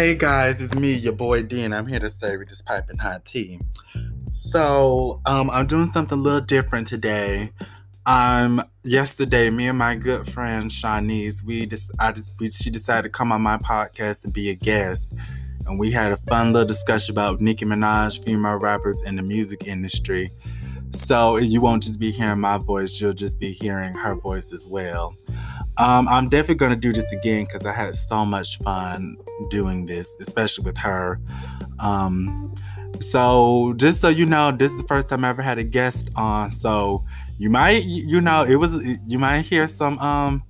Hey guys, it's me, your boy Dean. I'm here to serve you this piping hot tea. So, um, I'm doing something a little different today. Um, yesterday, me and my good friend Shanice, we just, I just, we, she decided to come on my podcast to be a guest, and we had a fun little discussion about Nicki Minaj, female rappers in the music industry. So you won't just be hearing my voice, you'll just be hearing her voice as well. Um, I'm definitely going to do this again because I had so much fun doing this, especially with her. Um, so just so you know, this is the first time I ever had a guest on. So you might, you know, it was you might hear some um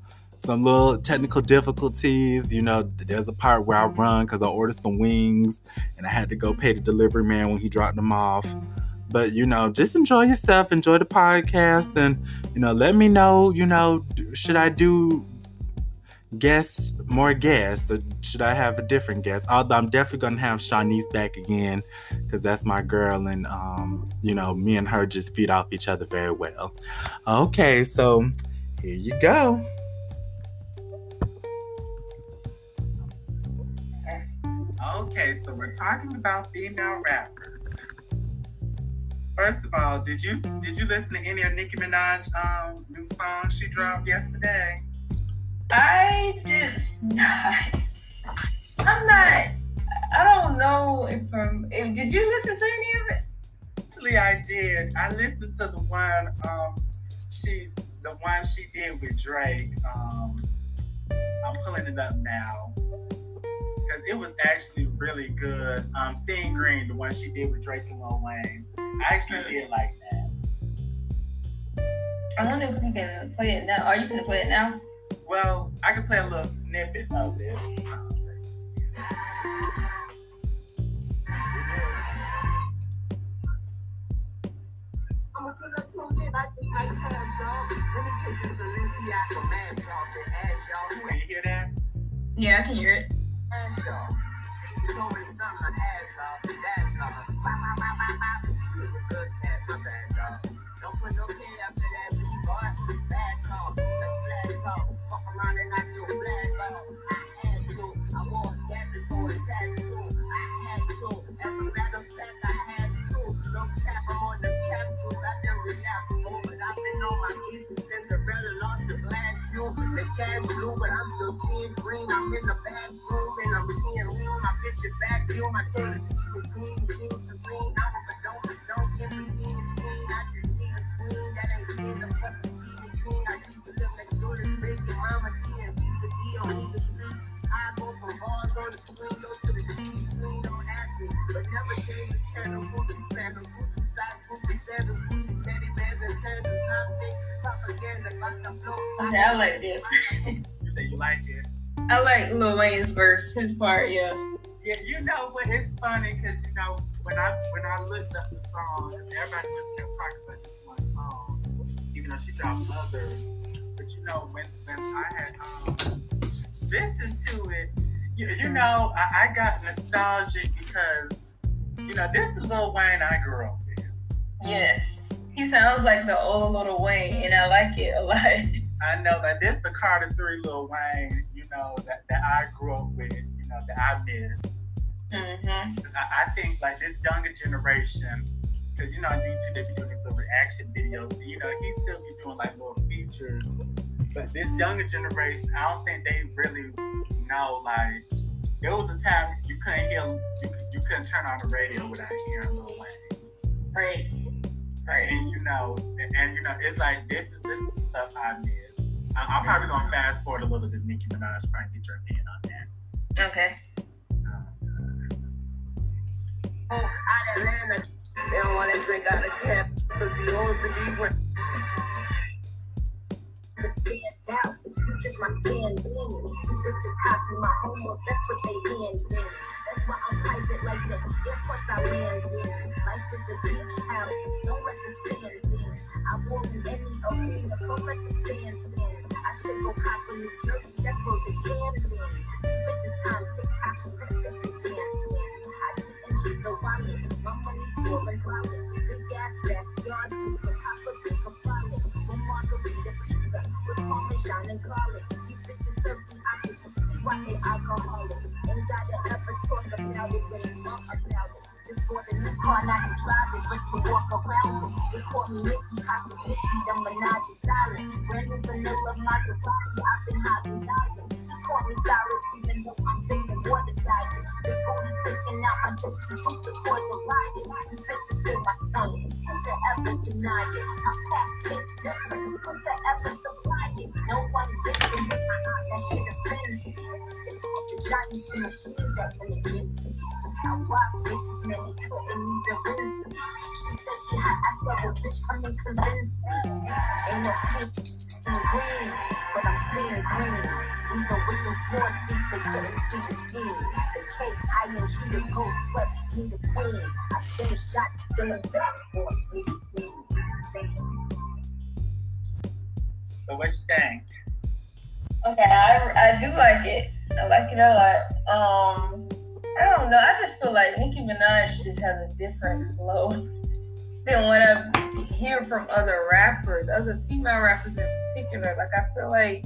some little technical difficulties. You know, there's a part where I run because I ordered some wings and I had to go pay the delivery man when he dropped them off. But you know, just enjoy yourself, enjoy the podcast, and you know, let me know. You know, should I do guests, more guests, or should I have a different guest? Although I'm definitely gonna have Shanice back again because that's my girl, and um, you know, me and her just feed off each other very well. Okay, so here you go. Okay, so we're talking about female rappers. First of all, did you did you listen to any of Nicki Minaj um new song she dropped yesterday? I did not. I'm not. I don't know if um. If, did you listen to any of it? Actually, I did. I listened to the one um she the one she did with Drake. Um, I'm pulling it up now because it was actually really good. Um, Seeing Green, the one she did with Drake and Lil Wayne. I actually did like that. I wonder if we can play it now. Are you gonna play it now? Well, I can play a little snippet of it. I'ma pull up so lit like this night has dog. Let me take this Balenciaga mask off and ask y'all. Can you hear that? Yeah, I can hear it. Ask y'all. Told me to stop my ass off. That's I had to. I wore a cap for a tattoo. I had to. As a matter of fact, I had to. No cap on the capsules. I done relapse. Oh, but I've been on my itches. Cinderella lost the black view. The cash blue, but I'm still seeing green. I'm in the bathroom and I'm seeing lean. My picture back view. My television clean. Seeing serene. I'm on the screen, go to the don't ask me. But never change the channel, Gucci fandom, Gucci size, Gucci sandals, Gucci teddy bears and candles. Not propaganda, like the. Okay, I like this. You say you like it? I like Lil Wayne's verse, his part. Yeah. Yeah, you know what? It's funny because you know when I when I looked up the song, 'cause everybody just kept talking about this one song, even though she dropped others. But you know when when I had um listened to it, you, you know I, I got nostalgic because you know this is Lil Wayne I grew up with. Yes. He sounds like the old Little Wayne, and I like it a lot. I know that this the Carter Three Lil Wayne, you know that that I grew up with, you know that I miss. Mm-hmm. I, I think like this younger generation, because you know on YouTube they be doing the reaction videos. You know he still be doing like little features, but this younger generation, I don't think they really know. Like there was a time you couldn't hear, you, could- you couldn't turn on the radio without hearing Lil Wayne. Right. Right, and you know, and, and, you know, it's like this is this is the stuff I miss. I, I'm probably gonna fast forward a little bit to Nicki Minaj, trying to get your opinion on that. Okay. Oh, out Atlanta. They don't want to drink out of cap because he owns the deep one. To stand out. You just my stand in. These bitches copy my homework, that's what they hand in. That's why I'm private like the airports I land in. Life is a beach house, don't let the stand in. I walk in any arena, don't let the stand in. I should go cop a New Jersey, that's where the can in. These bitches Maserati, I've been hiding dodging. He called me solid, even though I'm drinking water. The food is sticking out my tooth, the tooth to cause a riot. These bitches still my sons, who could ever deny it? I'm different, who could ever supply it? No one bitch can hit that shit offends me. The giants and machines that win against me. I watch bitches, man, they couldn't even. She said she hot, I said, well, bitch, come and I am G, the gold, plus me, the queen. I spin a shot, feeling back, boy, see the scene. So what you think? Okay, I, I do like it. I like it a lot. Um, I don't know. I just feel like Nicki Minaj just has a different flow than what I hear from other rappers, other female rappers in particular. Like I feel like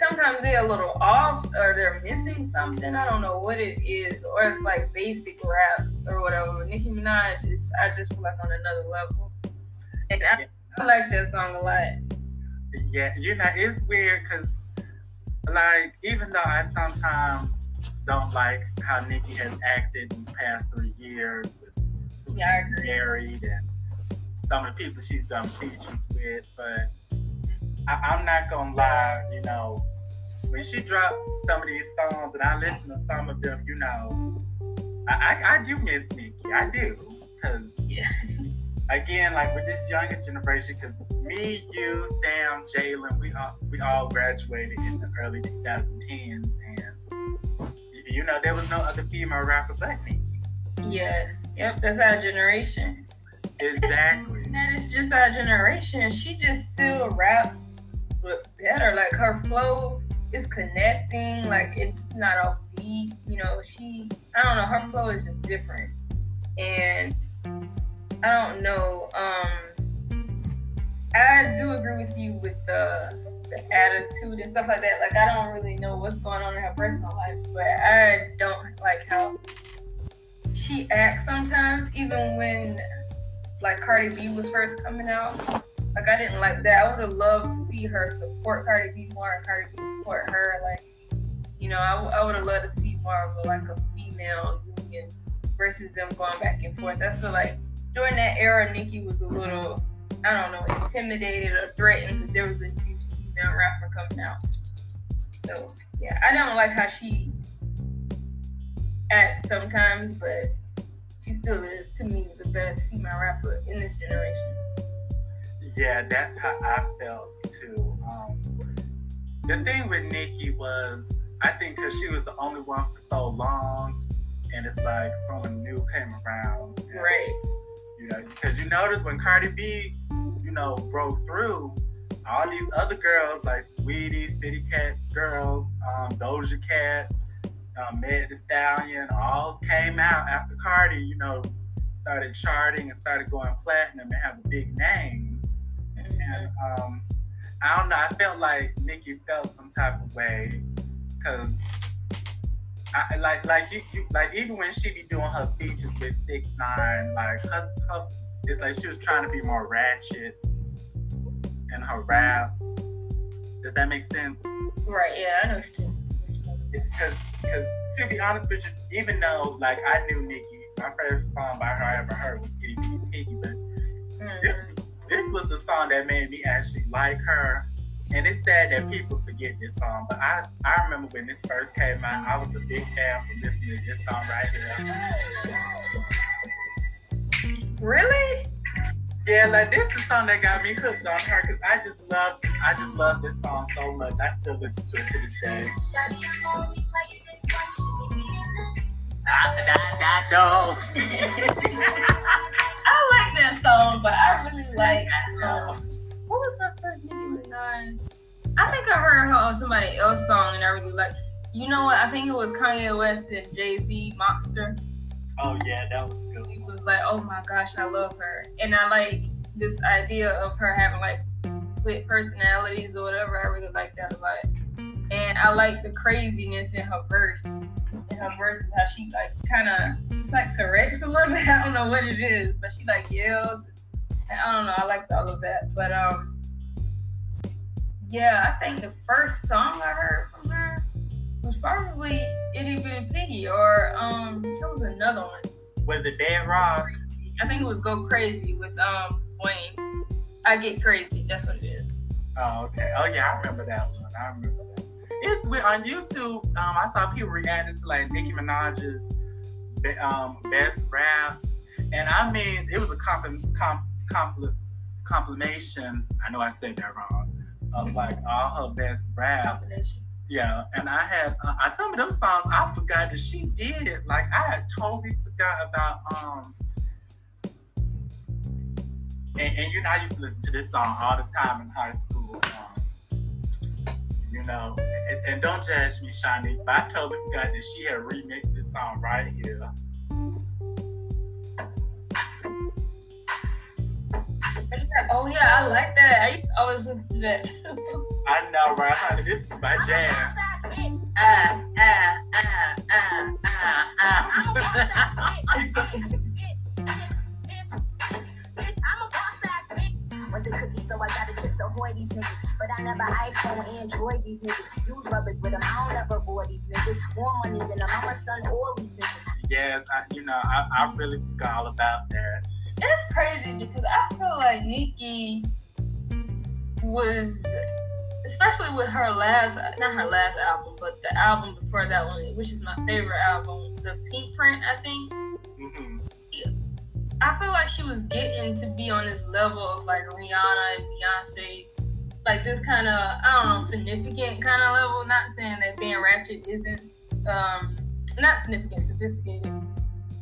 sometimes they're a little off or they're missing something. I don't know what it is, or it's like basic rap or whatever. But Nicki Minaj is, I just feel like on another level, and I, I like that song a lot. Yeah, you know, it's weird because, like, even though I sometimes don't like how Nikki has acted these past three years with who Yeah, she's married and some of the people she's done features with, but I, I'm not gonna lie, you know, when she dropped some of these songs and I listen to some of them, you know, I, I, I do miss Nikki. I do. Because, Yeah. again, like with this younger generation, because me, you, Sam, Jalen, we all, we all graduated in the early 2010s. And, you know, there was no other female rapper but Nikki. Yeah, yep, that's our generation. Exactly. And it's just our generation. She just still raps, better. Like her flow is connecting. Like it's not off beat. You know, she. I don't know. Her flow is just different. And I don't know. Um, I do agree with you with the the attitude and stuff like that. Like I don't really know what's going on in her personal life, but I don't like how she acts sometimes, even when like Cardi B was first coming out. Like I didn't like that. I would have loved to see her support Cardi B more and Cardi B support her. Like, you know, I, I would have loved to see more of a, like a female union versus them going back and forth. I feel like during that era, Nicki was a little, I don't know, intimidated or threatened because there was a new female rapper coming out. So yeah, I don't like how she acts sometimes, but she still is to me the best female rapper in this generation. Yeah, that's how I felt too. Um, the thing with Nikki was, I think, because she was the only one for so long, and it's like someone new came around. and, Right. You know, because you notice when Cardi B, you know, broke through, all these other girls like Saweetie, City Cat girls, um, Doja Cat, um, Meg Thee Stallion, all came out after Cardi, you know, started charting and started going platinum and have a big name. And um, I don't know. I felt like Nikki felt some type of way because, I like, like you, you, like even when she be doing her features with Six Nine, like her, her, it's like she was trying to be more ratchet in her raps. Does that make sense? Right. Yeah, I know what you're saying. Because, because to be honest with you, even though like I knew Nikki, my first song by her I ever heard was Itty Bitty Piggy, but this Mhm. This was the song that made me actually like her. And it's sad that people forget this song, but I, I remember when this first came out, I was a big fan for listening to this song right here. Really? Yeah, like this is the song that got me hooked on her because I just love I just love this song so much. I still listen to it to this day. Shawty, I'm only playing this one, she be getting this. Da, da, do. I like that song, but I really like. Um, what was my first Nicki Minaj? I think I heard her on somebody else's song, and I really like. You know what? I think it was Kanye West and Jay Z, Monster. Oh yeah, that was good. It was like, oh my gosh, I love her, and I like this idea of her having like split personalities or whatever. I really like that a lot, and I like the craziness in her verse. In her verse, how she like kind of like Tourette's a little bit. I don't know what it is, but she like yells. I don't know. I liked all of that, but um, yeah, I think the first song I heard from her was probably Itty Bitty Piggy, or um, there was another one. Was it Dead Rock? I think it was Go Crazy with um Wayne. I get crazy. That's what it is. Oh, okay. Oh, yeah, I remember that one. I remember that. It's on YouTube. Um, I saw people reacting to like Nicki Minaj's um, best raps, and I mean, it was a comp, com- compli- compilation. I know I said that wrong. Of like all her best. Combination. Yeah, and I had uh, I some of them songs I forgot that she did it. Like I had totally forgot about um. And, and you know, I used to listen to this song all the time in high school. Um, you know, and, and don't judge me, Shanice, but I totally forgot that she had remixed this song right here. Oh yeah, I like that. I used to always listen to that. I know, right, honey? This is my jam. Ah, ah, ah, ah, ah, ah. Want the cookie, so I got the chips, avoid these niggas. But I never iPhone, Android these niggas. Use rubbers with them, I don't ever board these niggas. More money than them, I'm a son, all these niggas. yes, I, you know, I, I really forgot all about that. It's crazy because I feel like Nicki was, especially with her last, not her last album, but the album before that one, which is my favorite album, the Pink Print, I think. hmm I feel like she was getting to be on this level of like Rihanna and Beyonce, like this kind of I don't know significant kind of level. Not saying that being ratchet isn't um not significant, sophisticated,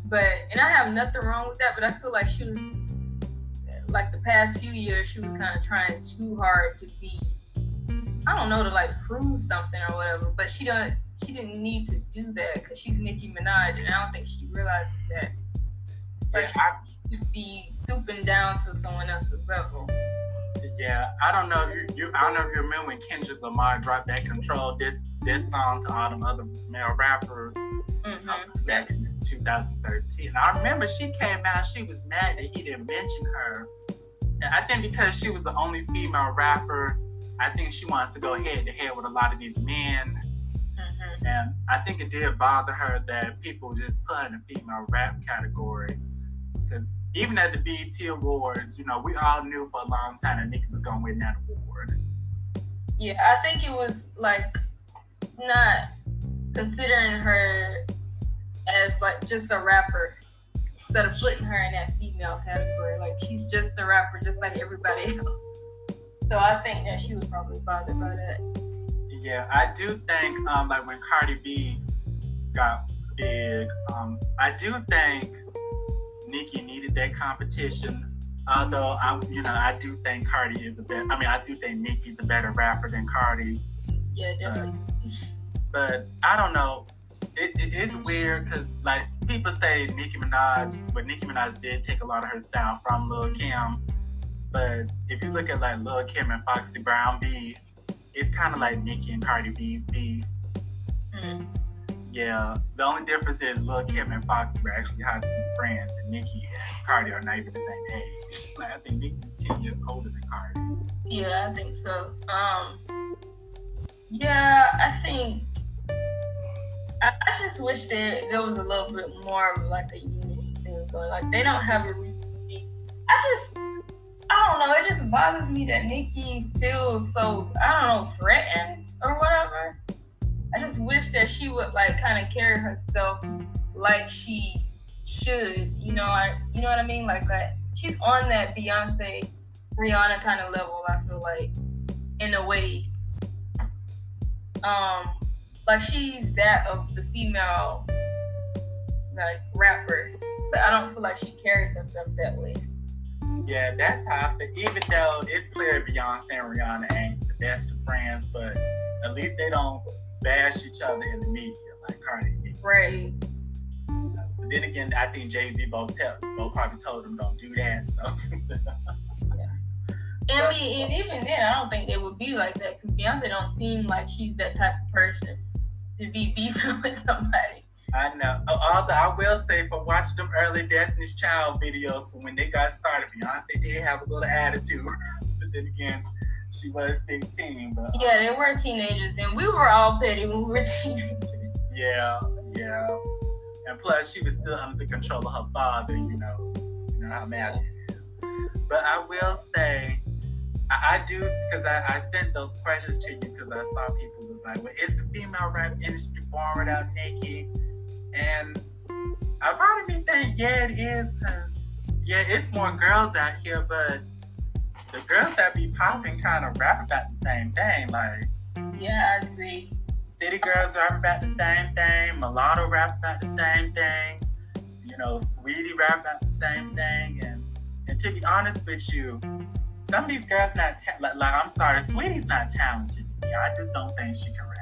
but and I have nothing wrong with that. But I feel like she was like the past few years she was kind of trying too hard to be I don't know to like prove something or whatever. But she don't she didn't need to do that because she's Nicki Minaj, and I don't think she realizes that. Like Yeah, I, to be stooping down to someone else's level. Yeah, I don't know if you, you I don't know if you remember when Kendrick Lamar dropped that control this this song to all them other male rappers Mm-hmm. um, back in 2013. I remember she came out, she was mad that he didn't mention her. And I think because she was the only female rapper, I think she wants to go head to head with a lot of these men. Mm-hmm. And I think it did bother her that people just put in the female rap category. Because even at the BET Awards, you know, we all knew for a long time that Nicki was going to win that award. Yeah, I think it was like not considering her as like just a rapper instead of putting her in that female category. Like she's just a rapper, just like everybody else. So I think that she was probably bothered by that. Yeah, I do think um, like when Cardi B got big, um, I do think Nicki needed that competition. Although I, you know, I do think Cardi is a better. I mean, I do think Nicki's a better rapper than Cardi. Yeah, definitely. But I don't know. It, it is weird because like people say Nicki Minaj, but Nicki Minaj did take a lot of her style from Lil Kim. But if you look at like Lil Kim and Foxy Brown beef, it's kind of like Nicki and Cardi B's beef. Mm. Yeah, the only difference is Lil Kim and Foxy were actually high school friends, and Nicki and Cardi are not even the same age. Like I think Nicki's ten years older than Cardi. Yeah, I think so. Um, yeah, I think I, just wish that there was a little bit more of like a unity thing going. Like they don't have a reason. I just, I don't know. It just bothers me that Nikki feels so I don't know threatened or whatever. I just wish that she would like kind of carry herself like she should. You know, I you know what I mean? Like that. She's on that Beyonce, Rihanna kind of level. I feel like in a way. Um, like she's that of the female like rappers, but I don't feel like she carries herself that way. Yeah, that's how I feel. Even though it's clear Beyonce and Rihanna ain't the best of friends, but at least they don't bash each other in the media like Cardi and Right. But then again, I think Jay Z both tell both probably told them don't do that. So And I mean, and even then, I don't think they would be like that because Beyonce don't seem like she's that type of person to be beefing with somebody. I know. Oh, Although I will say, from watching them early Destiny's Child videos from when they got started, Beyonce did have a little attitude. but then again, she was 16. But Yeah, they were teenagers, and we were all petty when we were teenagers. yeah, yeah. And plus, she was still under the control of her father. You know, you know how mad it is. But I will say, I, I do because I, I sent those questions to you because I saw people was like, "Well, is the female rap industry born without Nicki?" And I probably think, yeah, it is because yeah, it's more girls out here, but the girls that be popping kind of rap about the same thing. Like Yeah, I agree. City Girls rap about the same thing, Mulatto rap about the same thing, you know, Saweetie rap about the same thing, and and to be honest with you, some of these girls not ta- like, like I'm sorry, Saweetie's not talented. Yeah, I just don't think she can rap.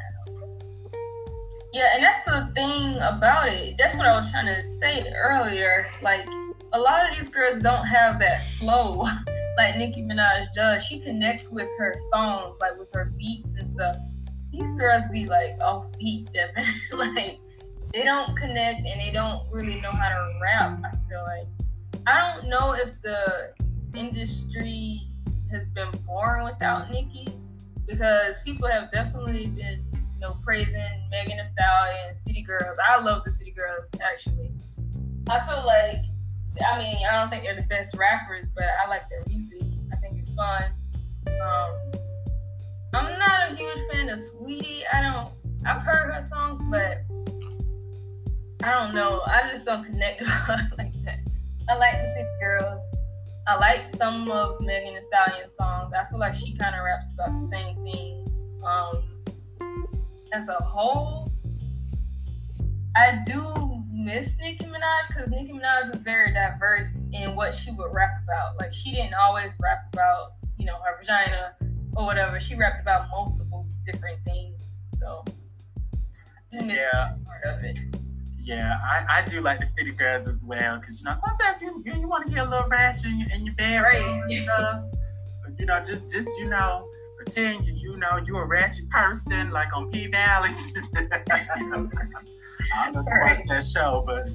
Yeah, and that's the thing about it. That's what I was trying to say earlier. Like, a lot of these girls don't have that flow like Nicki Minaj does. She connects with her songs, like with her beats and stuff. These girls be like off beat, definitely. like, they don't connect and they don't really know how to rap. I feel like. I don't know if the industry has been born without Nicki because people have definitely been you know, praising Megan Thee Stallion, City Girls. I love the City Girls actually. I feel like, I mean, I don't think they're the best rappers, but I like their music. I think it's fun. Um, I'm not a huge fan of Saweetie. I don't. I've heard her songs, but I don't know. I just don't connect with her like that. I like the City Girls. I like some of Megan Thee Stallion songs. I feel like she kind of raps about the same thing. Um, as a whole, I do miss Nicki Minaj because Nicki Minaj was very diverse in what she would rap about. Like she didn't always rap about, you know, her vagina or whatever. She rapped about multiple different things. So Yeah. part of it. Yeah, I, I do like the city girls as well because you know sometimes you you, you want to get a little ratchet in your, in your bedroom, Right. you know, you know just just you know pretend you you know you a ratchet person like on P Valley. I don't know if you watch that show, but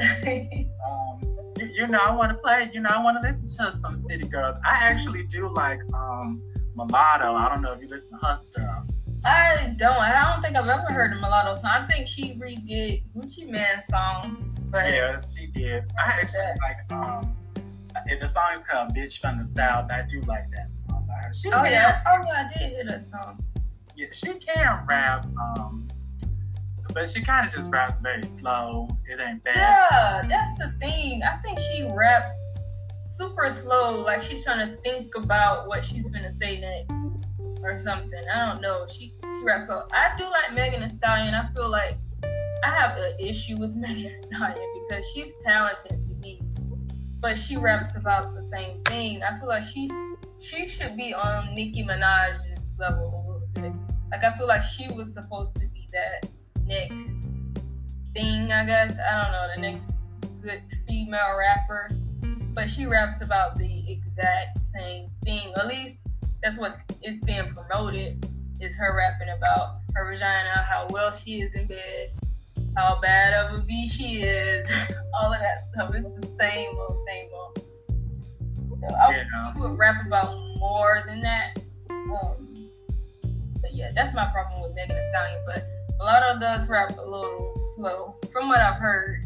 um, you, you know I want to play. You know I want to listen to some city girls. I actually do like um mulatto. I don't know if you listen to her stuff. I don't. I don't think I've ever heard a Mulatto song. I think she redid Gucci Mane song, but Yeah, she did. I actually like um if the song is called Bitch from the South, I do like that song by her. She oh can, yeah, oh yeah, I did hear that song. yeah, she can rap, um but she kind of just raps very slow. It ain't bad. Yeah, that's the thing. I think she raps super slow, like she's trying to think about what she's gonna say next or something. I don't know. She she raps so I do like Megan Thee Stallion. I feel like I have an issue with Megan Thee Stallion because she's talented to me, but she raps about the same thing. I feel like she's she should be on Nicki Minaj's level a little bit. Like I feel like she was supposed to be that next thing, I guess. I don't know, the next good female rapper. But she raps about the exact same thing. At least that's what is being promoted is her rapping about her vagina, how well she is in bed, how bad of a a B she is, all of that stuff. It's the same old, same old. So I Yeah. would rap about more than that. Um, but yeah, that's my problem with Megan Thee Stallion. But Mulatto does rap a little slow, from what I've heard.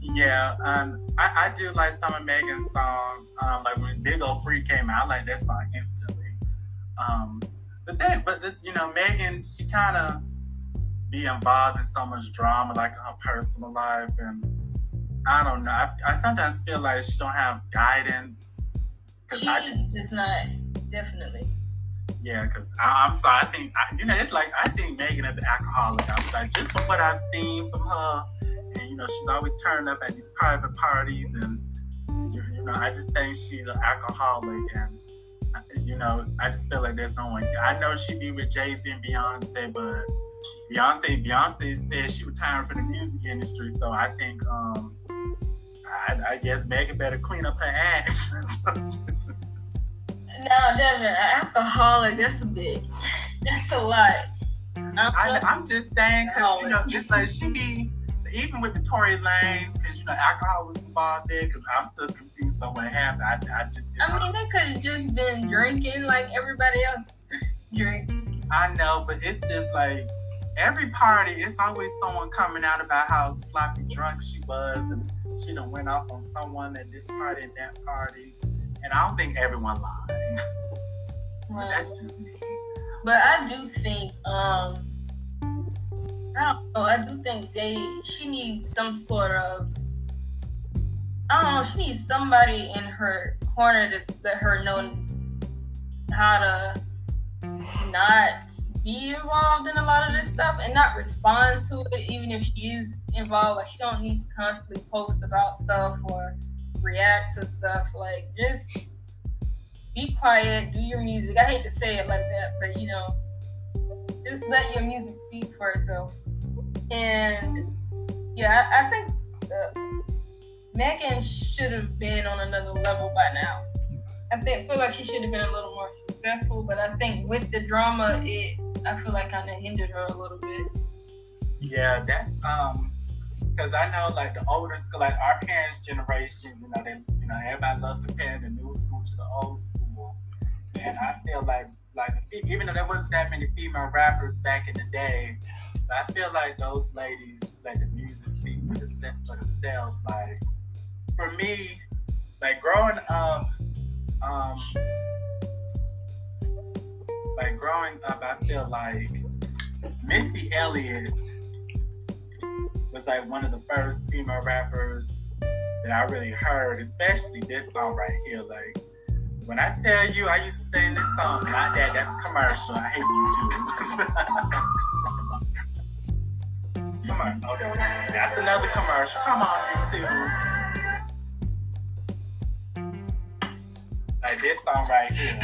Yeah, um, I, I do like some of Megan's songs. Um, like when Big Ol' Freak came out, I like that song instantly. Um, but then, but the, you know, Megan, she kind of be involved in so much drama, like her personal life, and I don't know. I, I sometimes feel like she don't have guidance. Cause I, She's just not definitely. yeah, because I'm sorry. I think I, you know, it's like I think Megan is an alcoholic. I'm sorry, just from what I've seen from her, and you know, she's always turned up at these private parties, and you, you know, I just think she's an alcoholic, and you know, I just feel like there's no one. I know she be with Jay Z and Beyonce, but Beyonce, Beyonce said she retired from the music industry, so I think, um, I, I guess Megan better clean up her act. No, Devin, alcoholic, that's a bit, that's a lot. I'm, I, I'm just saying, cause you know, it's like she be even with the Tory Lanez, because you know alcohol was involved there. Because I'm still confused on what happened. I, I just. I mean, they could have just been drinking like everybody else drinks. I know, but it's just like every party, it's always someone coming out about how sloppy drunk she was, and she done went off on someone at this party and that party. And I don't think everyone lied. Well, but that's just me. But I do think, um, I don't know. I do think they she needs some sort of. I don't know. She needs somebody in her corner to let her know how to not be involved in a lot of this stuff and not respond to it, even if she is involved. Like she don't need to constantly post about stuff or react to stuff. Like just be quiet, do your music. I hate to say it like that, but you know, just let your music speak for itself. And yeah, I, I think uh, Megan should have been on another level by now. I think feel like she should have been a little more successful, but I think with the drama, it I feel like kind of hindered her a little bit. Yeah, that's um, because I know like the older school, like our parents' generation, you know, they, you know, everybody loves comparing the new school to the old school, and I feel like like even though there wasn't that many female rappers back in the day, I feel like those ladies let the music speak for, the, for themselves. Like for me, like growing up, um, like growing up, I feel like Missy Elliott was like one of the first female rappers that I really heard, especially this song right here. Like when I tell you I used to sing this song, not that, that's commercial. I hate you too. That's another commercial. Come on, YouTube. Like this song right here.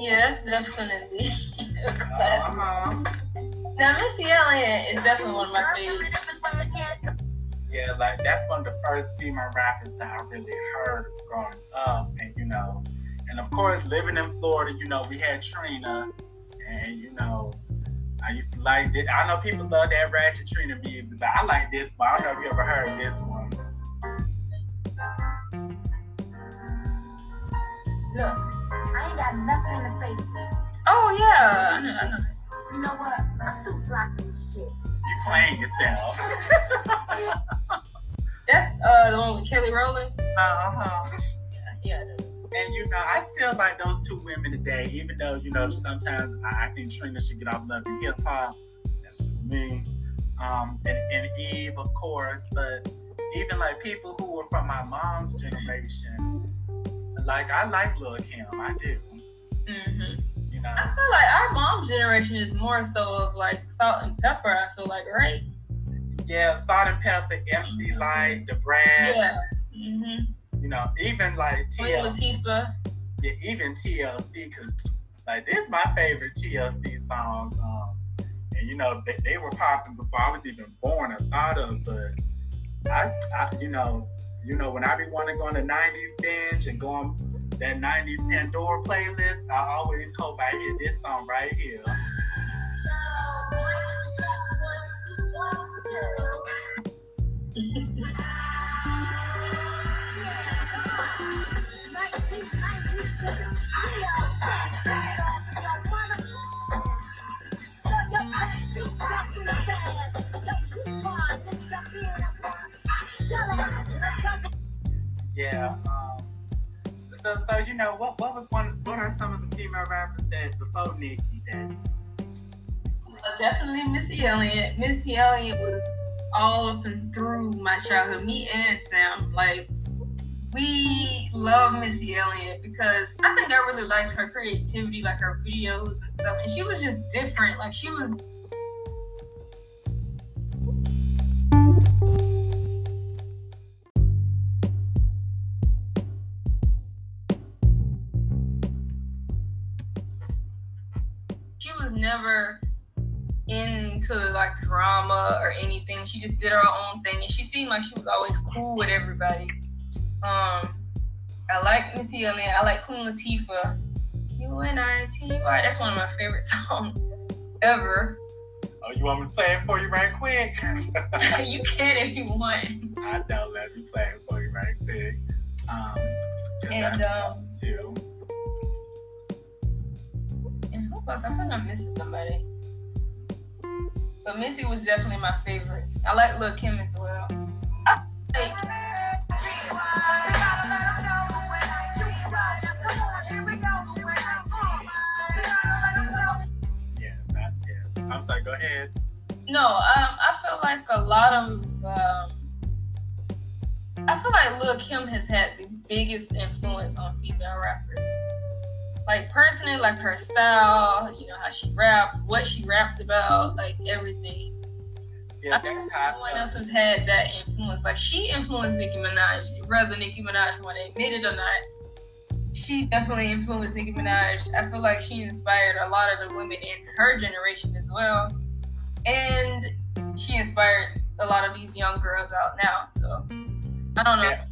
Yeah, that's definitely. Uh-huh. now, Missy Elliott is definitely one of my favorites. Yeah, like that's one of the first female rappers that I really heard growing up, and you know, and of course, living in Florida, you know, we had Trina, and you know, I used to like this. I know people love that Ratchet Trina music, but I like this one. I don't know if you ever heard this one. Look, I ain't got nothing to say to you. Oh yeah, I know. I know. You know what? I'm too fly for this shit. You playing yourself. That's uh the one with Kelly Rowland. uh-huh. Yeah, yeah. And you know, I still like those two women today, even though you know sometimes I, I think Trina should get off love and hip hop. That's just me. Um, and, and Eve, of course, but even like people who were from my mom's generation, like I like Lil Kim, I do. Mm-hmm. You know, I feel like our mom's generation is more so of like Salt-N-Pepa. I feel like, right? yeah, Salt-N-Pepa, MC Lyte, The Brand. Yeah. Mm-hmm. You know, even like TLC, yeah, even TLC, because like this is my favorite TLC song. Um, and you know, they, they were popping before I was even born or thought of, but I, I you know, you know, when I be wanting to go on the '90s binge and go on that '90s Pandora playlist, I always hope I hear this song right here. Yeah. Um, so, so you know, what what was one? What are some of the female rappers that before Nicki that? Uh, definitely Missy Elliott. Missy Elliott was all up and through my childhood. Me and Sam, like we love Missy Elliott because I think I really liked her creativity, like her videos and stuff. And she was just different. Like she was never into like drama or anything. She just did her own thing, and she seemed like she was always cool with everybody. Um, I like Missy Elliott. I like Queen Latifah. You and I. That's one of my favorite songs ever. Oh, you want me to play it for you right quick? you can if you want. I know. Let me play it for you right quick. Um, And, um, too. Else? I feel like I'm missing somebody. But Missy was definitely my favorite. I like Lil Kim as well. I like Yeah, not yeah. I'm sorry. Go ahead. No, um, I feel like a lot of. Um, I feel like Lil Kim has had the biggest influence on female rappers. Like personally, like her style, you know how she raps, what she raps about, like everything. Yeah, I think no one else has had that influence. Like she influenced Nicki Minaj, whether Nicki Minaj want to admit it or not. She definitely influenced Nicki Minaj. I feel like she inspired a lot of the women in her generation as well, and she inspired a lot of these young girls out now. So I don't know. Yeah.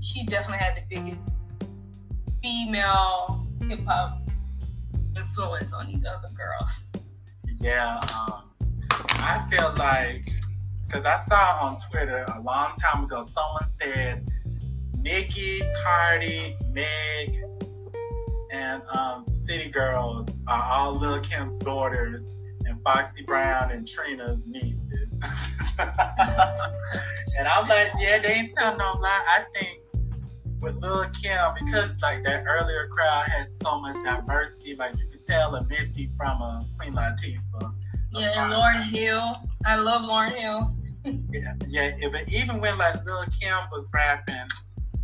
She definitely had the biggest female hip hop influence on these other girls. Yeah, um, I feel like because I saw on Twitter a long time ago, someone said Nicki, Cardi, Meg, and um, City Girls are all Lil Kim's daughters, and Foxy Brown and Trina's nieces. and I'm like, yeah, they ain't telling no lie. I think with Lil Kim, because like that earlier crowd had so much diversity, like you could tell a Missy from a Queen Latifah. Yeah, and Lauryn Hill. I love Lauryn Hill. Yeah, yeah, but even when like Lil Kim was rapping,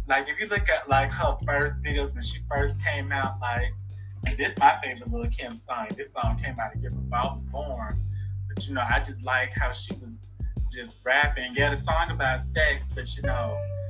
like if you look at like her first videos when she first came out, like, and this is my favorite Lil Kim song. This song came out a year before I was born. But you know, I just like how she was just rapping. Yeah, the song about sex, but you know,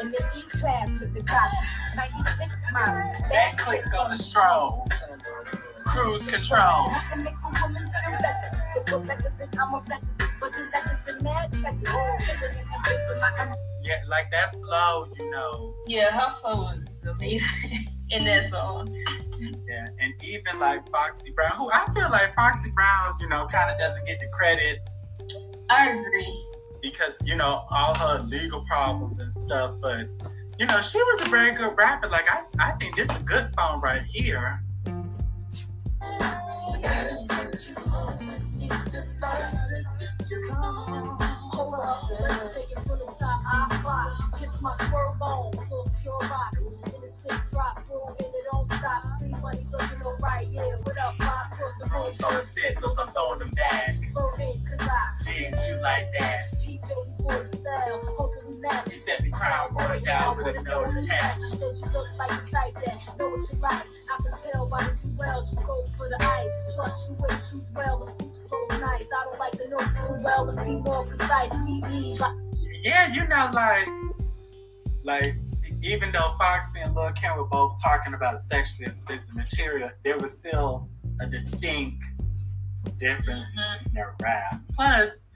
In the E class with the copy. 96 miles. That click on the stroll, cruise control. I can make a woman feel better. The book letters and I'm a better. But the letters and mad checkers. Chillin' in the bed with my Yeah, like that flow, you know. Yeah, her flow is amazing in that song. Yeah, and even like Foxy Brown, who I feel like Foxy Brown, you know, kind of doesn't get the credit I agree. Because you know all her legal problems and stuff. But you know, she was a very good rapper. Like I, I think this is a good song right here. Foxy and Lil Kim were both talking about sexually explicit material, there was still a distinct difference in their raps. Plus,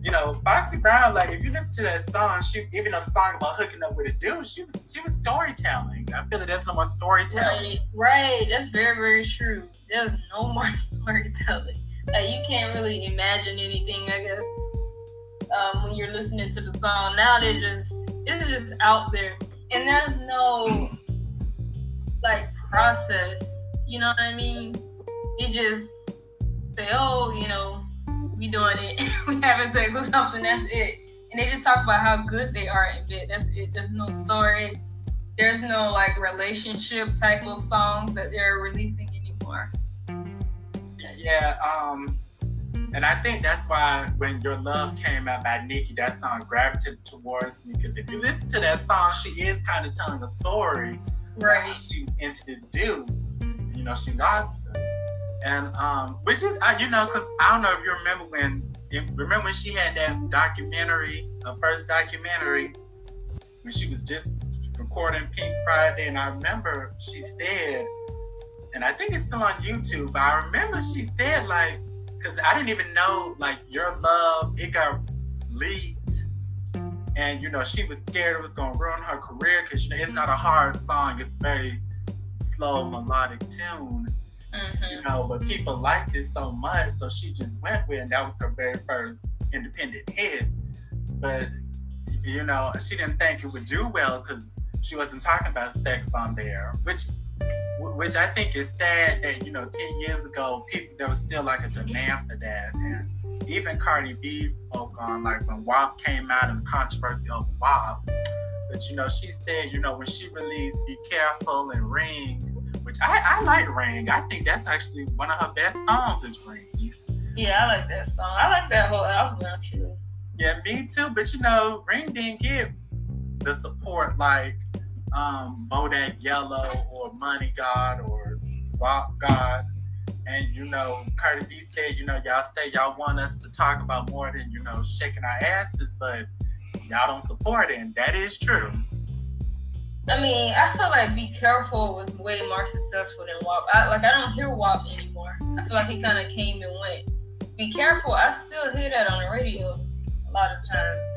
you know, Foxy Brown, like if you listen to that song, she even a song about hooking up with a dude, she was she was storytelling. I feel like there's no more storytelling. Right, right. That's very, very true. There's no more storytelling. Like you can't really imagine anything, I guess. Um, when you're listening to the song, now they just it's just out there, and there's no like process. You know what I mean? They just say, "Oh, you know, we doing it. we having sex or something. That's it." And they just talk about how good they are in bed. That's it. There's no story there's no like relationship type of song that they're releasing anymore. Yeah, um, And I think that's why when Your Love came out by Nicki, that song gravitated towards me. Because if you listen to that song, she is kind of telling a story. Right. She's into this dude. You know, she lost him. And um, which is, uh, you know, because I don't know if you remember when, if, remember when she had that documentary, her first documentary, when she was just recording Pink Friday, and I remember she said, and I think it's still on YouTube, but I remember she said like, because I didn't even know like your love, it got leaked, and you know she was scared it was gonna ruin her career because you know it's not a hard song, it's very slow melodic tune, Mm-hmm. you know, but people liked it so much, so she just went with, it, and that was her very first independent hit, but you know she didn't think it would do well because she wasn't talking about sex on there, which which I think is sad that you know ten years ago people there was still like a demand for that, and even Cardi B spoke on like when WAP came out and the controversy over WAP. But you know she said you know when she released Be Careful and Ring, which I, I like Ring. I think that's actually one of her best songs is Ring. Yeah, I like that song. I like that whole album actually. Yeah, me too. But you know, Ring didn't get the support like um Bodak Yellow or Money God or Wop God. And you know, Cardi B said, you know, y'all say y'all want us to talk about more than, you know, shaking our asses, but y'all don't support it. And that is true. I mean, I feel like Be Careful was way more successful than WAP. I, like, I don't hear WAP anymore. I feel like he kind of came and went. Be Careful, I still hear that on the radio a lot of times.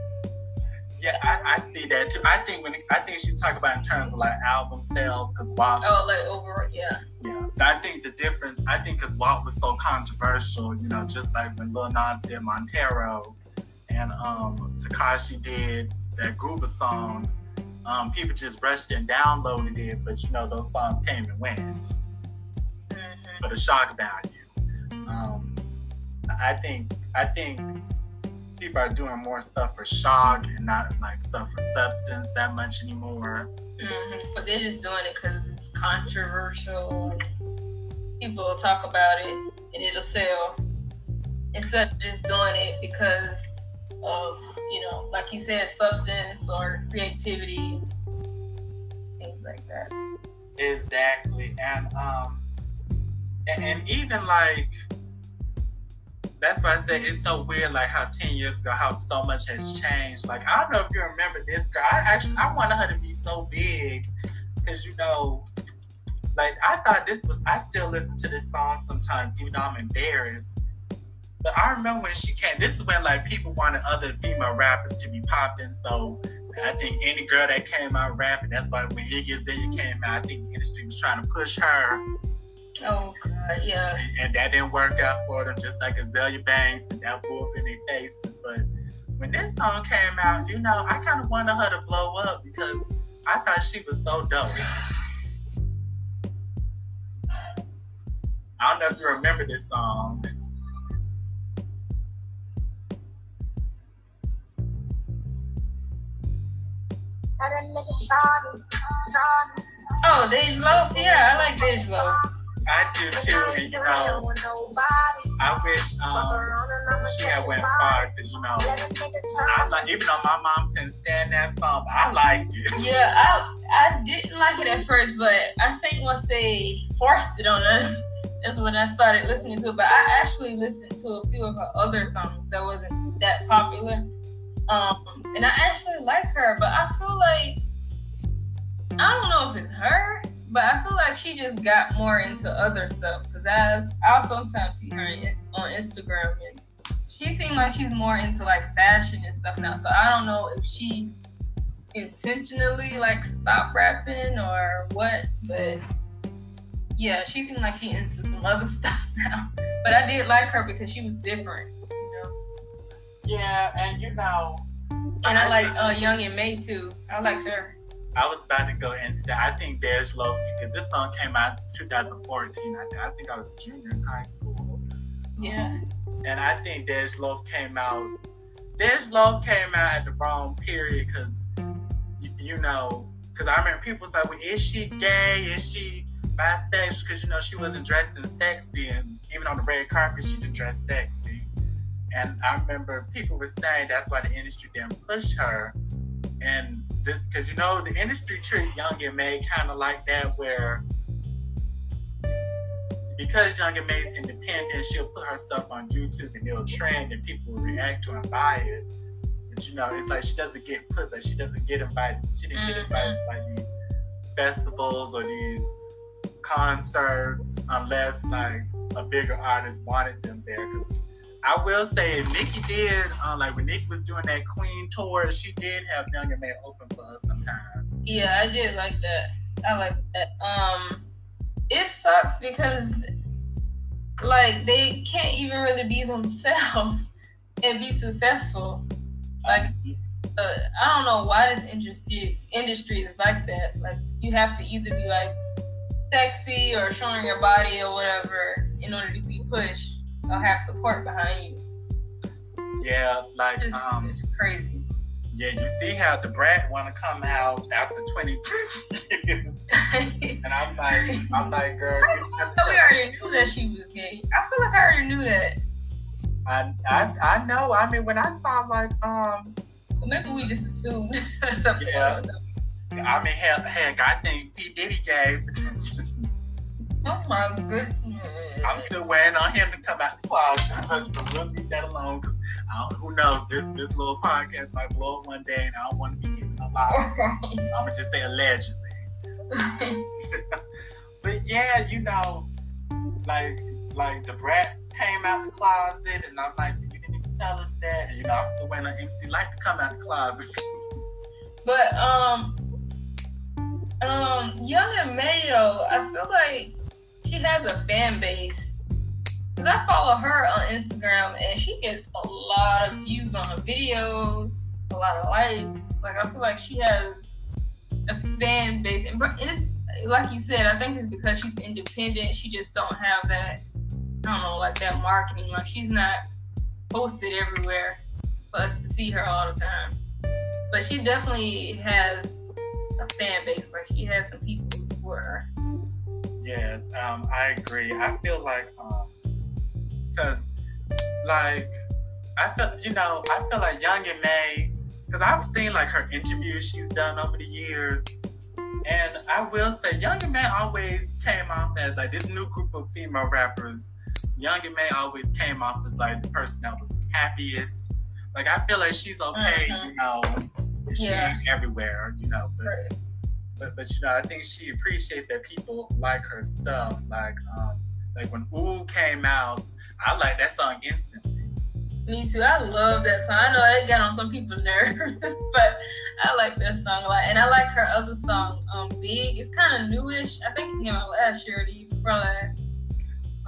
Yeah, I, I see that too. I think when I think she's talking about in terms of like album sales, because WAP Oh, like over, yeah. Yeah, I think the difference. I think because WAP was so controversial, you know, just like when Lil Nas did Montero, and um Tekashi did that Gooba song, um, people just rushed and downloaded it, but you know those songs came and went hmm for the shock value. Um, I think I think people are doing more stuff for shock and not like stuff for substance that much anymore. hmm But they're just doing it because it's controversial. People will talk about it and it'll sell. Instead of just doing it because of, you know, like you said, substance or creativity, things like that. Exactly, and um, and, and even like that's why I said it's so weird, like how ten years ago, how so much has mm-hmm. changed. Like I don't know if you remember this girl. I actually I wanted her to be so big because you know, like I thought this was. I still listen to this song sometimes, even though I'm embarrassed. But I remember when she came. This is when like people wanted other female rappers to be popping. So I think any girl that came out rapping, that's why when Iggy Azalea came out, I think the industry was trying to push her, Oh god, yeah. and, and that didn't work out for them. Just like Azealia Banks, and that blew up in their faces. But when this song came out, you know, I kind of wanted her to blow up because I thought she was so dope. I don't know if you remember this song. Oh, Dej Loaf? Yeah, I like Dej Loaf. I do too, you know, I wish um, she had went far because you know, I like even though my mom couldn't stand that song, I liked it. Yeah, I I didn't like it at first, but I think once they forced it on us, that's when I started listening to it. But I actually listened to a few of her other songs that wasn't that popular. Um, and I actually like her, but I feel like I don't know if it's her, but I feel like she just got more into other stuff. Cause as I'll sometimes see her in, on Instagram, and she seemed like she's more into like fashion and stuff now. So I don't know if she intentionally like stopped rapping or what, but yeah, she seemed like she into some other stuff now. But I did like her because she was different, you know. Yeah, and you know, And I like uh, Young M.A too. I liked her. I was about to go into that. I think Dej Loaf because this song came out 2014. I, think- I think I was a junior in high school. Yeah. And I think Dej Loaf came out. Dej Loaf came out at the wrong period because, you, you know, because I remember people like, well, is she gay? Is she bisexual? Because, you know, she wasn't dressing sexy. And even on the red carpet, she didn't dress sexy. And I remember people were saying that's why the industry didn't push her. And because you know the industry treat Young M.A kind of like that, where because Young M.A's independent, she'll put her stuff on YouTube and it'll trend and people will react to and buy it. But you know, it's like she doesn't get pushed, like she doesn't get invited. She didn't get invited mm-hmm. to like these festivals or these concerts unless like a bigger artist wanted them there. Because I will say, Nicki did, uh, like when Nicki was doing that Queen tour, she did have Young M.A open for us sometimes. Yeah, I did like that. I like that. Um, it sucks because like they can't even really be themselves and be successful. Like uh, I don't know why this industry industry is like that. Like you have to either be like sexy or showing your body or whatever in order to be pushed or have support behind you. Yeah, like It's, um, it's crazy. yeah, you see how the brat want to come out after 22 years, and I'm like, I'm like, girl, you have So we to- already knew that she was gay. I feel like I already knew that. I, I, I know. I mean, when I saw like, um, But maybe we just assumed something. Yeah. I mean, heck, heck I think P Diddy gave. Oh my goodness. I'm still waiting on him to come out the closet, but we'll leave that alone because who knows? This this little podcast might blow up one day, and I don't want to be giving a lot. I'm gonna just say allegedly. But yeah, you know, like like the brat came out the closet, and I'm like, you didn't even tell us that. And, you know, I'm still waiting on MC Lyte to come out the closet. but um um Young and Mayo, I feel like she has a fan base. Cause I follow her on Instagram and she gets a lot of views on her videos, a lot of likes. Like I feel like she has a fan base, and it's like you said. I think it's because she's independent. She just don't have that. I don't know, like that marketing. Like she's not posted everywhere for us to see her all the time. But she definitely has a fan base. Like she has some people who support her. Yes, um, I agree. I feel like, um, cause, like, I feel, you know, I feel like Young M.A, cause I've seen like her interviews she's done over the years, and I will say, Young M.A always came off as like this new group of female rappers. Young M.A always came off as like the person that was happiest. Like I feel like she's okay, Mhm. you know, if she Yeah. ain't everywhere, you know, but Right. But but you know, I think she appreciates that people like her stuff. Like um, like when Ooh came out, I like that song instantly. Me too. I love that song. I know it got on some people's nerves, but I like that song a lot. And I like her other song, um, Big. It's kind of newish. I think it came out last year or the year before last.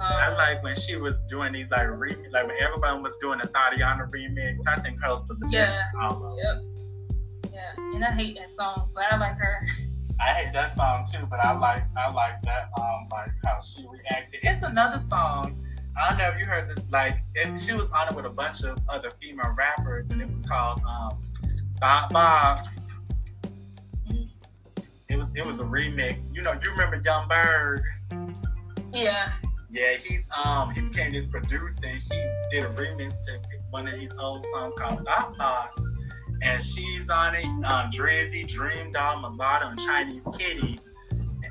I Um, like when she was doing these like remix, like when everyone was doing the Tatiana remix. I think hers was the Yeah. best album. Yep. Yeah, and I hate that song, but I like her. I hate that song too, but I like I like that um like how she reacted. It's another song. I don't know if you heard the like it, she was on it with a bunch of other female rappers and it was called um Thot Box. It was it was a remix. You know, you remember Yung Berg? Yeah. Yeah, he's um he became this producer and he did a remix to one of his old songs called Thot Box. And she's on it, um Drizzy, Dream Doll, Mulatto, and Chinese Kitty.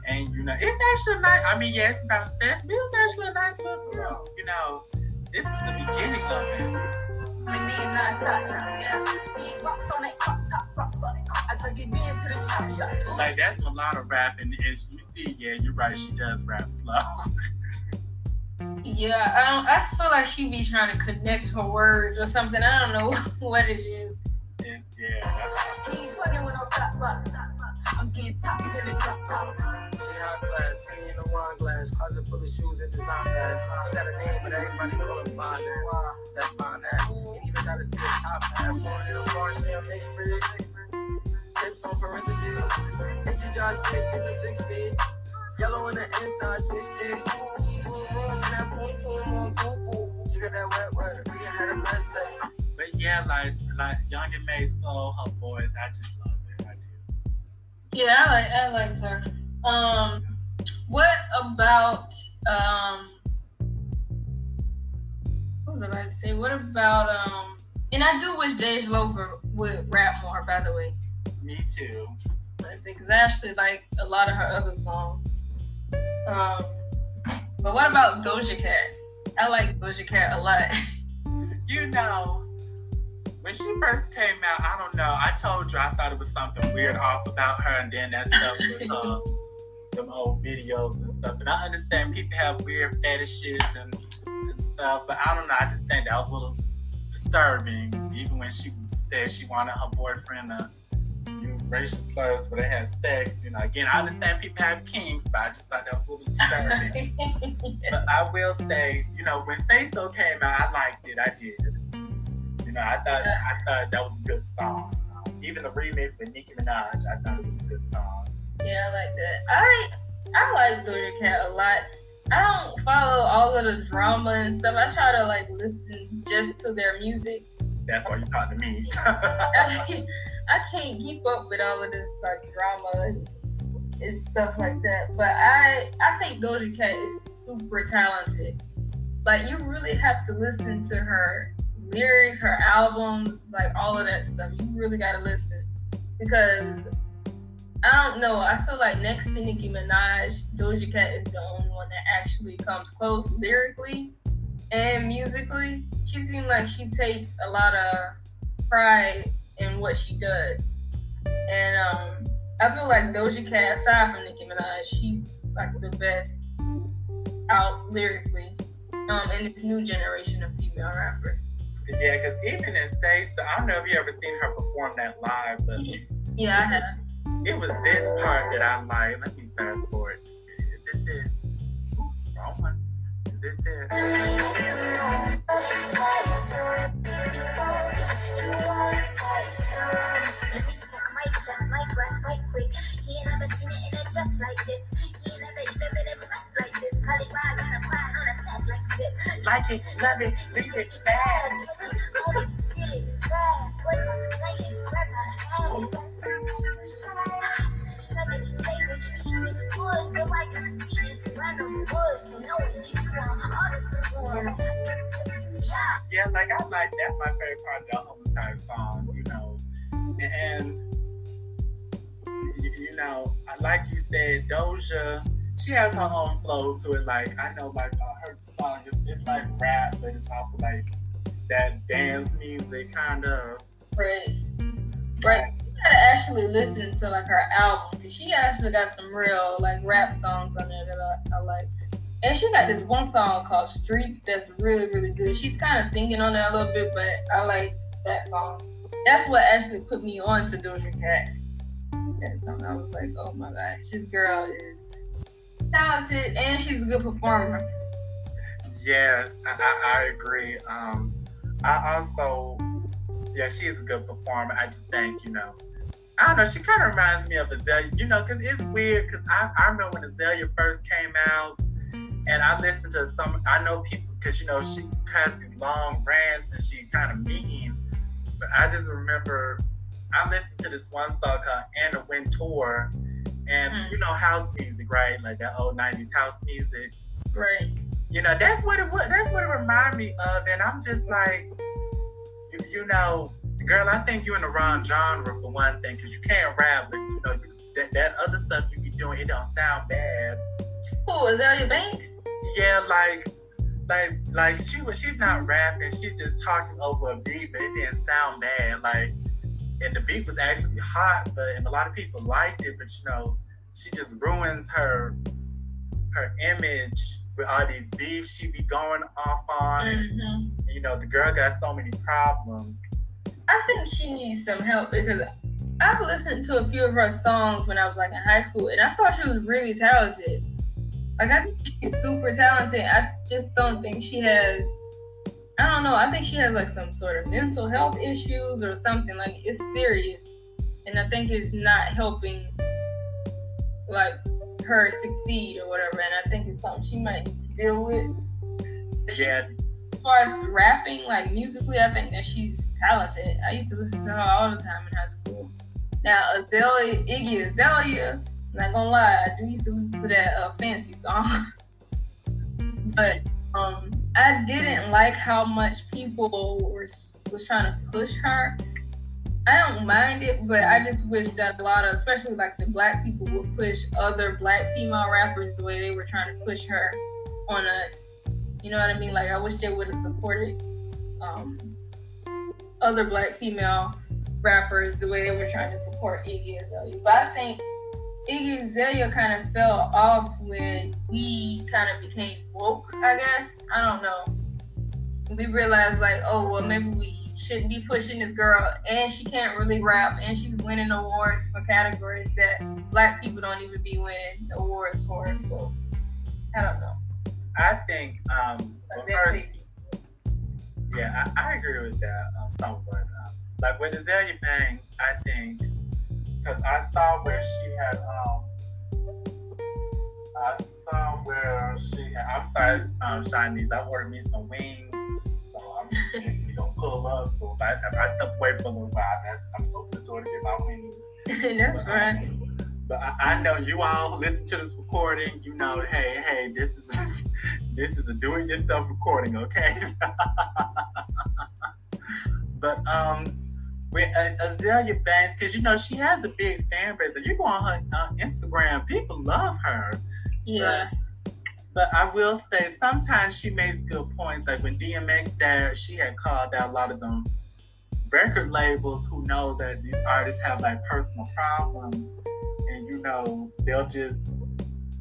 And you know, it's actually nice. I mean, yeah, it's about sex, but it's actually a nice little tune. You know, this is the beginning of it. Me need not stop now, yeah. Big rocks on that crop top, rocks on that crop. I tell you, me into the shop shop. Like that's mulatto rapping, and you see, yeah, you're right, she does rap slow. Yeah, I don't. I feel like she be trying to connect her words or something. I don't know what it is. Yeah, that's He ain't fucking with no top box. I'm getting top in the drop top. She hot class, honey in a wine glass, closet full of shoes and design bags. She got a name, but everybody call her finance. That's finance. Ain't even gotta see a top half. Born in a bar, she a mixed breed. Tips on parentheses. And she just thick, it's a six feet. Yellow in the inside, and on poo poo. Got that wet. We had a. But yeah, like like Young M.A's flow, her boys. I just love it. I do. Yeah, I like. I liked her. Um, what about um? what was I about to say? What about um? And I do wish Dej Lover would rap more. By the way, Me too. because I actually like a lot of her other songs. Um, but what about Doja Cat? I like Doja Cat a lot. You know, when she first came out, I don't know. I told you I thought it was something weird off about her, and then that stuff with uh, them old videos and stuff. And I understand people have weird fetishes and, and stuff, but I don't know. I just think that was a little disturbing, even when she said she wanted her boyfriend to use racial slurs when they had sex. You know, again, I understand people have kinks, but I just thought that was a little disturbing. But I will say, you know, when Say So came out, I liked it. I did. You know, I thought I thought that was a good song. Um, even the remix with Nicki Minaj, I thought it was a good song. Yeah, I like that. I I like Doja Cat a lot. I don't follow all of the drama and stuff. I try to like listen just to their music. That's why you talk to me. I can't, keep up with all of this like drama and, stuff like mm-hmm. that. But I I think Doja Cat is super talented. Like you really have to listen to her lyrics, her albums, like all of that stuff. You really gotta listen because I don't know. I feel like next to Nicki Minaj, Doja Cat is the only one that actually comes close lyrically and musically. She seems like she takes a lot of pride in what she does. And um, I feel like Doja Cat, aside from Nicki Minaj, she's like the best out lyrically um, in this new generation of female rappers. yeah, because even in Say So, I don't know if you ever seen her perform that live, but Yeah, I have. it was this part that I'm like, let me fast forward this video. Is this it? Wrong one. This is it? Like it, love it, leave it fast. Yeah, like I like that's my favorite part of the whole entire song, you know. And you, you know, I- like you said, Doja, she has her own flow to it. Like I know, like uh, her song is it's like rap, but it's also like that dance music kind of. Right. Right. Gotta actually listen to like her album. 'cause She actually got some real like rap songs on there that I, I like. And she got this one song called Streets that's really, really good. She's kind of singing on there a little bit, but I like that song. That's what actually put me on to Doja Cat. That song, I was like, oh my gosh, this girl is talented and she's a good performer. Yes, I, I, I agree. Um, I also, yeah, she's a good performer. I just think, you know, I don't know, she kind of reminds me of Azealia, you know, because it's weird. Because I, I remember when Azealia first came out, and I listened to some, I know people, because, you know, she has these long rants and she's kind of mean. But I just remember, I listened to this one song called Anna Wintour, and, Mm. you know, house music, right? Like that old 90s house music Right. you know that's what it was that's what it reminded me of and i'm just like you, you know girl i think you're in the wrong genre for one thing because you can't rap but you know that, that other stuff you be doing it don't sound bad Who, Azealia Banks? yeah like like like she was she's not rapping she's just talking over a beat but it didn't sound bad like and the beat was actually hot but and a lot of people liked it but you know she just ruins her her image with all these beefs she be going off on and hmm you know, the girl got so many problems. I think she needs some help because I've listened to a few of her songs when I was like in high school, and I thought she was really talented. Like I think she's super talented. I just don't think she has. I don't know. I think she has like some sort of mental health issues or something. Like it's serious, and I think it's not helping like her succeed or whatever. And I think it's something she might deal with. Yeah, as far as rapping, like musically, I think that she's talented. I used to listen to her all the time in high school. Now, Azalea, Iggy Azalea, not gonna lie, I do used to listen to that uh, fancy song. but um, I didn't like how much people were was trying to push her. I don't mind it, but I just wish that a lot of, especially like the black people, would push other black female rappers the way they were trying to push her on us. You know what I mean? Like I wish they would have supported um, other black female rappers the way they were trying to support Iggy Azalea. But I think Iggy Azalea kind of fell off when we kind of became woke, I guess. I don't know. We realized like, oh well maybe we shouldn't be pushing this girl and she can't really rap and she's winning awards for categories that black people don't even be winning awards for. So I don't know. I think um well, first, yeah, I, I, agree with that somewhat. Um, like with Azealia Banks, I think because I saw where she had um I saw where she had, I'm sorry, um Chinese, I ordered me some wings. So I'm you know pull up. So if I, if I step away for a little while, I'm so to the door to get my wings. That's right. But I, I, know you all listen to this recording. You know, hey, hey, this is this is a do-it-yourself recording, okay? but um, with uh, Azealia Banks, because you know she has a big fan base. If you go on her uh, Instagram, people love her. Yeah. But, but I will say sometimes she makes good points. Like when DMX died, she had called out a lot of them record labels who know that these artists have like personal problems, and you know they'll just,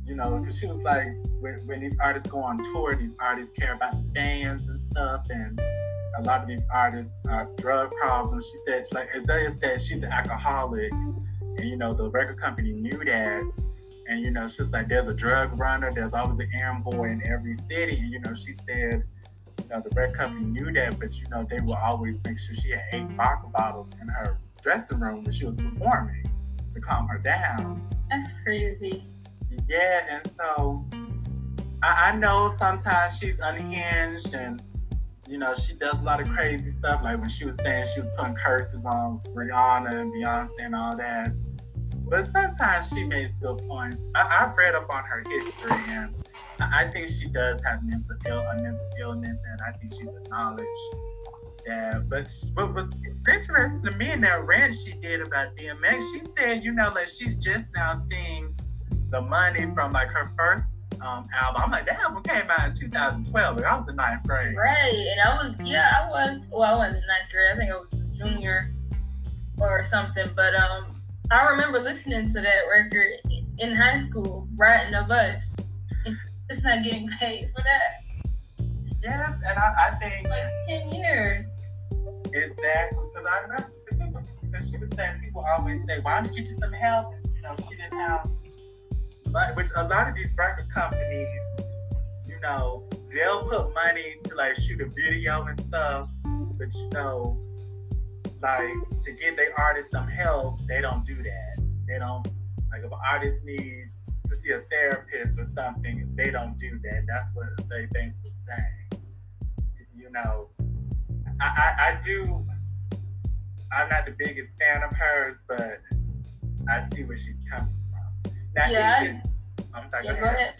you know, because she was like, when, when these artists go on tour, these artists care about fans and stuff, and a lot of these artists are drug problems. She said, like Azealia said, she's an alcoholic, and you know the record company knew that, and you know she's like, there's a drug runner, there's always an errand boy in every city, and you know she said, you know the record company knew that, but you know they will always make sure she had eight vodka bottles in her dressing room when she was performing to calm her down. That's crazy. Yeah, and so I, I know sometimes she's unhinged and you know, she does a lot of crazy stuff. Like when she was saying she was putting curses on Rihanna and Beyonce and all that. But sometimes she makes good points. I, have read up on her history, and I think she does have mental Ill, a mental illness, and I think she's acknowledged that. But what was interesting to me in that rant she did about DMX, she said, you know, like she's just now seeing the money from like her first um, album. I'm like, that album came out in 2012. Like, I was in ninth grade. Right, and I was, yeah, I was. Well, I wasn't in ninth grade. I think I was a junior or something. But um, I remember listening to that record in high school, riding a bus. It's not getting paid for that. Yes, and I, I think like ten years. Exactly, because I remember because she was saying people always say, "Why don't you get you some help?" You know, she didn't have but which a lot of these record companies, you know, they'll put money to like shoot a video and stuff, but you know, like to give their artist some help, they don't do that. They don't like if an artist needs to see a therapist or something, they don't do that. That's what Zay Banks was saying. You know, I, I, I do. I'm not the biggest fan of hers, but I see where she's coming that yeah, I, am sorry. Yeah, go, ahead. go ahead.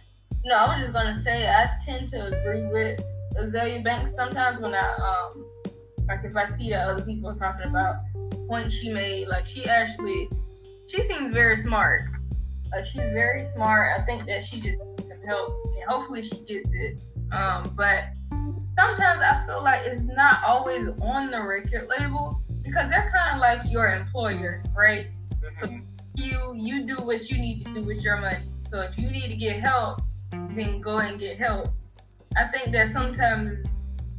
No, I was just gonna say I tend to agree with Azealia Banks. Sometimes when I um like if I see that other people are talking about points she made, like she actually she seems very smart. Like she's very smart. I think that she just needs some help and hopefully she gets it. Um, but sometimes I feel like it's not always on the record label because they're kind of like your employer, right? Mm-hmm you you do what you need to do with your money. So if you need to get help, then go and get help. I think that sometimes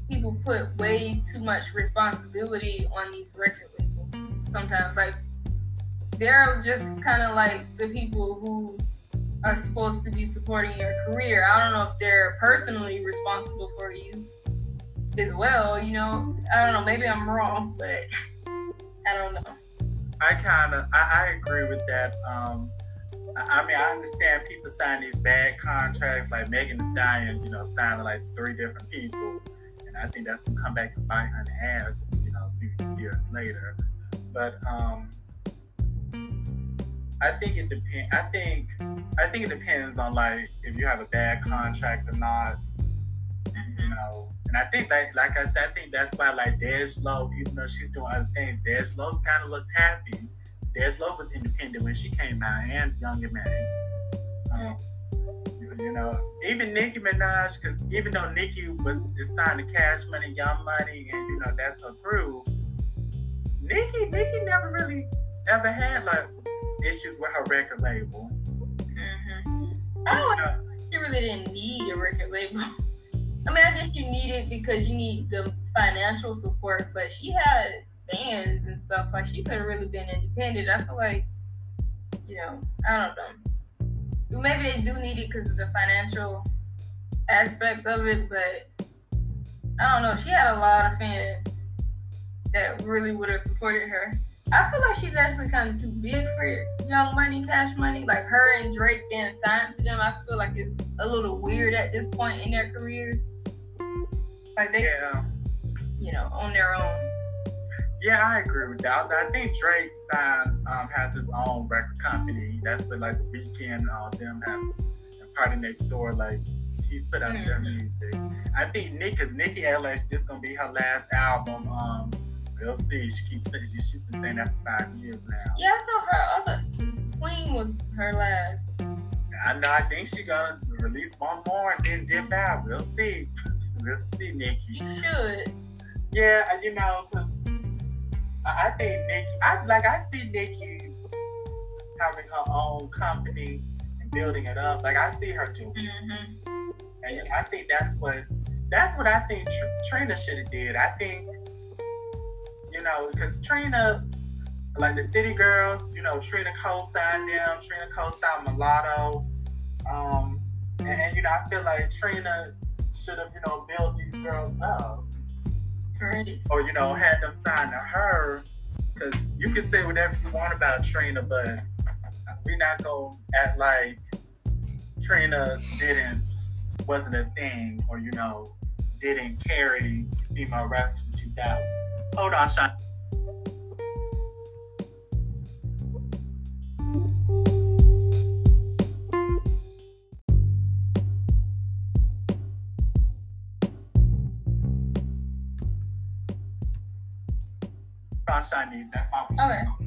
people put way too much responsibility on these record labels. Sometimes, like they're just kind of like the people who are supposed to be supporting your career. I don't know if they're personally responsible for you as well. You know, I don't know. Maybe I'm wrong, but I don't know. I kind of I, I, agree with that. Um, I, I, mean, I understand people sign these bad contracts, like Megan Thee Stallion, you know, signing like three different people, and I think that's gonna come back and bite her in the ass, you know, a few years later. But um, I think it depends. I think I think it depends on like if you have a bad contract or not. You know, know, and I think like like I said, I think that's why like Dej Loaf, even though she's doing other things, Dej Loaf kind of looks happy. Dej Loaf was independent when she came out, and Young M.A. Um, you, you know, even Nicki Minaj, because even though Nicki was signed to Cash Money, Young Money, and you know that's her crew, Nicki Nicki never really ever had like issues with her record label. hmm I don't Uh, you really didn't need a record label. I mean, I guess you need it because you need the financial support, but she had fans and stuff. Like, she could have really been independent. I feel like, you know, I don't know. Maybe they do need it because of the financial aspect of it, but I don't know. She had a lot of fans that really would have supported her. I feel like she's actually kind of too big for Young Money, Cash Money. Like her and Drake being signed to them, I feel like it's a little weird at this point in their careers. Like they, yeah. you know, on their own. Yeah, I agree with that. I think Drake signed um, has his own record company. That's what like The Weeknd uh, them have and Party Next Door. Like he's put out their music. I think Nick, cause Nicki LS just gonna be her last album. Um, we'll see. She keeps saying she, she's been saying that for five years now. Yeah, I thought her. Thought Queen was her last. I know. I think she gonna release one more and then dip out. We'll see. See, Nicki. You should. Yeah, you know, 'cause I think Nicki, I like I see Nicki having her own company and building it up. Like I see her doing, it. hmm and I think that's what that's what I think Tr- Trina should have did. I think you know because Trina, like the City Girls, you know Trina co-signed them. Trina co-signed Mulatto, um, and, and you know I feel like Trina should have you know built these girls up Ready. or you know had them sign to her because you can say whatever you want about Trina, but we're not gonna act like Trina didn't wasn't a thing or you know didn't carry female rap to 2000. Hold on, Sean. Shanice. That's my Okay. Okay,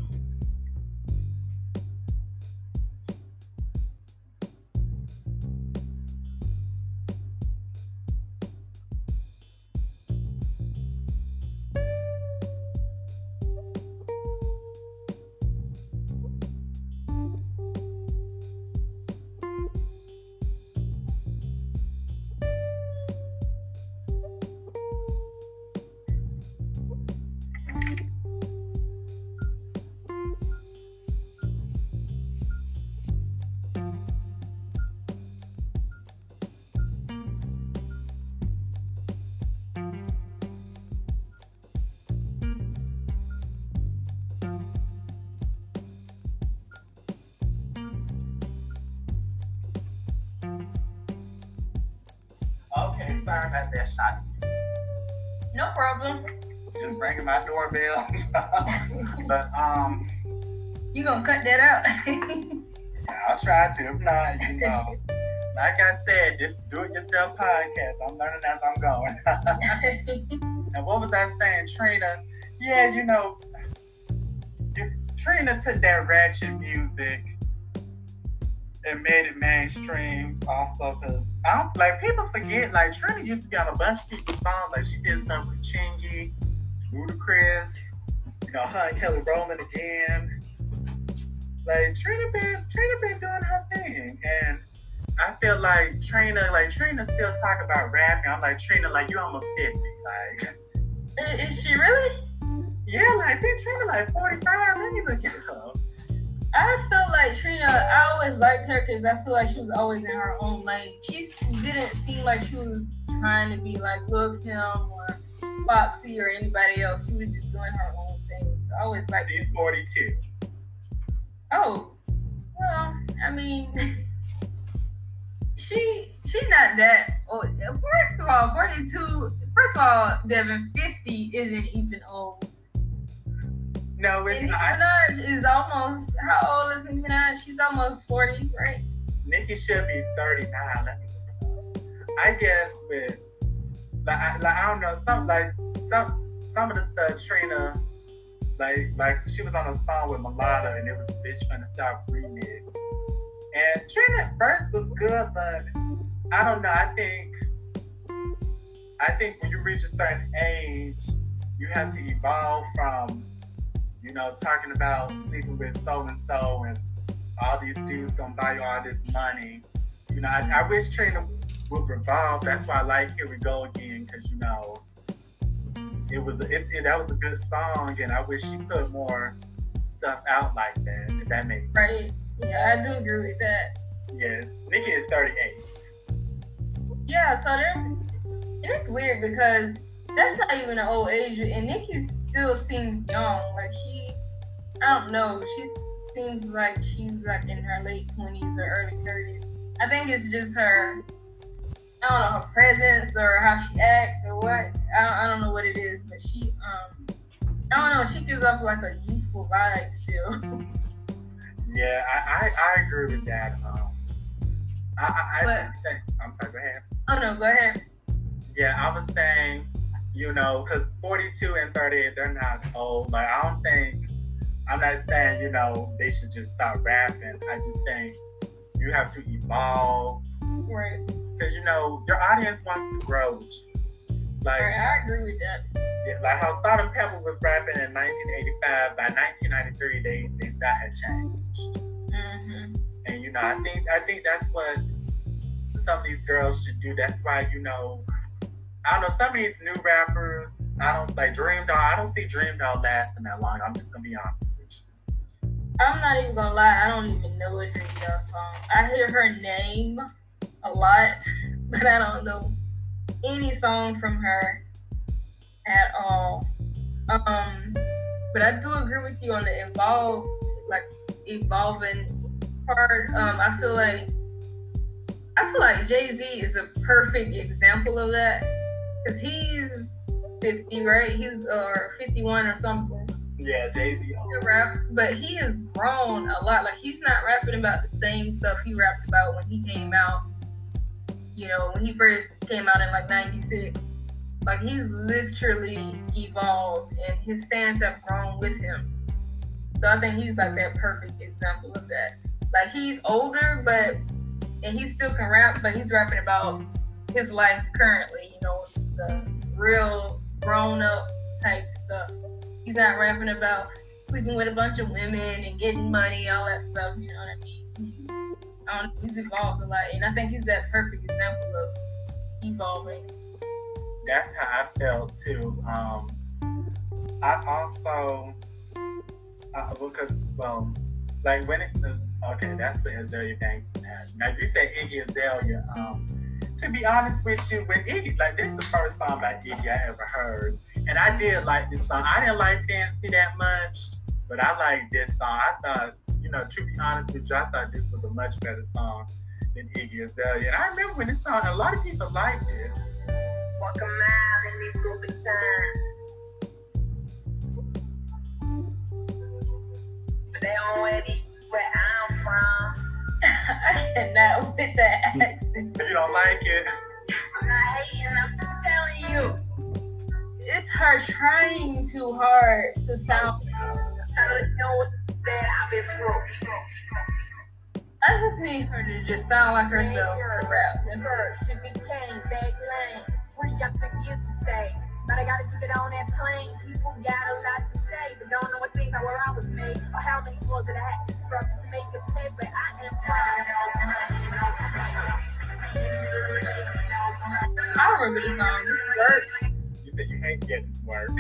doorbell. but um, You gonna cut that out? I'll try to. If not, you know, like I said, this do it yourself podcast. I'm learning as I'm going. and what was I saying, Trina? Yeah, you know, you- Trina took that ratchet music and made it mainstream also because I don't like people forget like Trina used to be on a bunch of people's songs like she did stuff with Chingy, Ludacris, you know her and Kelly Rowland again. Like Trina been Trina been doing her thing and I feel like Trina like Trina still talk about rapping. I'm like Trina like you almost 50 like is, is she really? yeah like bitch Trina like 45 let me look it up. I felt like Trina. I always liked her because I feel like she was always in her own lane. She didn't seem like she was trying to be like look or Foxy or anybody else. She was just doing her own thing. So I always like her. He's 42. Oh, well, I mean, she she's not that old. First of all, 42. First of all, Devin, 50 isn't even old. No, it's Nicki not. Minaj is almost how old is Nicki Minaj? She's almost 40, right? Nicki should be 39. Let me look it up. I guess with like, I, like I don't know, some like some some of the stuff Trina, like like she was on a song with Mulatto and it was a Bitch From Da Souf remix. And Trina first was good, but I don't know. I think I think when you reach a certain age, you have to evolve from, you know, talking about sleeping with so and so and all these dudes gonna buy you all this money. You know, I, I wish Trina would revolve. That's why I like Here We Go Again, because you know, it was a, it, it, that was a good song, and I wish she put more stuff out like that. If that makes sense. Right. Yeah, I do agree with that. Yeah, Nicki is 38. Yeah, so it's weird because that's not even an old age, and Nicki still seems young. Like she, I don't know, she seems like she's like in her late twenties or early thirties. I think it's just her, I don't know, her presence or how she acts or what. I don't, I don't know what it is, but she, um, I don't know, she gives off like a youthful vibe still. Yeah, I, I, I agree with that. Um, I I, I but, think, I'm sorry, go ahead. oh no, go ahead. Yeah, I was saying, you know, because 42 and 38, they're not old. Like, I don't think, I'm not saying, you know, they should just stop rapping. I just think you have to evolve. Right, Because, you know, your audience wants to grow with you. Like, right, I agree with that. yeah, like how and Pepper was rapping in 1985, by 1993, they, they style had changed. hmm And you know, I think I think that's what some of these girls should do. That's why you know, I don't know some of these new rappers. I don't like Dream Doll. I don't see Dream Doll lasting that long. I'm just gonna be honest with you. I'm not even gonna lie, I don't even know a Dream Doll song. I hear her name a lot, but I don't know any song from her at all. Um, but I do agree with you on the evolve, like evolving part. Um, I feel like I feel like Jay Z is a perfect example of that because he's 50, right? He's or 51 or something Yeah, Jay Z. rap, but he has grown a lot. Like he's not rapping about the same stuff he rapped about when he came out. You know, when he first came out in like '96. Like he's literally evolved, and his fans have grown with him. So I think he's like that perfect example of that. Like he's older, but and he still can rap, but he's rapping about his life currently. You know, the real grown up type stuff. He's not rapping about sleeping with a bunch of women and getting money, all that stuff. You know what I mean? Don't, he's evolved a lot, and I think he's that perfect example of evolving. That's how I felt too. Um, I also uh, because well, like when it okay, that's what Azealia Banks had. Now you said Iggy Azalea. Um, to be honest with you, when Iggy like this is the first song by Iggy I ever heard, and I did like this song. I didn't like Fancy that much, but I like this song. I thought, to be honest with you, I thought this was a much better song than Iggy Azalea. And I remember when this song, a lot of people liked it. Walk a mile in these stupid times. They don't wear these where I'm from. I cannot with that accent. You don't like it, I'm not hating, I'm just telling you. It's her trying too hard to sound. I just know what that I've been through. I just need her to just sound like herself to rap. That's First, she became back lane. Free job took years to say. But I gotta get on that plane. People got a lot to say, but don't know a thing about where I was made or how many floors that I had to scrub just to make a place where I am I remember the song. This work. you said you hate getting smart.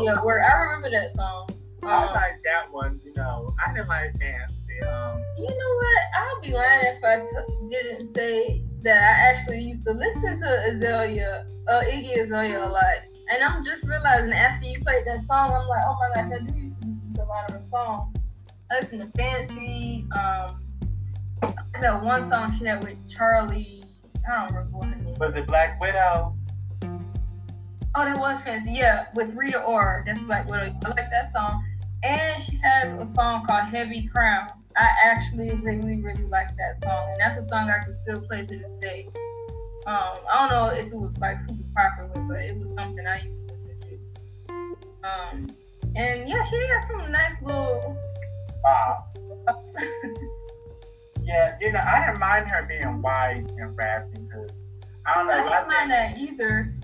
Yeah, work. I remember that song. I like that one, you know. I didn't like Fancy. Um, you know what? I'll be lying if I t- didn't say that I actually used to listen to Azalea, uh, Iggy Azalea a lot. And I'm just realizing after you played that song, I'm like, oh my gosh, I do used to listen to a lot of the songs. I listen to Fancy. Um, that one song she had with Charli. I don't remember what her name. was it Black Widow? Oh, that was Fancy. Yeah, with Rita Ora. That's Black Widow. I like that song. And she has a song called Heavy Crown. I actually really, really like that song. And that's a song I can still play to this day. Um, I don't know if it was like super popular, but it was something I used to listen to. Um, and yeah, she has some nice little. Bob. Yeah, you know, I didn't mind her being white and rapping because I don't know. I I didn't mind that either,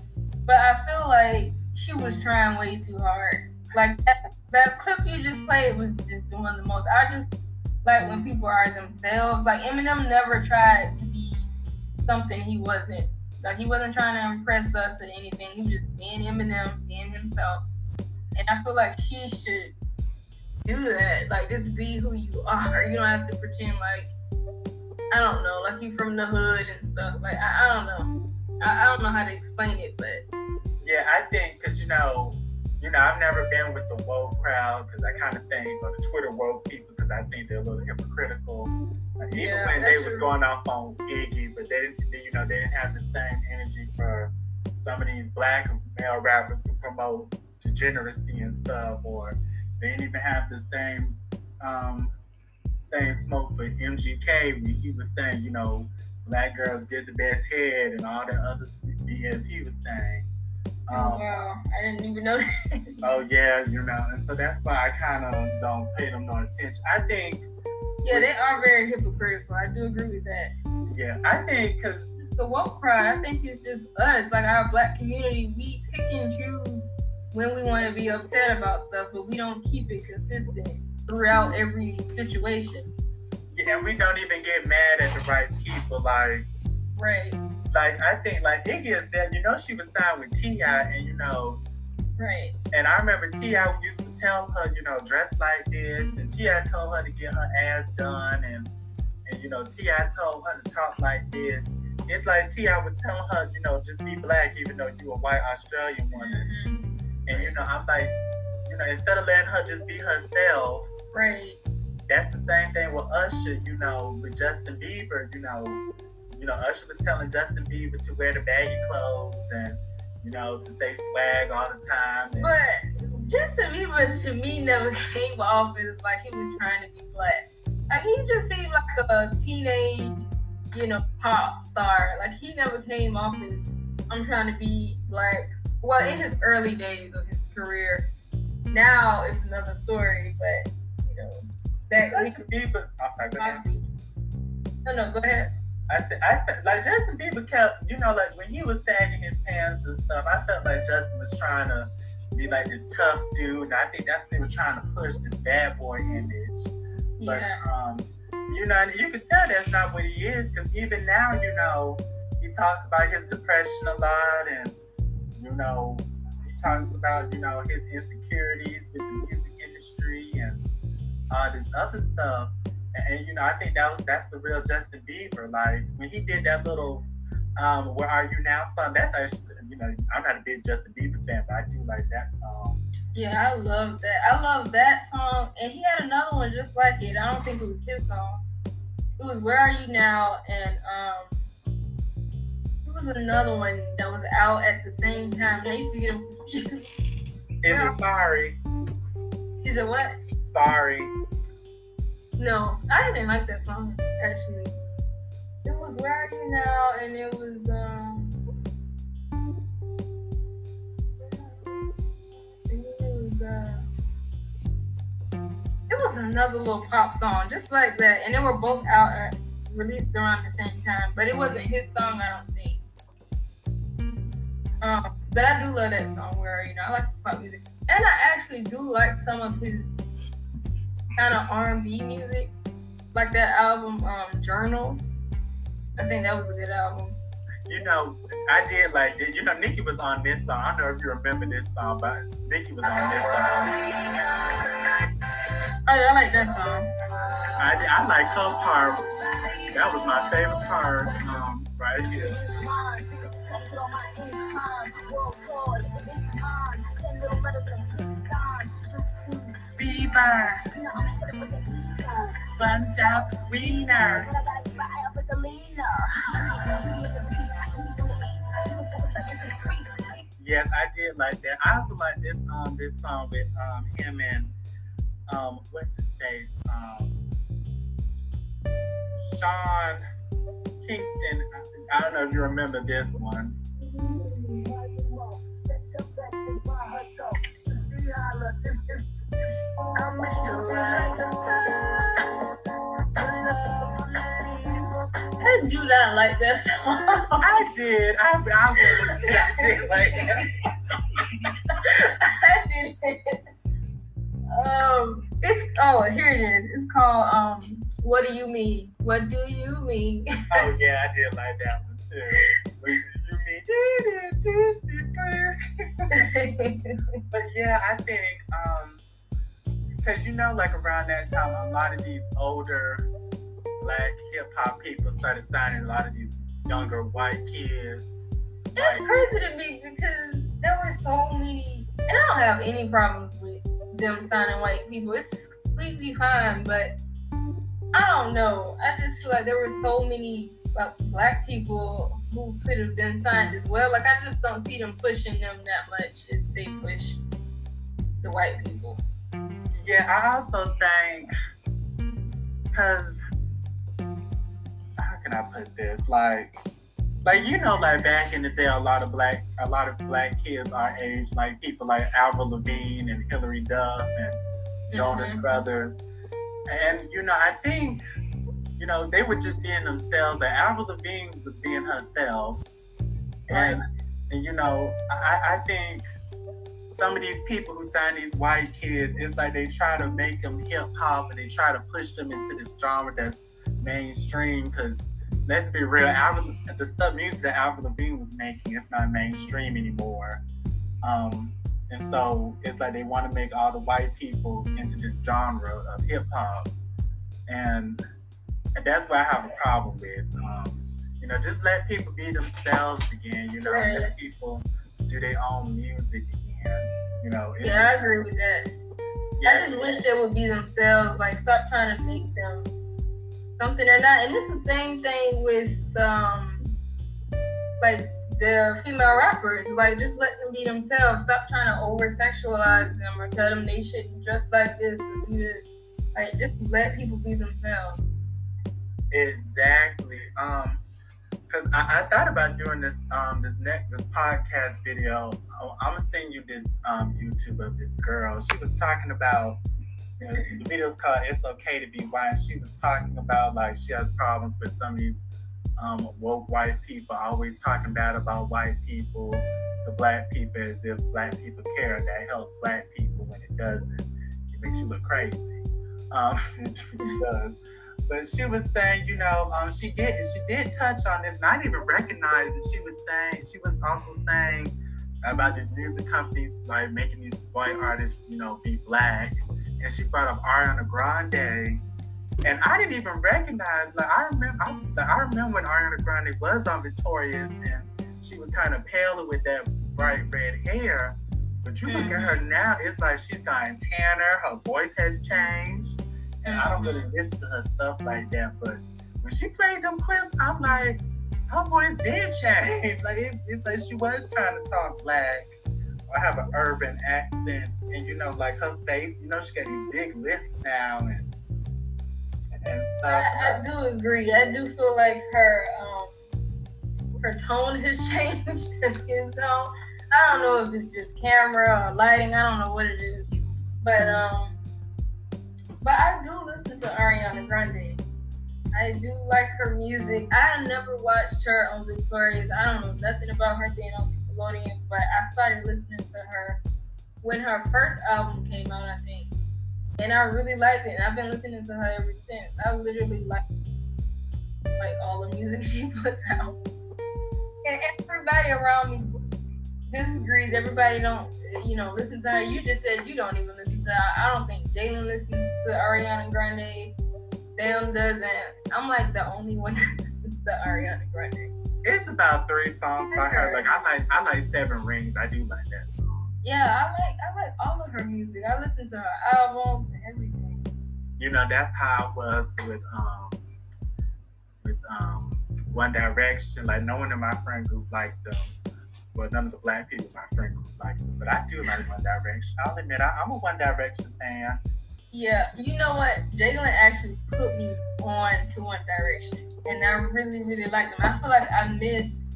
but I feel like she was trying way too hard. Like that, that clip you just played was just doing the most. I just like when people are themselves. Like Eminem never tried to be something he wasn't. Like he wasn't trying to impress us or anything. He was just being Eminem, being himself. And I feel like she should do that. Like just be who you are. You don't have to pretend like I don't know, like you from the hood and stuff. Like I, I don't know. I, I don't know how to explain it, but Yeah, I think because you know, you know, I've never been with the woke crowd because I kind of think, or the Twitter woke people because I think they're a little hypocritical. Like, even Yeah, when they that's was going off on Iggy, but they didn't, you know, they didn't have the same energy for some of these black male rappers who promote degeneracy and stuff, or they didn't even have the same um, same smoke for MGK when he was saying, you know, black girls get the best head and all that other BS he was saying. Um, wow, I didn't even know that. Oh yeah, you know, and so that's why I kind of don't pay them no attention. I think, yeah, they are very hypocritical. I do agree with that. yeah, I think because the woke crowd, I think it's just us, like our black community. We pick and choose when we want to be upset about stuff, but we don't keep it consistent throughout every situation. yeah, and we don't even get mad at the right people. Like, Right, like I think like Iggy is that you know she was signed with T.I., and you know, right. and I remember T.I. used to tell her, you know, dress like this, and T.I. told her to get her ass done, and and you know, T.I. told her to talk like this. It's like T.I. was telling her, you know, just be black, even though you a white Australian woman. Mhm. And you know, I'm like, you know, instead of letting her just be herself, Right. that's the same thing with Usher, you know, with Justin Bieber, you know. You know, Usher was telling Justin Bieber to wear the baggy clothes and, you know, to say swag all the time. And, But Justin Bieber to me never came off as like he was trying to be black. Like he just seemed like a teenage, you know, pop star. Like he never came off as I'm trying to be black. Well, in his early days of his career, now it's another story. But you know, back we Justin Bieber, I'm sorry, go ahead. No, no, go ahead. I, th- I th- like Justin Bieber kept, you know, like when he was sagging his pants and stuff, I felt like Justin was trying to be like this tough dude, and I think that's what they were trying to push this bad boy image. But Yeah, um, you know, you can tell that's not what he is because even now, you know, he talks about his depression a lot, and you know, he talks about you know his insecurities with the music industry and all this other stuff. And, you know, I think that was that's the real Justin Bieber. Like when he did that little um, "Where Are You Now" song. That's actually, you know, I'm not a big Justin Bieber fan, but I do like that song. yeah, I love that. I love that song, and he had another one just like it. I don't think it was his song. It was "Where Are You Now," and um, it was another one that was out at the same time. I used to get them confused. Is it sorry? Is it what? Sorry. No, I didn't like that song actually. It was "Where Are You Now," and it was um. It was, uh, it was another little pop song, just like that, and they were both out uh, released around the same time. But it wasn't his song, I don't think. Um, but I do love that song. Where Are You Now? I like pop music, and I actually do like some of his kind of R&B music, like that album um, Journals. I think that was a good album. You know, I did like this. You know, Nicki was on this song. I don't know if you remember this song, but Nicki was on this song. Oh, yeah, I like that song. I, I like her part. That was my favorite part um, right here. Buns out wiener. Yes, I did like that. I also like this um this song with um him and um what's his face um Sean Kingston. I don't know if you remember this one. I do not like that song. I did. I, I, was- like that. I did. Um, it's oh here it is. It's called um. What do you mean? What do you mean? Oh yeah, I did like that one too. What do you mean? But yeah, I think um because you know, like around that time, a lot of these older black hip hop people started signing a lot of these younger white kids. It's Like, crazy to me because there were so many, and I don't have any problems with them signing white people. It's completely fine, but I don't know. I just feel like there were so many like, black people who could have been signed as well. Like I just don't see them pushing them that much as they push the white people. Yeah, I also think because how can I put this? Like, like you know, like back in the day, a lot of black, a lot of black kids our age, like people like Avril Lavigne and Hilary Duff and Jonas Mhm. Brothers, and you know, I think you know they were just being themselves. Like Avril Lavigne was being herself, and and you know, I, I think some of these people who sign these white kids, it's like they try to make them hip hop and they try to push them into this genre that's mainstream. Because let's be real, the stuff music that Avril Lavigne was making, it's not mainstream anymore. Um, and so it's like they want to make all the white people into this genre of hip hop, and, and that's what I have a problem with. Um, you know, just let people be themselves again. You know, Right. let people do their own music You know, it- Yeah, I agree with that. yeah, I just wish they would be themselves. Like, stop trying to make them something they're not. And it's the same thing with um, like the female rappers. Like, just let them be themselves. Stop trying to over sexualize them or tell them they shouldn't dress like this or do this. Like, just let people be themselves. Exactly. Um, cause I, I thought about doing this um this next this podcast video. Oh, I'm gonna send you this um YouTube of this girl. She was talking about you know, the video's called "It's Okay to Be White." She was talking about like she has problems with some of these um woke white people always talking bad about white people to black people as if black people care. That helps black people when it doesn't. It makes you look crazy. Um, it does. But she was saying, you know, um, she did she did touch on this, and I didn't even recognize it. She was saying she was also saying about these music companies like making these white artists, you know, be black. And she brought up Ariana Grande, and I didn't even recognize. Like I remember, I, like, I remember when Ariana Grande was on Victorious, and she was kind of paler with that bright red hair. But you look at her now, it's like she's gotten tanner. Her voice has changed and I don't really listen to her stuff like that. But when she played them clips, I'm like, her voice did change. Like it, it's like she was trying to talk black or have an urban accent, and you know, like her face, you know, she got these big lips now and and stuff. I, I do agree. I do feel like her um, her tone has changed, skin tone. I don't know if it's just camera or lighting. I don't know what it is, but um, but I do listen to Ariana Grande. I do like her music. I never watched her on Victorious. I don't know nothing about her being on Nickelodeon, but I started listening to her when her first album came out, I think. And I really liked it. And I've been listening to her ever since. I literally like like all the music she puts out. And everybody around me disagrees. Everybody don't you know listen to her. You just said you don't even listen to her. I don't think Jalen listens to Ariana Grande. Sam doesn't. I'm like the only one that listens to Ariana Grande. It's about three songs by her. Like I like I like Seven Rings. I do like that song. Yeah, I like I like all of her music. I listen to her albums and everything. You know, that's how I was with um with um One Direction. Like no one in my friend group liked them. Well, none of the black people in my friend group them. But I do like One Direction. I'll admit I, I'm a One Direction fan. Yeah, you know what? Jalen actually put me on to One Direction. and I really, really like them. I feel like I missed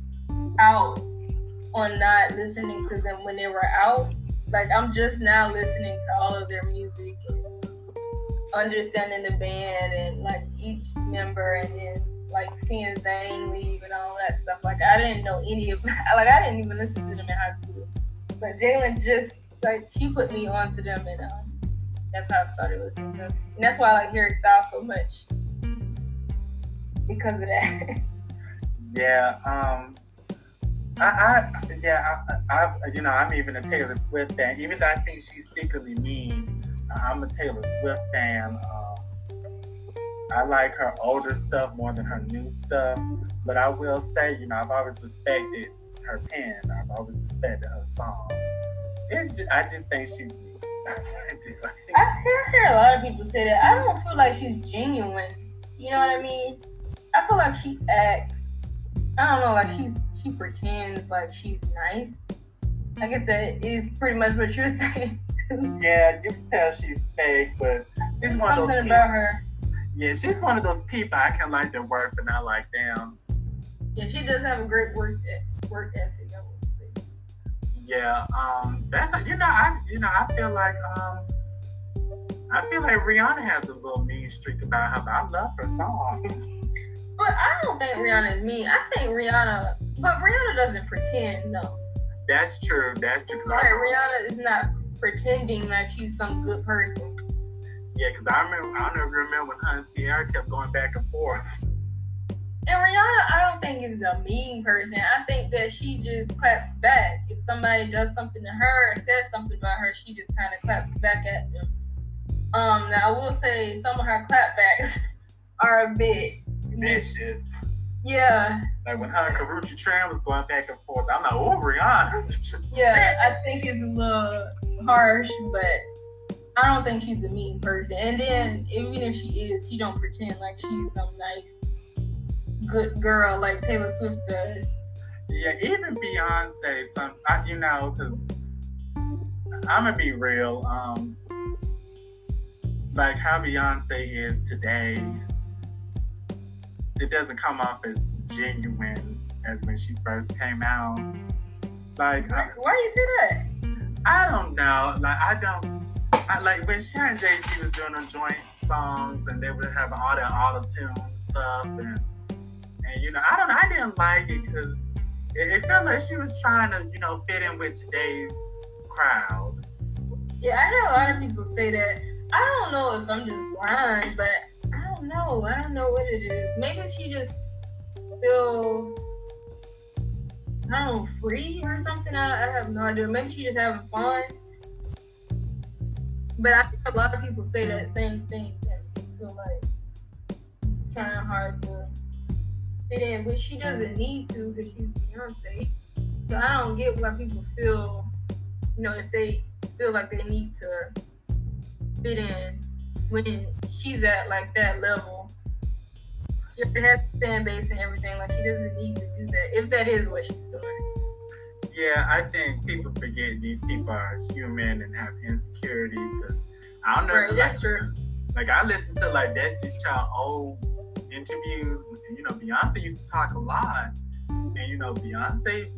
out on not listening to them when they were out. Like I'm just now listening to all of their music and understanding the band and like each member and then like seeing Zayn leave and all that stuff. Like I didn't know any of like I didn't even listen to them in high school. But Jalen just like she put me onto them and um, that's how I started listening to them. And that's why I like Harry Styles so much. Because of that. Yeah, um, I, I yeah, I, I, you know, I'm even a Taylor Swift fan. Even though I think she's secretly mean, I'm a Taylor Swift fan. Um, I like her older stuff more than her new stuff. But I will say, you know, I've always respected her pen. I've always respected her songs. It's just, I just think she's. I do. I hear a lot of people say that. I don't feel like she's genuine. You know what I mean? I feel like she acts. I don't know, like she's she pretends like she's nice. I guess that is pretty much what you're saying. Yeah, you can tell she's fake, but she's one of those Something about her. Yeah, she's one of those people I can like their work, but not like them. Yeah, she does have a great work work ethic. I would say. Yeah, um, that's you know, I you know, I feel like um, I feel like Rihanna has a little mean streak about her, but I love her songs. But I don't think Rihanna is mean. I think Rihanna, but Rihanna doesn't pretend. No, That's true. That's true. Like Rihanna is not pretending that she's some good person. Yeah, because I remember. I don't know if you remember when her and Ciara kept going back and forth. And Rihanna, I don't think is a mean person. I think that she just claps back. If somebody does something to her or says something about her, she just kind of claps back at them. Um, now I will say some of her clapbacks are a bit, Vicious. yeah, Like when her and Karrueche Tran was going back and forth. I'm like, oh, Rihanna. yeah. I think it's a little harsh, but I don't think she's a mean person. And then even if she is, she don't pretend like she's some nice, good girl like Taylor Swift does. Yeah, even Beyonce, some I, you know, because I'm gonna be real. Um, like how Beyonce is today, it doesn't come off as genuine as when she first came out. Like Why, I, why do you say that? I don't know. Like I don't. I like when she and Jay Z was doing them joint songs and they would have all that auto tune stuff and and you know I don't know. I didn't like it because it, it felt like she was trying to you know fit in with today's crowd. Yeah, I know a lot of people say that. I don't know if I'm just blind, but I don't know. I don't know what it is. Maybe she just feel I don't know, free or something. I, I have no idea. Maybe she just having fun. But I think a lot of people say that same thing. That they feel like she's trying hard to fit in, but she doesn't need to because she's Beyonce. So I don't get why people feel, you know, if they feel like they need to fit in when she's at like that level. She has a fan base and everything. Like she doesn't need to do that if that is what she's doing. Yeah, I think people forget these people are human and have insecurities because I don't know. Right, like, true. like I listen to like Destiny's Child old interviews. And, you know, Beyonce used to talk a lot, and you know, Beyonce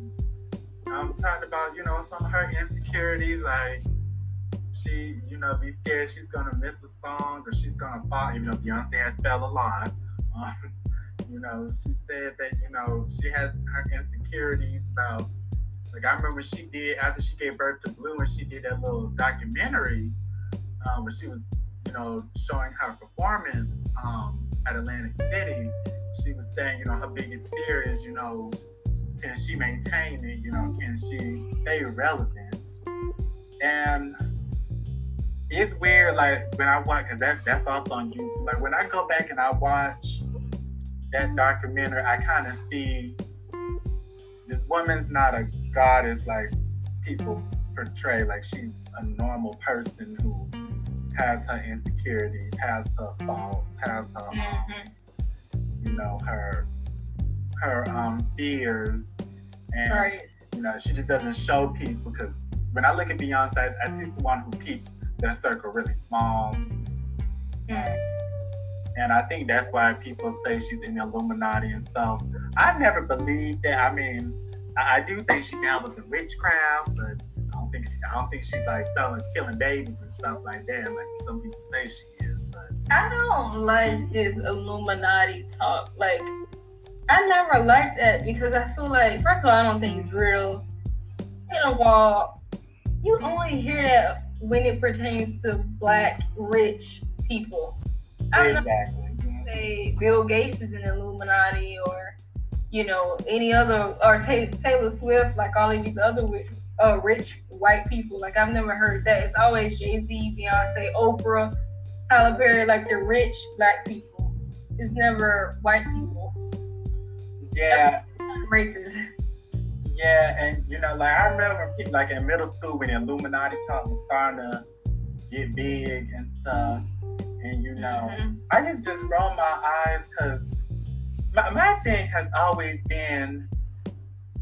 um talked about you know some of her insecurities, like she you know be scared she's gonna miss a song or she's gonna fall. Even though Beyonce has fell a lot, um, you know, she said that you know she has her insecurities about. Like I remember she did after she gave birth to Blue, and she did that little documentary um, where she was you know, showing her performance um, at Atlantic City, she was saying, you know, her biggest fear is, you know, can she maintain it? You know, can she stay relevant? And it's weird, like when I watch, because that, that's also on YouTube. Like when I go back and I watch that documentary, I kind of see this woman's not a goddess like people portray. Like she's a normal person who has her insecurities, has her faults, has her, um, Mhm. you know, her her um fears, and Right. you know, she just doesn't show people. Because when I look at Beyonce, I see someone who keeps their circle really small, Mm. And I think that's why people say she's in the Illuminati and stuff. I never believed that. I mean, I, I do think she dabbles in witchcraft, but I don't think she. I don't think she's like selling, killing babies and stuff like that, like some people say she is. But I don't like this Illuminati talk. Like, I never liked that because I feel like, first of all, I don't think it's real. Second of all, you only hear that when it pertains to black rich people. I don't know exactly. say Bill Gates is an Illuminati or you know any other or Ta- Taylor Swift like all of these other rich, uh, rich white people. Like I've never heard that. It's always Jay Z, Beyonce, Oprah, Tyler Perry, like the rich black people. It's never white people. Yeah, Racist. yeah, and you know, like I remember, like in middle school when the Illuminati talk was starting to get big and stuff, and you know. Mhm. I just just roll my eyes because my, my thing has always been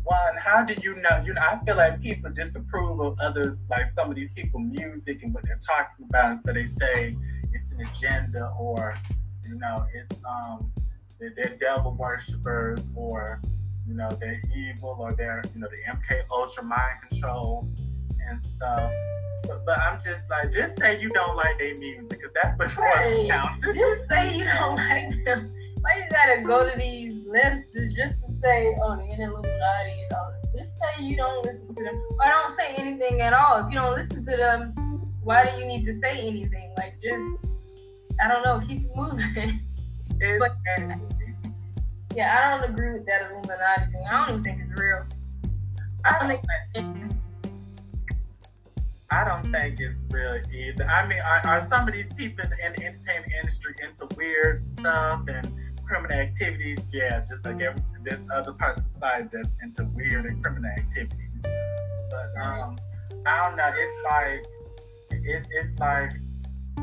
one, how do you know? You know, I feel like people disapprove of others, like some of these people, music and what they're talking about, and so they say it's an agenda or you know, it's um they're, they're devil worshippers or you know they're evil or they're you know the MK Ultra mind control and stuff. But, but I'm just like, just say you don't like their music, because that's what Right. to. Just say you don't like them. Why you gotta go to these lists just to say, oh, they're Illuminati and all this? Just say you don't listen to them. Or don't say anything at all. If you don't listen to them, why do you need to say anything? Like, just, I don't know, keep moving. But- yeah, I don't agree with that Illuminati thing. I don't even think it's real. I don't think it's I don't think it's real either. I mean, are, are some of these people in the entertainment industry into weird stuff and criminal activities? Yeah, just like every, there's other parts of society that's into weird and criminal activities. But um, I don't know. It's like it's it's like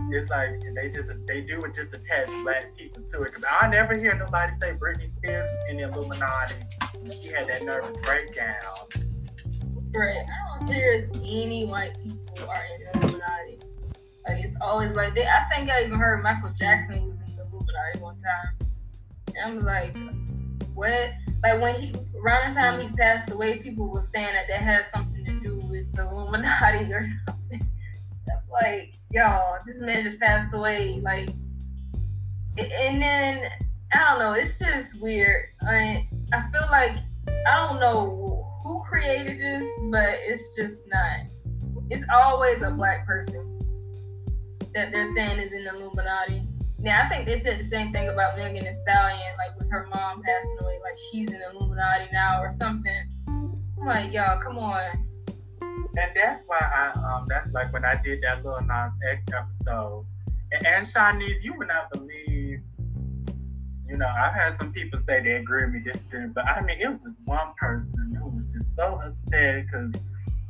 it's like they just they do it just attach black people to it. Cause I never hear nobody say Britney Spears was in the Illuminati when she had that nervous breakdown. Right. I don't hear any white people are in the Illuminati. Like it's always like they. I think I even heard Michael Jackson was in the Illuminati one time. I'm like, what? Like when he around the time he mm. passed away, people were saying that that had something to do with the Illuminati or something. Like, y'all, this man just passed away. Like, and then I don't know. It's just weird. I I feel like I don't know who created this, but it's just not. It's always a black person that they're saying is in the Illuminati. Now I think they said the same thing about Megan Thee Stallion, like with her mom passing away, like she's an Illuminati now or something. I'm like, y'all, come on. And that's why I um that's like when I did that little Nas X episode. And, and Shanice, you would not believe, you know, I've had some people say they agree with me, disagree, but I mean it was this one person who was just so upset because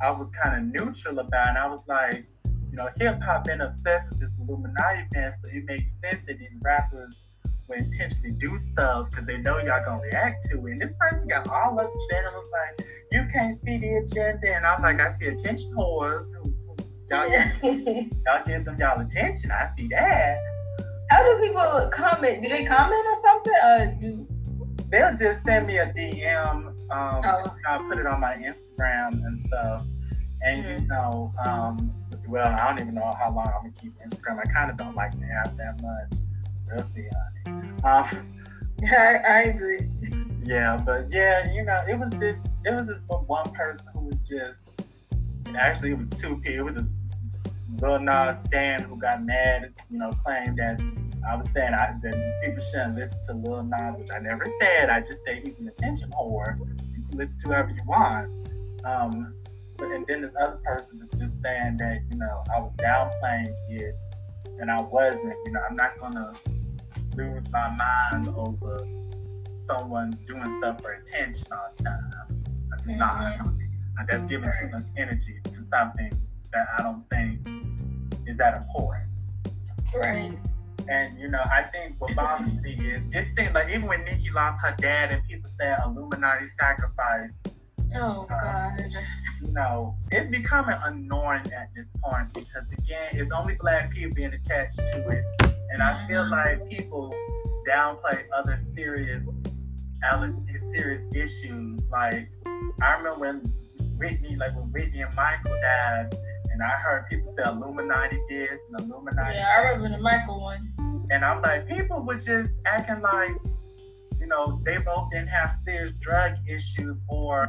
I was kind of neutral about it. And I was like, you know, hip hop been obsessed with this Illuminati man, so it makes sense that these rappers will intentionally do stuff because they know y'all gonna react to it. And this person got all upset and was like, you can't see the agenda. And I'm like, I see attention whores. Who, who- y'all, y'all give them y'all attention. I see that. How do people comment? Do they comment or something? Uh, do They'll just send me a DM. Um, Oh. I'll put it on my Instagram and stuff. And you know, um, well, I don't even know how long I'm gonna keep Instagram. I kind of don't like the app that much. We'll see, honey. Um, I, I agree. Yeah, but yeah, you know, it was this it was this one person who was just actually it was two people. It was this Lil Nas Stan who got mad, you know, claimed that I was saying I, that people shouldn't listen to Lil Nas, which I never said. I just say he's an attention whore. You can listen to whoever you want. Um, but and then this other person was just saying that, you know, I was downplaying it and I wasn't. You know, I'm not gonna lose my mind over someone doing stuff for attention all the time. I'm just not. Mm-hmm. And that's mm-hmm. giving too much energy to something that I don't think is that important. Right. And you know, I think what bothers me is this thing. Like even when Nicki lost her dad, and people said Illuminati sacrifice. Oh God. Know, it's becoming annoying at this point because again, it's only black people being attached to it, And I feel Mhm. like people downplay other serious, serious issues. Like I remember when Whitney, like when Whitney and Michael died, and I heard people say Illuminati this and Illuminati Yeah, I remember the Michael one. and I'm like, people were just acting like, you know, they both didn't have serious drug issues or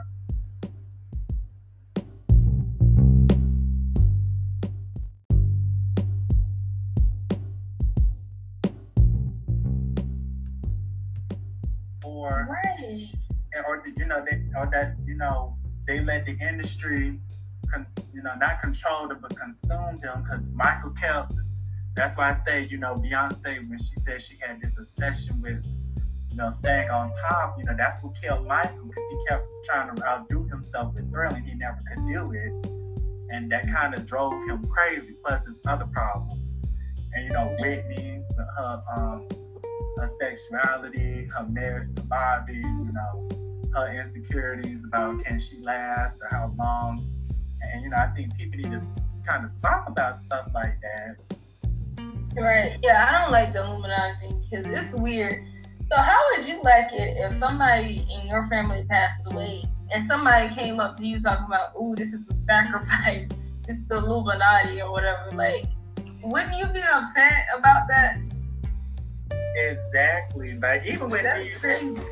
or Right. or you know they or that you know they let the industry con, you know not control them but consume them because Michael kept that's why I say you know Beyonce when she said she had this obsession with you know staying on top you know that's what killed Michael because he kept trying to outdo himself with Thriller and he never could do it. And that kind of drove him crazy plus his other problems. And you know Whitney her um her sexuality, her marriage to Bobby, you know, her insecurities about can she last or how long. And you know, I think people need to kind of talk about stuff like that. Right. Yeah, I don't like the Illuminati because it's weird. So how would you like it if somebody in your family passed away and somebody came up to you talking about, "Ooh, this is a sacrifice. It's the Illuminati or whatever." Like, wouldn't you be upset about that? Exactly. But even when DMX,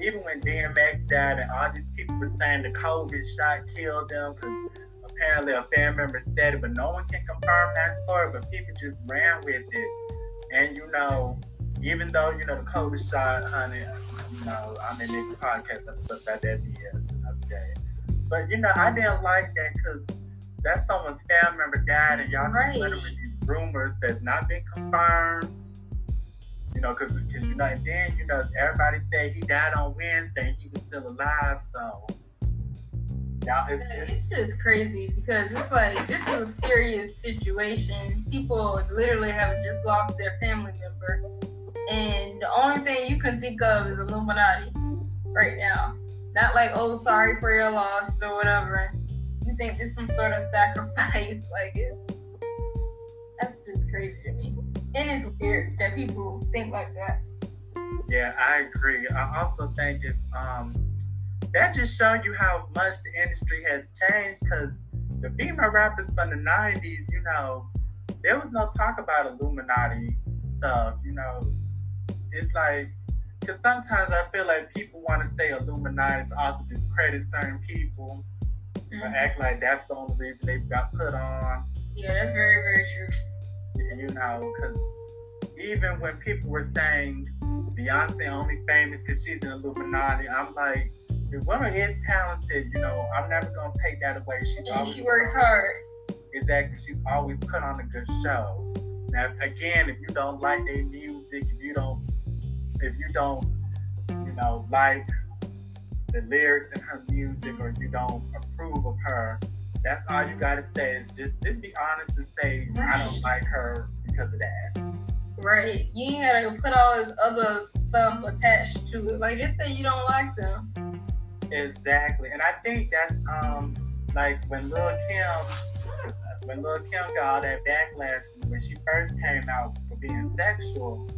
even when DMX died and all these people were saying the COVID shot killed them because apparently a family member said it, but no one can confirm that story. But people just ran with it. And you know, even though you know the COVID shot, honey, you know, I'm in a podcast episode about that BS another day. But you know, I mm-hmm. didn't like that because that's someone's family member died, and y'all Right. just running with these rumors that's not been confirmed. You know, because you know, and then you know, everybody said he died on Wednesday, he was still alive. So, y'all, it's, it's It's just crazy because it's like this is a serious situation. People literally have just lost their family member, and the only thing you can think of is Illuminati right now. Not like, oh, sorry for your loss or whatever. You think it's some sort of sacrifice? Like it's that's just crazy to me. And it's weird that people think like that. Yeah, I agree. I also think it's um that just shows you how much the industry has changed because the female rappers from the '90s, you know, there was no talk about Illuminati stuff. You know, it's like because sometimes I feel like people want to stay Illuminati to also discredit certain people or act like that's the only reason they got put on. Yeah, that's very, very true. You know, because even when people were saying Beyonce only famous because she's an Illuminati, I'm like, the woman is talented. You know, I'm never gonna take that away. She's And always she works hard. Exactly, she's always put on a good show. Now, again, if you don't like their music, if you don't, if you don't, you know, like the lyrics in her music, or you don't approve of her, that's all you gotta say is just just be honest and say I don't like her because of that. Right. You ain't gotta put all this other stuff attached to it. Like just say you don't like them. Exactly, and I think that's um like when Lil Kim, when Lil Kim got all that backlash when she first came out for being sexual.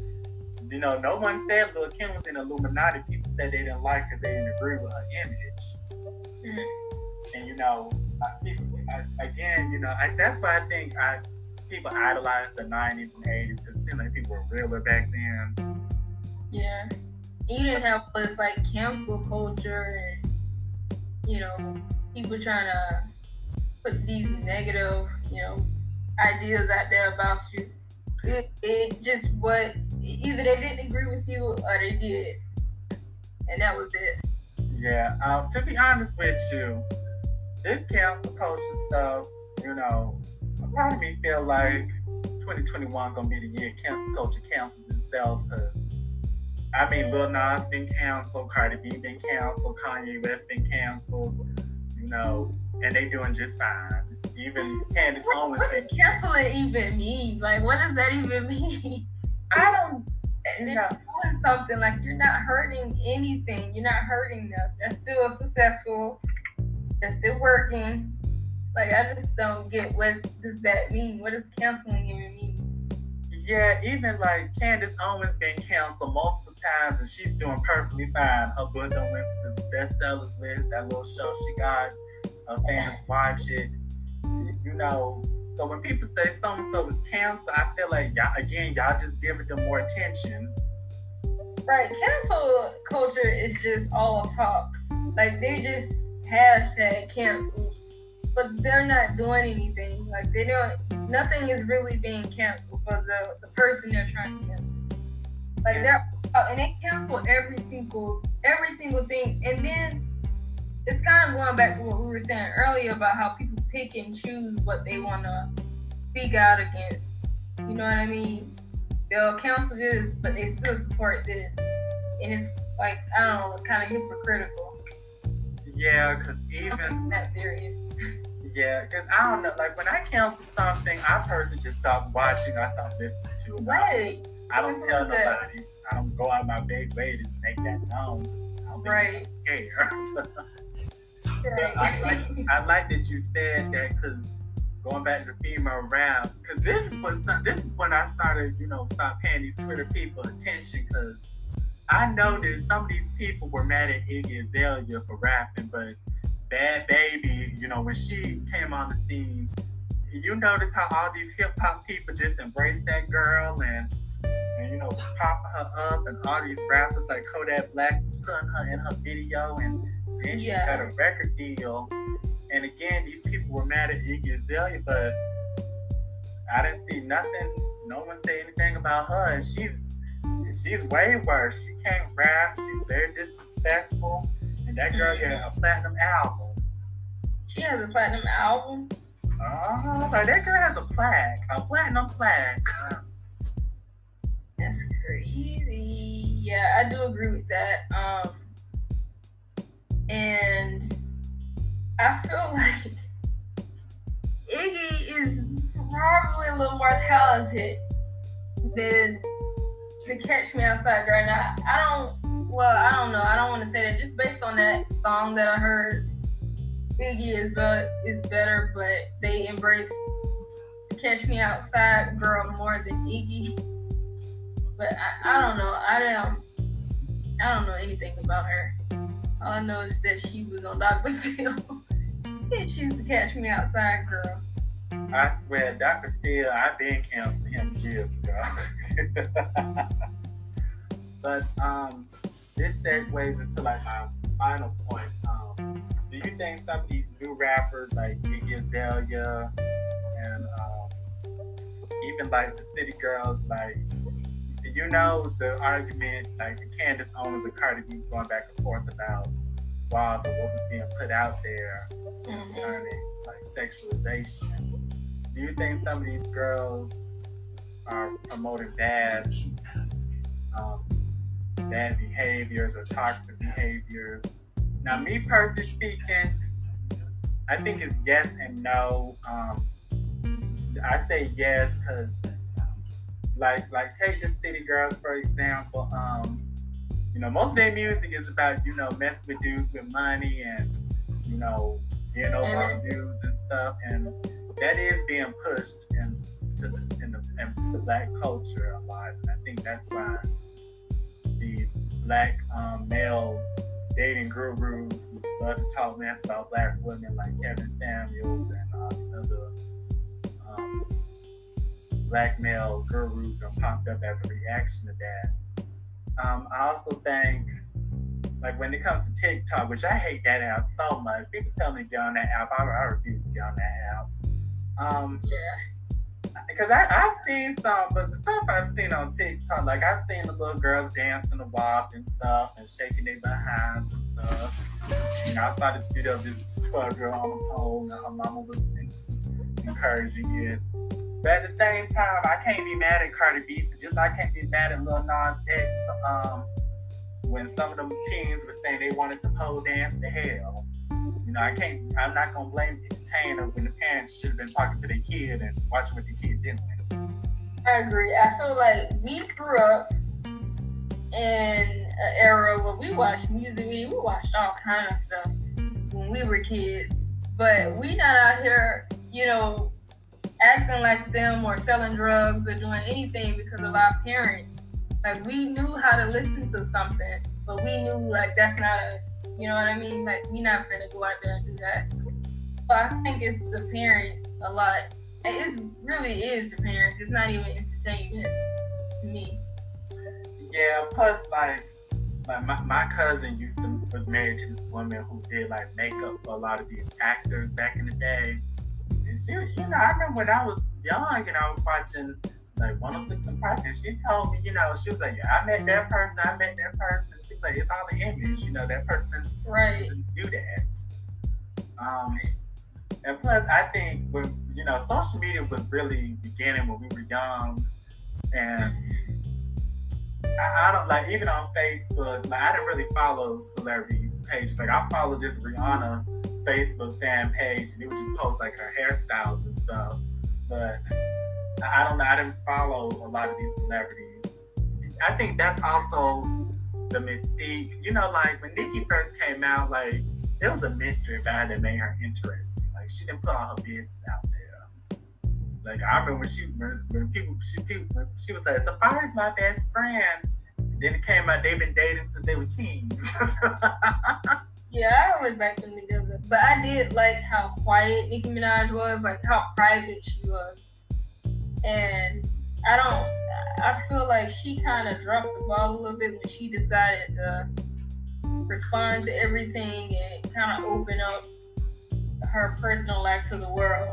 You know, no one said Lil Kim was in Illuminati. People said they didn't like because they didn't agree with her image. Mhm. And you know, people, again, you know, I, that's why I think I people idolize the '90s and '80s because it seemed like people were realer back then. Yeah. You didn't have all this like cancel culture and you know, people trying to put these negative, you know, ideas out there about you. It, it just what either they didn't agree with you or they did. And that was it. Yeah, um, to be honest with you, this cancel culture stuff, you know, a part of me feel like 2021 gonna be the year cancel culture cancels itself. I mean, Lil Nas been canceled, Cardi B been canceled, Kanye West been canceled, you know, and they doing just fine. Even Candace What, Owens what been. does canceling even mean? Like, what does that even mean? I don't. You know, doing something like you're not hurting anything. You're not hurting them. They're still successful. They're still working. Like I just don't get what does that mean? What does canceling even mean? Yeah, even like Candace Owens been canceled multiple times and she's doing perfectly fine. Her book went to the bestsellers list. That little show she got, her fans watch it. You know, so when people say so and so is canceled, I feel like y'all again y'all just giving them more attention. Right, cancel culture is just all talk. Like they just hashtag canceled, but they're not doing anything. Like they don't. Nothing is really being canceled for the the person they're trying to cancel. Like they're uh, and they cancel every single every single thing, and then it's kind of going back to what we were saying earlier about how people pick and choose what they want to speak out against. You know what I mean? They'll cancel this, but they still support this, and it's like I don't know, kind of hypocritical. Yeah, because even that serious. Yeah, because I don't know. Like when I cancel something, I personally just stop watching. I stop listening to it. Right. I don't tell nobody. I don't go out of my big way to make that known. I don't right. care. right. I, like, I like that you said that because going back to the female rap, because this is what this is when I started, you know, stop paying these Twitter people attention because I noticed some of these people were mad at Iggy Azalea for rapping, but Bhad Bhabie, you know, when she came on the scene, you notice how all these hip hop people just embraced that girl and and you know pop her up, and all these rappers like Kodak Black was putting her in her video, and then she yeah. got a record deal. And again, these people were mad at Iggy Azalea, but I didn't see nothing. No one say anything about her, and she's she's way worse. She can't rap. She's very disrespectful, and that girl got a platinum album. She has a platinum album. Oh, that girl has a plaque, a platinum plaque. That's crazy. Yeah, I do agree with that. Um, and I feel like Iggy is probably a little more talented than the Catch Me Outside girl. Now, I don't, well, I don't know. I don't want to say that just based on that song that I heard. Iggy is uh, is better, but they embrace Catch Me Outside girl more than Iggy. But I, I don't know. I don't I don't know anything about her. All I know is that she was on Dr. Phil. and she's the Catch Me Outside girl. I swear, Dr. Phil, I've been canceling him years ago. but um, this segues into like my final point. Um, do you think some of these new rappers like Iggy Azalea and um, even like the City Girls, like you know the argument like the Candace Owens and Cardi B going back and forth about while the what was being put out there mm-hmm. concerning like sexualization. Do you think some of these girls are promoting bad um, bad behaviors or toxic behaviors? Now, me personally speaking, I think it's yes and no. Um, I say yes because like like take the city girls for example. Um, you know, most of their music is about you know messing with dudes with money and you know getting over on dudes and stuff, and that is being pushed into the in the, in the black culture a lot. And I think that's why these black um, male dating gurus love to talk mess about black women like Kevin Samuels and all these other um, black male gurus that popped up as a reaction to that. Um, I also think, like when it comes to TikTok, which I hate that app so much. People tell me to get on that app. I, I refuse to get on that app. Um, yeah. Because I've seen some, but the stuff I've seen on TikTok, like I've seen the little girls dancing the WAP and stuff and shaking their behinds and stuff. Know, I started to video of this 12 girl on the pole and her mama was encouraging it. But at the same time, I can't be mad at Cardi B for just I can't be mad at Lil Nas X um, when some of them teens were saying they wanted to pole dance to hell. You know, I can't. I'm not gonna blame the entertainer when the parents should have been talking to their kid and watching what the kid did I agree. I feel like we grew up in an era where we watched music, we watched all kind of stuff when we were kids, but we not out here, you know, acting like them or selling drugs or doing anything because of our parents. Like we knew how to listen to something, but we knew like that's not a, you know what I mean? Like we're not gonna go out there and do that. But I think it's the parents a lot. It really is the parents. It's not even entertainment to me. Yeah, plus like like my, my cousin used to was married to this woman who did like makeup for a lot of these actors back in the day. And she you know, I remember when I was young and I was watching like 106 and and she told me, you know, she was like, Yeah, I met that person, I met that person. She's like, it's all an image, you know, that person Right. do that. Um and plus I think when you know, social media was really beginning when we were young and I, I don't like even on Facebook. Like I didn't really follow celebrity pages. Like I follow this Rihanna Facebook fan page, and it would just post like her hairstyles and stuff. But I don't know. I didn't follow a lot of these celebrities. I think that's also the mystique. You know, like when Nicki first came out, like there was a mystery about her that made her interesting. Like she didn't put all her business out there. Like I remember she when, when people she people she was like Safaree's my best friend. And then it came out they've been dating since they were teens. Yeah, I always liked them together. But I did like how quiet Nicki Minaj was, like how private she was. And I don't, I feel like she kind of dropped the ball a little bit when she decided to respond to everything and kind of open up her personal life to the world.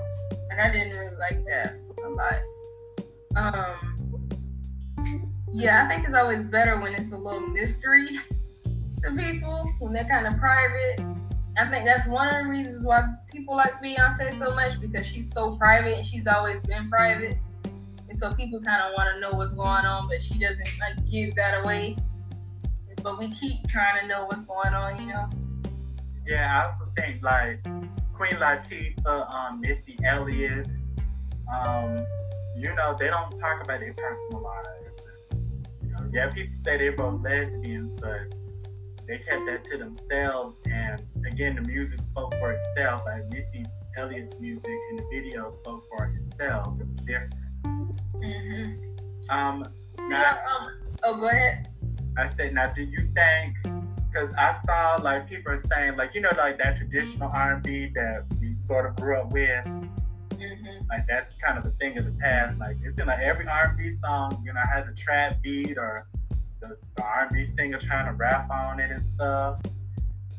Like I didn't really like that a lot. Um, yeah, I think it's always better when it's a little mystery to people when they're kind of private. I think that's one of the reasons why people like Beyonce so much because she's so private and she's always been private. And so people kind of want to know what's going on, but she doesn't like give that away. But we keep trying to know what's going on, you know. yeah, I also think like Queen Latifah, um, Missy Elliott, um, you know, they don't talk about their personal lives. You know, yeah, people say they're both lesbians, but they kept that to themselves. And again, the music spoke for itself. Like Missy Elliott's music in the video spoke for itself. It was different. Mm-hmm. Um, now, Yeah, um, oh, go ahead. I said, now, do you think? Because I saw like people are saying, like you know, like that traditional R&B that we sort of grew up with, Mm-hmm. like that's kind of a thing of the past. Like it's in like every R&B song, you know, has a trap beat or the, the R&B singer trying to rap on it and stuff.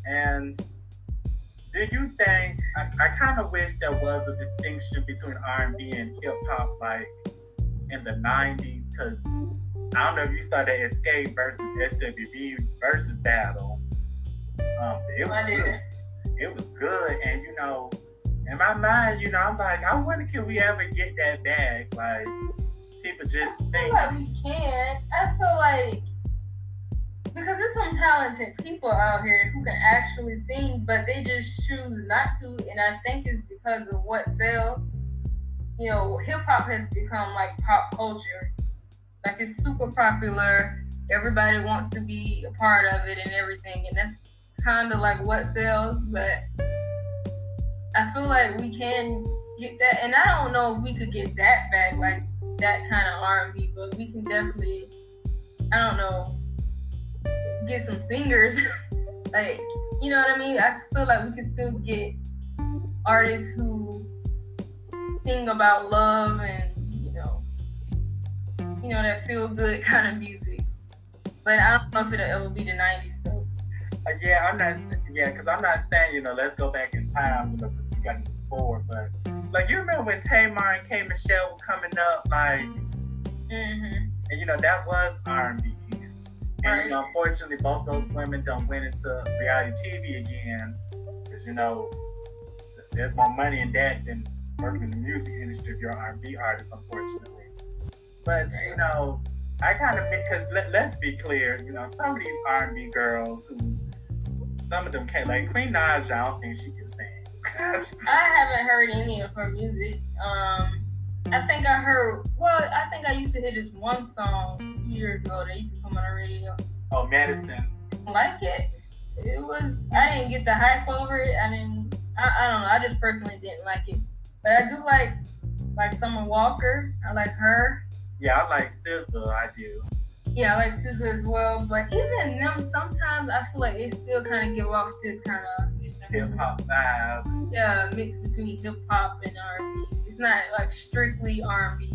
And do you think? I, I kind of wish there was a distinction between R&B and hip hop, like in the '90s, because I don't know if you saw that Xscape versus SWV Verzuz battle. Um, it was good. It was good, and you know, in my mind, you know, I'm like, I wonder can we ever get that back? Like, people just I feel think, like we can. I feel like because there's some talented people out here who can actually sing, but they just choose not to. And I think it's because of what sells. You know, hip hop has become like pop culture. Like it's super popular. Everybody wants to be a part of it and everything, and that's kind of like what sells. But I feel like we can get that, and I don't know if we could get that back, like that kind of R&B, but we can definitely, I don't know, get some singers. like, you know what I mean? I feel like we can still get artists who sing about love and you know, you know that feel good kind of music. But I don't know if it'll ever be the '90s though. uh, yeah, I'm not, yeah, because I'm not saying, you know, let's go back in time, you know, because we got to move forward. But like, you remember when Tamar and K Michelle were coming up, like, Mm-hmm. and you know that was R&B. And you know, unfortunately, both those women don't went into reality TV again because you know there's more money in that than working in the music industry if you're an R&B artist, unfortunately. But you know, I kind of because let, let's be clear, you know, some of these R&B girls who some of them can't like Queen Naija, I don't think she can sing. I haven't heard any of her music. Um, I think I heard. Well, I think I used to hear this one song years ago that used to come on the radio. oh, Medicine. Like it. It was. I didn't get the hype over it. I didn't. I, I don't know. I just personally didn't like it. But I do like like Summer Walker. I like her. Yeah, I like SZA. I do. Yeah, I like SZA as well. But even them, sometimes I feel like they still kind of give off this kind of Hip hop vibe. yeah mix between hip hop and R&B. It's not like strictly R&B.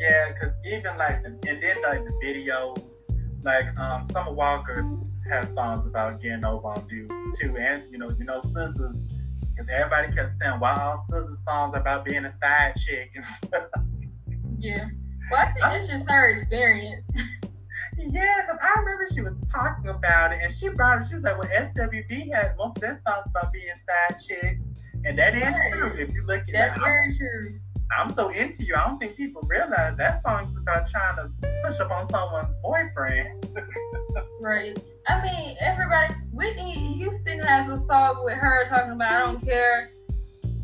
Yeah, cause even like and then like the videos, like um Summer Walker's has songs about getting over on dudes too, and you know you know SZA, cause everybody kept saying why all SZA songs about being a side chick and stuff. Yeah. Well, I think it's just her experience. Yeah, because I remember she was talking about it, and she brought it. She was like, "Well, SWV has most of their songs about being side chicks," and that is Right. true. If you look at That's it, very true. I'm, I'm so into you. I don't think people realize that song is about trying to push up on someone's boyfriend. Right. I mean, everybody. Whitney Houston has a song with her talking about I don't care.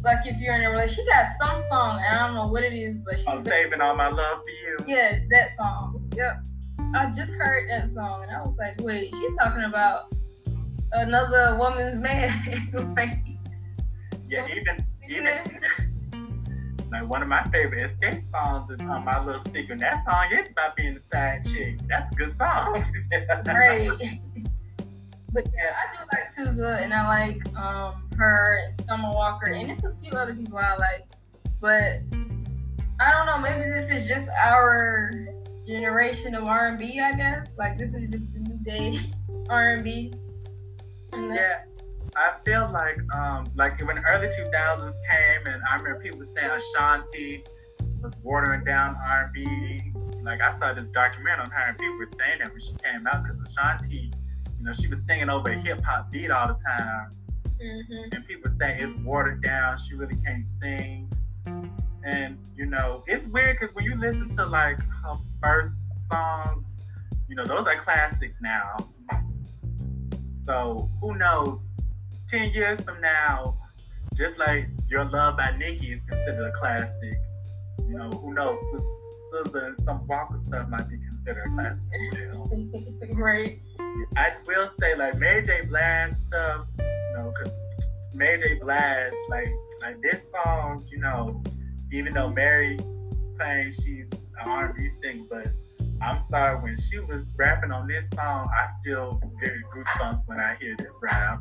Like if you're in a relationship, she got some song. And I don't know what it is, but she's I'm saving all my love for you. yes, that song. Yep. I just heard that song and I was like, wait, she's talking about another woman's man. like, Yeah, even even like one of my favorite Xscape songs is um, "My Little Secret." And that song is about being a side chick. That's a good song. Right. But yeah, I do like SZA and I like um her and Summer Walker and it's a few other people I like. But I don't know, maybe this is just our generation of R and B, I guess. Like this is just the new day R and B. Yeah, I feel like um like when the early 2000s came and I remember people saying Ashanti was watering down R&B. Like I saw this documentary on her and people were saying that when she came out because Ashanti, you know, she was singing over a hip hop beat all the time, Mhm. and people say it's watered down. She really can't sing, and you know, it's weird because when you listen to like her first songs, you know, those are classics now. So who knows? Ten years from now, just like Your Love by Nicki is considered a classic. You know, who knows? SZA and Summer Walker stuff might be considered a classic right. I will say like Mary J. Blige stuff, you know, because Mary J. Blige, like like this song, you know, even though Mary claims she's an R&B singer, but I'm sorry when she was rapping on this song, I still get goosebumps when I hear this rap.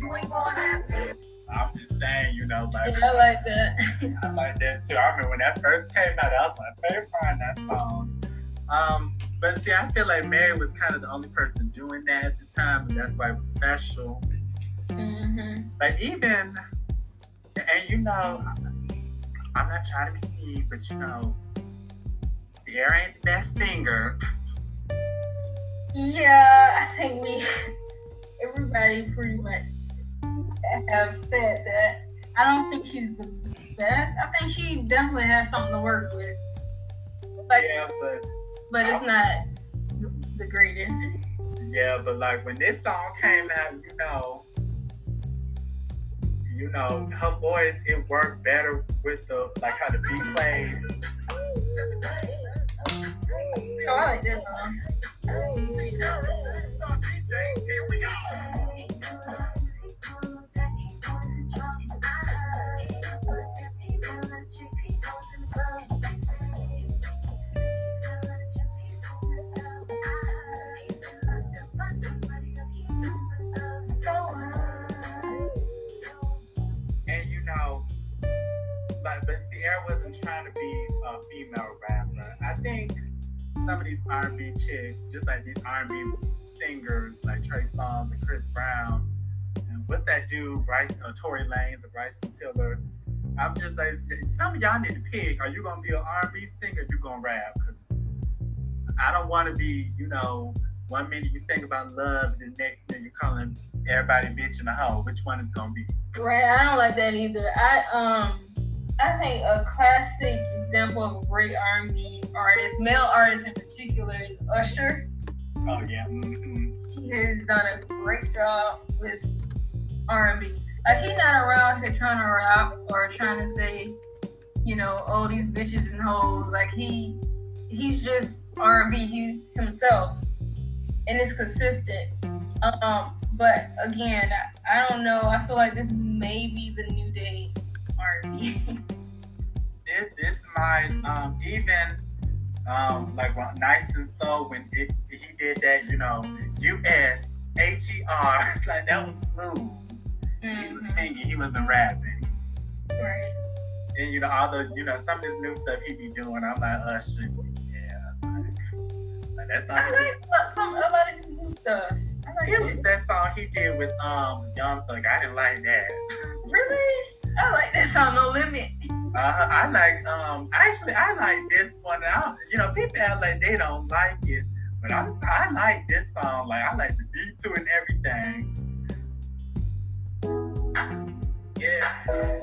You ain't gonna have me. I'm just saying, you know, like Yeah, I like that. I like that too. I remember when that first came out, that was my favorite part that song. Um, but see, I feel like Mary was kind of the only person doing that at the time, and that's why it was special. hmm Like even, and you know, I'm not trying to be mean, but you know, Ciara ain't the best singer. Yeah, I think we everybody pretty much have said that. I don't think she's the best. I think she definitely has something to work with, like, Yeah, but but it's not the- greatest. yeah, but like when this song came out, you know, you know, her voice it worked better with the like how the beat played. Oh, I like that song. And you know, like, but Ciara wasn't trying to be a female rapper. I think some of these R&B chicks, just like these R&B singers, like Trey Songz and Chris Brown, and what's that dude, Bryce, uh, Tory Lanez and Bryson Tiller. I'm just like, some of y'all need to pick. Are you gonna be an R&B singer? Or you gonna rap? Because I don't want to be, you know, one minute you sing about love, and the next minute you're calling everybody bitch and a hoe. Which one is gonna be? Right, I don't like that either. I um, I think a classic example of a great R&B artist, male artist in particular, is Usher. Oh yeah. hmm He has done a great job with R&B. Like he's not around here trying to rap or trying to say, you know, oh these bitches and hoes. Like he, he's just R&B. He's himself, and it's consistent. Um, but again, I, I don't know. I feel like this may be the new day R&B. This this might um even um like when nice and slow when it he did that you know U S H E R like that was smooth. He was Mhm. singing. He wasn't rapping. Right. And you know all the you know some of this new stuff he be doing. I'm like Usher. Yeah. Like, like that's I not. like lo- some a lot of his new stuff. I like It was that song he did with um Young Thug. I didn't like that. Really? I like that song No Limit. Uh, I like um actually I like this one. I you know people act like they don't like it, but I'm I like this song. Like I like the beat to and everything. Yeah.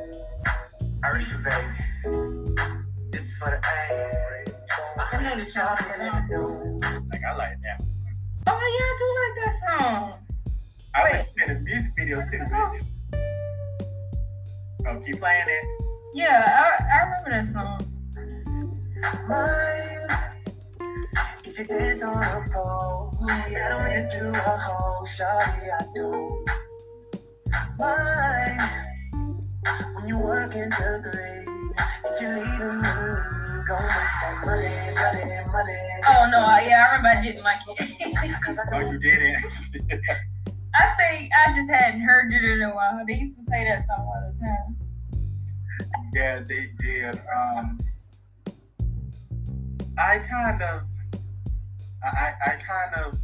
Irish baby. This for the A. I know the song for that. Like I like that. Oh yeah, I do like that song. I Wait. wish we had a music video too. Bitch. Oh, keep playing it. Yeah, I, I remember that song. If you dance on the pole, Yeah, I don't and listen. do a whole shawty, I do. Mine. When you work into three, if you leave me, go make that money, money, money. Oh no, yeah, I remember I didn't like it. Oh, you didn't. I think I just hadn't heard it in a while. They used to play that song all the time. Yeah, they did. Um, I kind of, I, I kind of,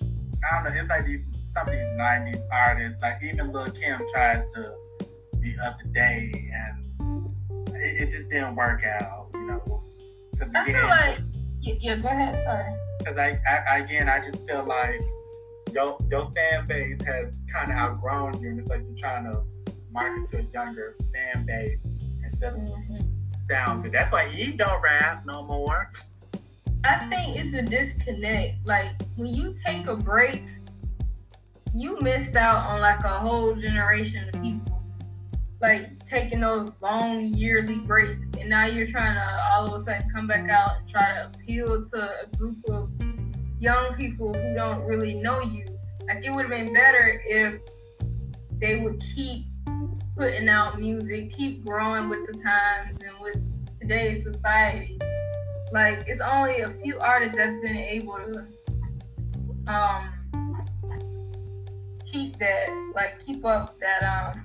I don't know. It's like these some of these '90s artists, like even Lil Kim, tried to be up to date, and it, it just didn't work out. You know, because I feel again, like yeah go ahead, sorry. because I, I again, I just feel like your your fan base has kind of outgrown you, and it's like you're trying to market to a younger fan base. Doesn't mm-hmm. sound good. That's why Eve don't rap no more. I think it's a disconnect. Like when you take a break, you missed out on like a whole generation of people. Like taking those long yearly breaks, and now you're trying to all of a sudden come back out and try to appeal to a group of young people who don't really know you. Like it would have been better if they would keep putting out music, keep growing with the times and with today's society. Like it's only a few artists that's been able to um keep that like keep up that um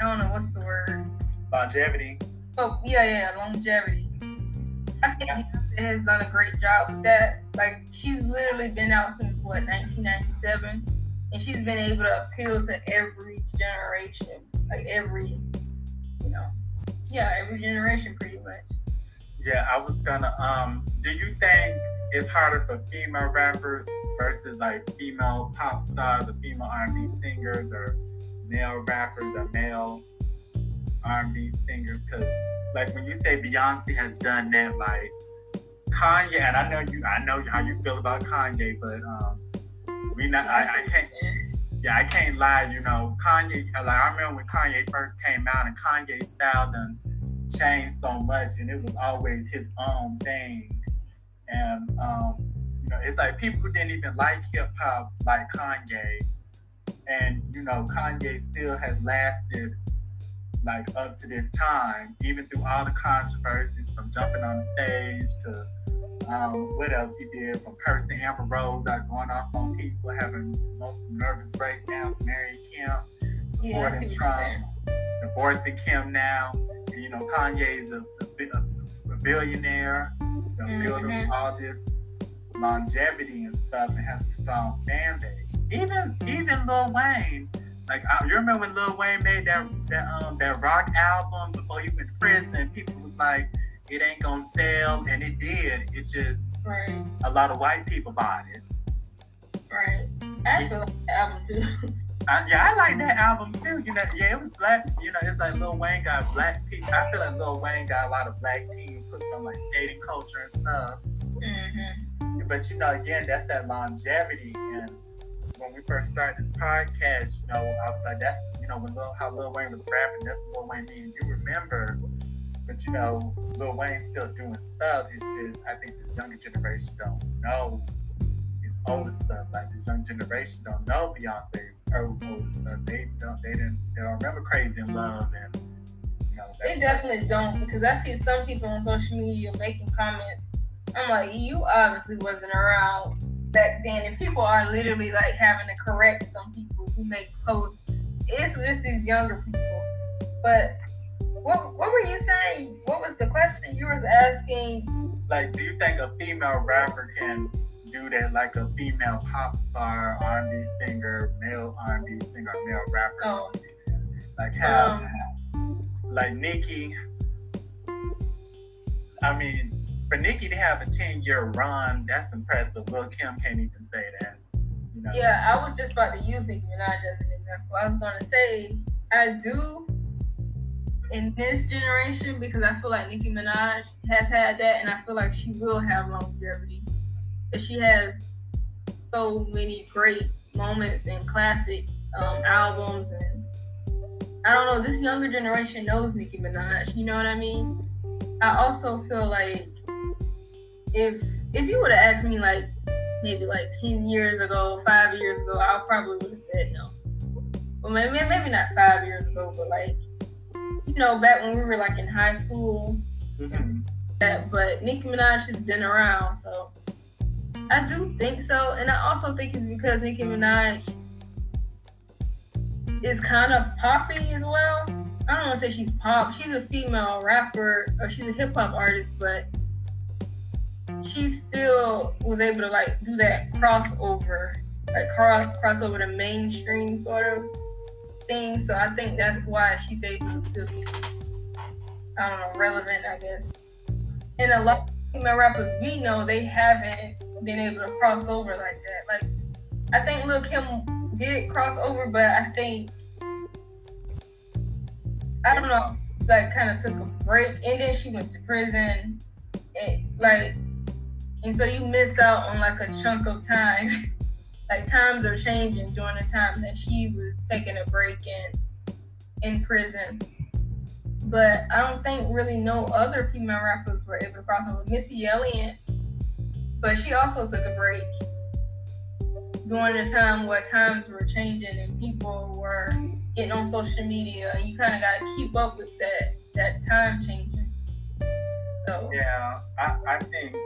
I don't know what's the word? Longevity. oh yeah yeah longevity. I think Beyonce has done a great job with that. Like she's literally been out since what 1997 and she's been able to appeal to every generation like every you know yeah every generation pretty much Yeah, I was gonna. Um, do you think it's harder for female rappers versus like female pop stars or female R&B singers, or male rappers or male R&B singers? Because like when you say Beyonce has done that, like Kanye, and I know you, I know how you feel about Kanye, but um, we not. I, I can't. Yeah, I can't lie. You know, Kanye. Like I remember when Kanye first came out, and Kanye's style done changed so much, and it was always his own thing. And um, you know, it's like people who didn't even like hip hop, like Kanye, and you know, Kanye still has lasted like up to this time, even through all the controversies from jumping on stage to um, what else he did from cursing Amber Rose out going off on people, having nervous breakdowns, marrying Kim, supporting what Trump divorcing Kim now. And, you know, Kanye's a, a, a billionaire, you know, building all this longevity and stuff, and has a strong fan base. Even even Lil Wayne, like I, you remember when Lil Wayne made that that um that rock album before he went to prison? People was like, it ain't gonna sell, and it did. It just right a lot of white people bought it. right I actually like the album too. I, yeah, I like that album too. You know, yeah, it was black. You know, it's like Lil Wayne got black people. I feel like Lil Wayne got a lot of black teens put on like skating culture and stuff. hmm But you know, again, that's that longevity. And when we first started this podcast, you know, I was like, that's you know, when Lil, how Lil Wayne was rapping, that's Lil Wayne me and you remember. But you know, Lil Wayne's still doing stuff. It's just I think this younger generation don't know his older mm. stuff. Like this young generation don't know Beyonce old older stuff. They don't they didn't they don't remember Crazy in Love and you know They definitely don't because I see some people on social media making comments. I'm like, you obviously wasn't around back then, and people are literally like having to correct some people who make posts. It's just these younger people. But what what were you saying? What was the question you was asking? like do you think a female rapper can do that like a female pop star r&b singer male r&b singer male rapper Oh. like have Um, like Nicki I mean for Nicki to have a 10 year run that's impressive Lil Kim can't even say that you know Yeah, I was just about to use Nicki Minaj as an example. I was gonna say I do in this generation because I feel like Nicki Minaj has had that, and I feel like she will have longevity. But she has so many great moments and classic um, albums, and I don't know. This younger generation knows Nicki Minaj. You know what I mean? I also feel like if if you would have asked me like maybe like 10 years ago, five years ago, I probably would have said no. Well, maybe, maybe not five years ago, but like, you know, back when we were like in high school, Mhm. that, but Nicki Minaj has been around, so I do think so. And I also think it's because Nicki Minaj is kind of poppy as well. I don't want to say she's pop. She's a female rapper or she's a hip hop artist, but she still was able to like do that crossover, like cross crossover to mainstream sort of So I think that's why she's able to still be, I don't know, relevant, I guess. And a lot of female rappers we know they haven't been able to cross over like that. Like I think Lil Kim did cross over, but I think I don't know, like kind of took a break, and then she went to prison, and like, and so you miss out on like a chunk of time. like times are changing during the time that she was taking a break in in prison. But I don't think really no other female rappers were able to cross over. Missy Elliott, but she also took a break during the time where times were changing and people were getting on social media. You kind of got to keep up with that that time changing. So Yeah, I, I think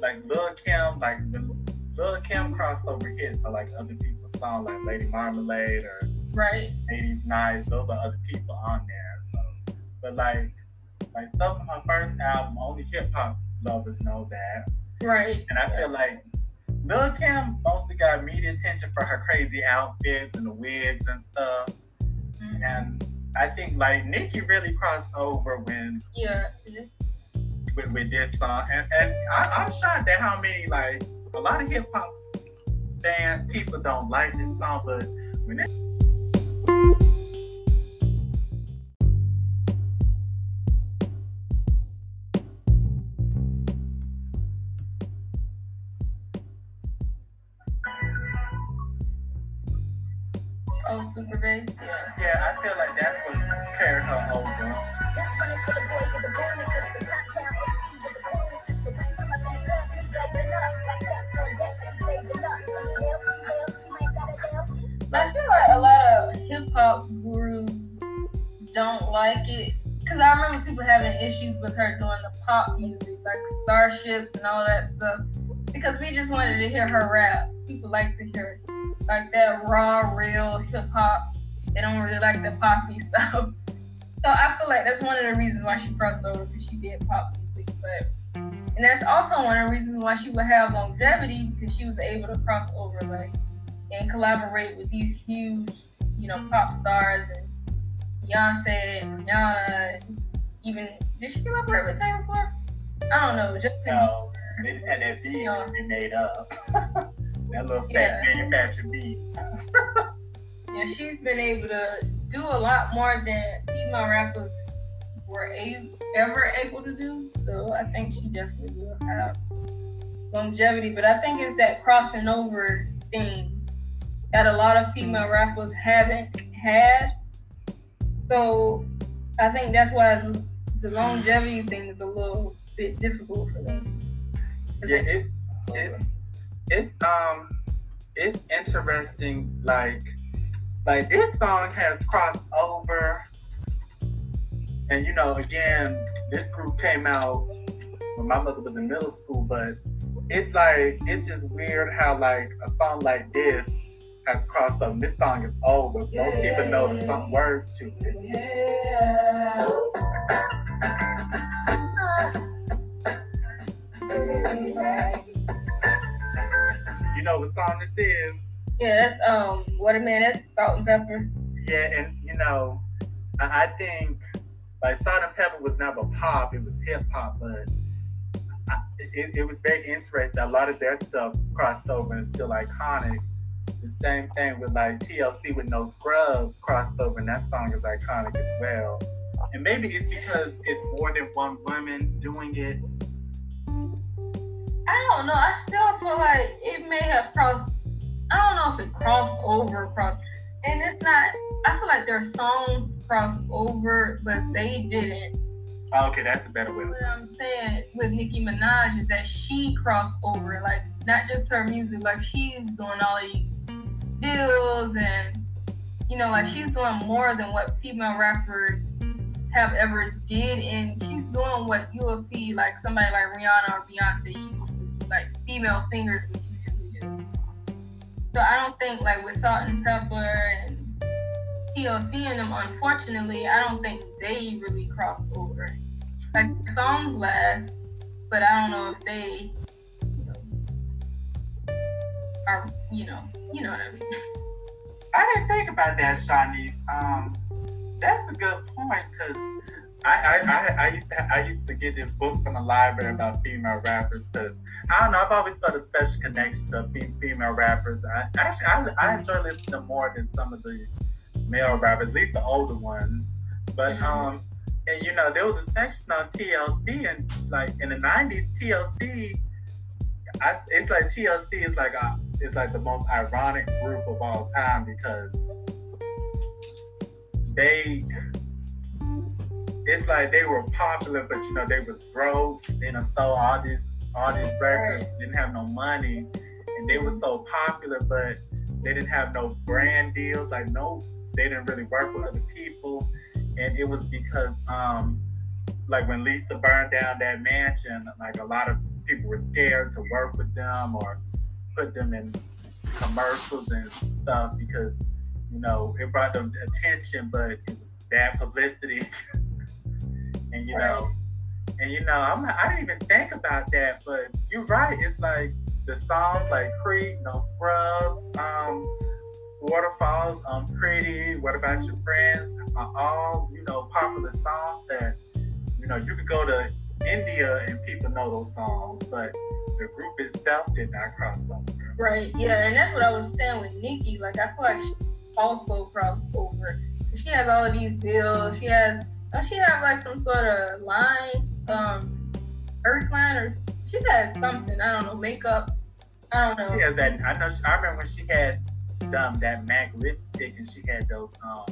like Lil Kim, like when Lil Kim crossover hits are like other people's songs, like Lady Marmalade or right, 80s Nice. Those are other people on there. So, but like, like stuff from my first album, only hip hop lovers know that. right, And I feel like Lil Kim mostly got media attention for her crazy outfits and the wigs and stuff. Mhm. And I think like Nicki really crossed over when yeah, with, with this song, and and I, I'm shocked at how many like a lot of hip hop fans, people don't like this song, but when it, oh super bass, yeah. yeah, I feel like that's what carried her over. Hip hop gurus don't like it because I remember people having issues with her doing the pop music, like starships and all that stuff, because we just wanted to hear her rap. People like to hear like that raw, real hip hop. They don't really like the poppy stuff. So I feel like that's one of the reasons why she crossed over because she did pop music, but. And that's also one of the reasons why she would have longevity because she was able to cross over like and collaborate with these huge, you know, pop stars and Beyonce and Rihanna and even did she collaborate with Taylor Swift? I don't know, just No, they just had that beat they made up. That little fat Yeah. manufactured beat. Yeah, she's been able to do a lot more than female rappers were a- ever able to do. So I think she definitely will have longevity. But I think it's that crossing over thing that a lot of female rappers haven't had. So I think that's why the longevity thing is a little bit difficult for them. Yeah, it, it's it's um it's interesting like like this song has crossed over and you know again this group came out when my mother was in middle school but it's like it's just weird how like a song like this has crossed over this song is old but most people know the song words to it Yeah. you know what song this is Yeah, that's um what a man, that's salt and pepper. Yeah, and you know, I, I think like Salt-N-Pepa was never pop; it was hip hop. But I, it, it was very interesting. A lot of their stuff crossed over and is still iconic. The same thing with like TLC with No Scrubs crossed over, and that song is iconic as well. And maybe it's because it's more than one woman doing it. I don't know. I still feel like it may have crossed. I don't know if it crossed over, crossed, and it's not. I feel like their songs crossed over, but they didn't. Oh, okay, that's a better way. What I'm saying with Nicki Minaj is that she crossed over, like not just her music, like she's doing all these deals and you know, like she's doing more than what female rappers have ever did, and she's doing what you'll see like somebody like Rihanna or Beyonce, like female singers would usually do. So I don't think like with Salt-N-Pepa and TLC and them, unfortunately, I don't think they really crossed over. Like songs last, but I don't know if they, are you know, you know what I mean. I didn't think about that, Shanice. Um, that's a good point because I, I, I, I used to I used to get this book from the library about female rappers because I don't know I've always felt a special connection to female rappers. I actually I, I enjoy listening to more than some of these male rappers, at least the older ones. But Mhm. um, and you know there was a section on TLC and like in the '90s TLC. I, it's like TLC is like a is like the most ironic group of all time because they it's like they were popular but you know they was broke. You know so all these all these records. Didn't have no money and they were so popular but they didn't have no brand deals. Like no they didn't really work with other people. And it was because um like when Lisa burned down that mansion like a lot of people were scared to work with them or put them in commercials and stuff because you know it brought them attention but it was bad publicity. And you know and you know I'm not, I didn't even think about that but you're right. It's like the songs like Creep No Scrubs um Waterfalls um Pretty What About Your Friends are all you know popular songs that you know you could go to India and people know those songs but the group itself did not cross over Right, yeah, and that's what I was saying with Nicki. Like, I feel like she also crossed over. She has all of these deals. She has, does she have like some sort of line, um, Earth line, or she has something. I don't know, makeup. I don't know. She has that. I know. She, I remember when she had um, that MAC lipstick and she had those um,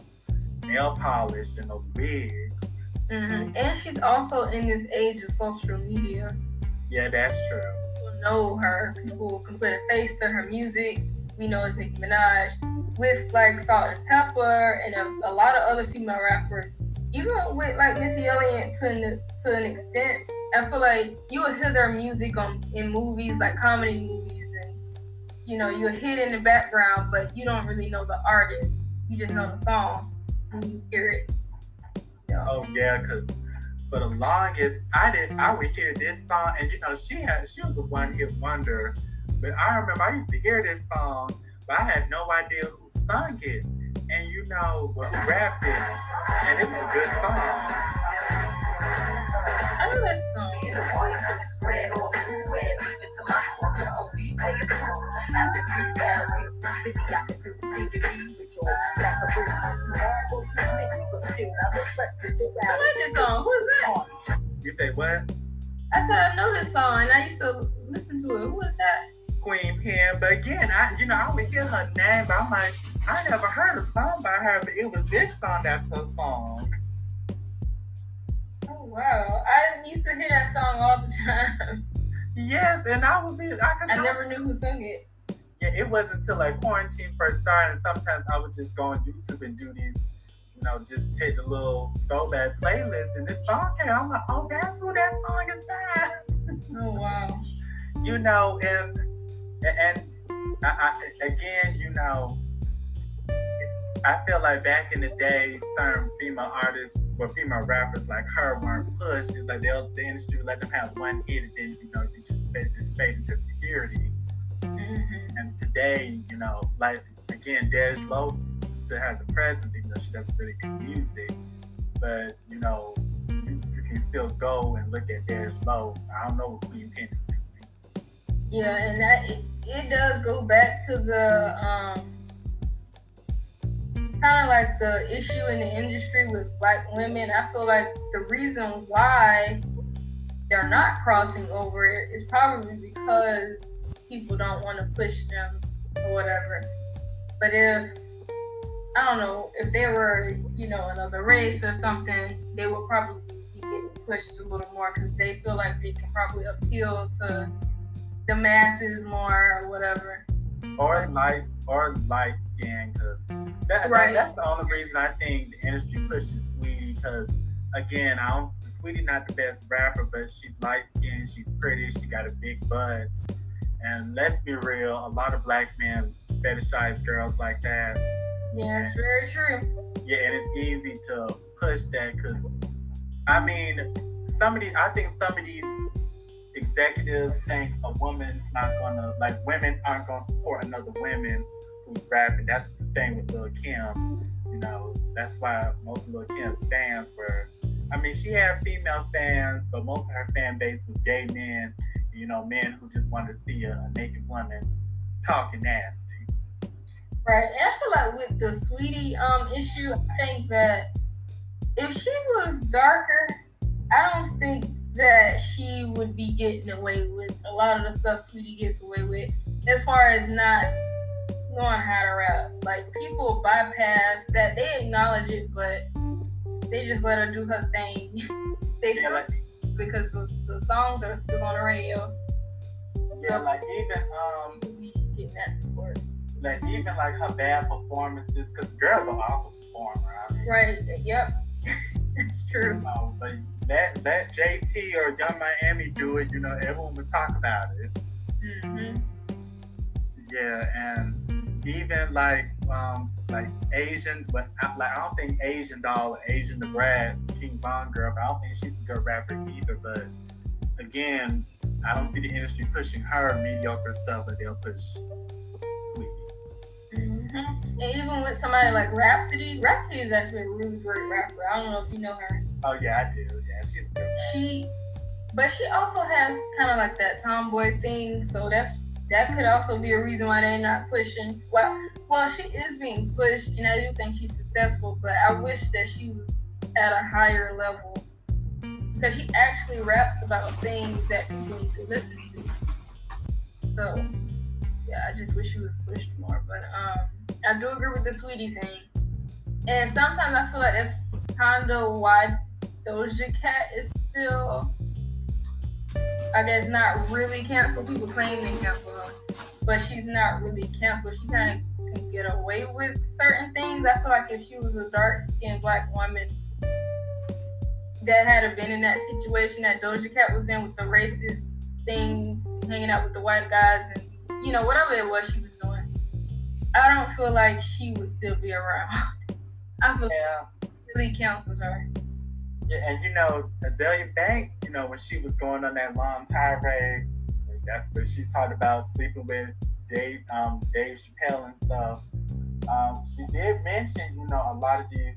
nail polish and those wigs. hmm And she's also in this age of social media. Yeah, that's true. People know her. People can put a face to her music. We know it's Nicki Minaj. With like Salt-N-Pepa and a, a lot of other female rappers, even with like Missy Elliott to an, to an extent, I feel like you will hear their music on in movies like comedy movies, and you know you'll hear it in the background, but you don't really know the artist. You just know the song when you hear it. You know? Oh yeah, because for the longest, I did. I would hear this song, and you know, she had. She was a one hit wonder. But I remember I used to hear this song, but I had no idea who sung it, and you know, well, who rapped it, and it was a good song. I know that song. Baby, I can feel the dignity with your glass of food. You all go too sneaky, but still I'm interested to I like this song. Who is that? You say what? I said I know this song and I used to listen to it. Who is that? Queen Pen. But again, I you know, I would hear her name, but I'm like, I never heard a song by her, but it was this song that's her song. Oh wow. I used to hear that song all the time. Yes, and I would be I, I never knew who sung it. yeah, it wasn't until like quarantine first started, and sometimes I would just go on YouTube and do these, you know, just take the little throwback playlist, and this song came. I'm like, oh, that's who that song is by. Oh wow. you know, and and I, I, again, you know, I feel like back in the day, certain female artists or female rappers like her weren't pushed. It's like they'll, the industry would let them have one hit, and then you know, fade, just fade into obscurity. Mm-hmm. And today, you know, like again, Dej Loaf still has a presence, even though she doesn't really do music. But you know, you, you can still go and look at Dej Loaf. I don't know what Queen Pen is doing. Yeah, and that it, it does go back to the um kind of like the issue in the industry with black women. I feel like the reason why they're not crossing over it is probably because people don't want to push them or whatever. But if I don't know if they were, you know, another race or something, they would probably be getting pushed a little more because they feel like they can probably appeal to the masses more or whatever. Or lights or light skin because that, that- Right. that's the only reason I think the industry pushes Saweetie because again I don't Saweetie not the best rapper but she's light skinned she's pretty she got a big butt and let's be real a lot of black men fetishize girls like that Yeah, it's very true. yeah and it's easy to push that because I mean some of these I think some of these executives think a woman's not gonna like women aren't gonna support another woman who's rapping. That's the thing with Lil Kim. You know, that's why most of Lil Kim's fans were I mean she had female fans, but most of her fan base was gay men, you know, men who just wanted to see a, a naked woman talking nasty. Right. And I feel like with the Saweetie um issue, I think that if she was darker, I don't think that she would be getting away with a lot of the stuff Saweetie gets away with as far as not knowing how to rap. Like people bypass that, they acknowledge it, but they just let her do her thing. they Yeah, like, because the, the songs are still on the radio. yeah, like even um getting that support. like even like her bad performances, because girl's are awful performer. I mean, Right. Yep. That's true. you know, but let let JT or Yung Miami do it, you know, everyone would talk about it. hmm Yeah, and even like um like Asian, but I, like I don't think Asian doll, Asian Da Brat, King Von girl, but I don't think she's a good rapper either. But again, I don't see the industry pushing her mediocre stuff, but they'll push Saweetie. hmm And even with somebody like Rapsody, Rapsody is actually a really great rapper. I don't know if you know her. Oh yeah, I do. Yeah, she's good. She, but she also has kind of like that tomboy thing. So that's that could also be a reason why they're not pushing. Well, well, she is being pushed, and I do think she's successful. But I wish that she was at a higher level because she actually raps about things that people need to listen to. So yeah, I just wish she was pushed more. But um, I do agree with the Saweetie thing. And sometimes I feel like that's kind of why Doja Cat is still, I guess, not really canceled. People claim they cancel her, but she's not really canceled. She kind of can get away with certain things. I feel like if she was a dark skinned black woman that had been in that situation that Doja Cat was in with the racist things, hanging out with the white guys, and you know, whatever it was she was doing, I don't feel like she would still be around. I feel Yeah. really canceled her. Yeah, and you know, Azealia Banks, you know, when she was going on that long tirade, that's what she's talking about sleeping with Dave, um, Dave Chappelle and stuff. Um, she did mention, you know, a lot of these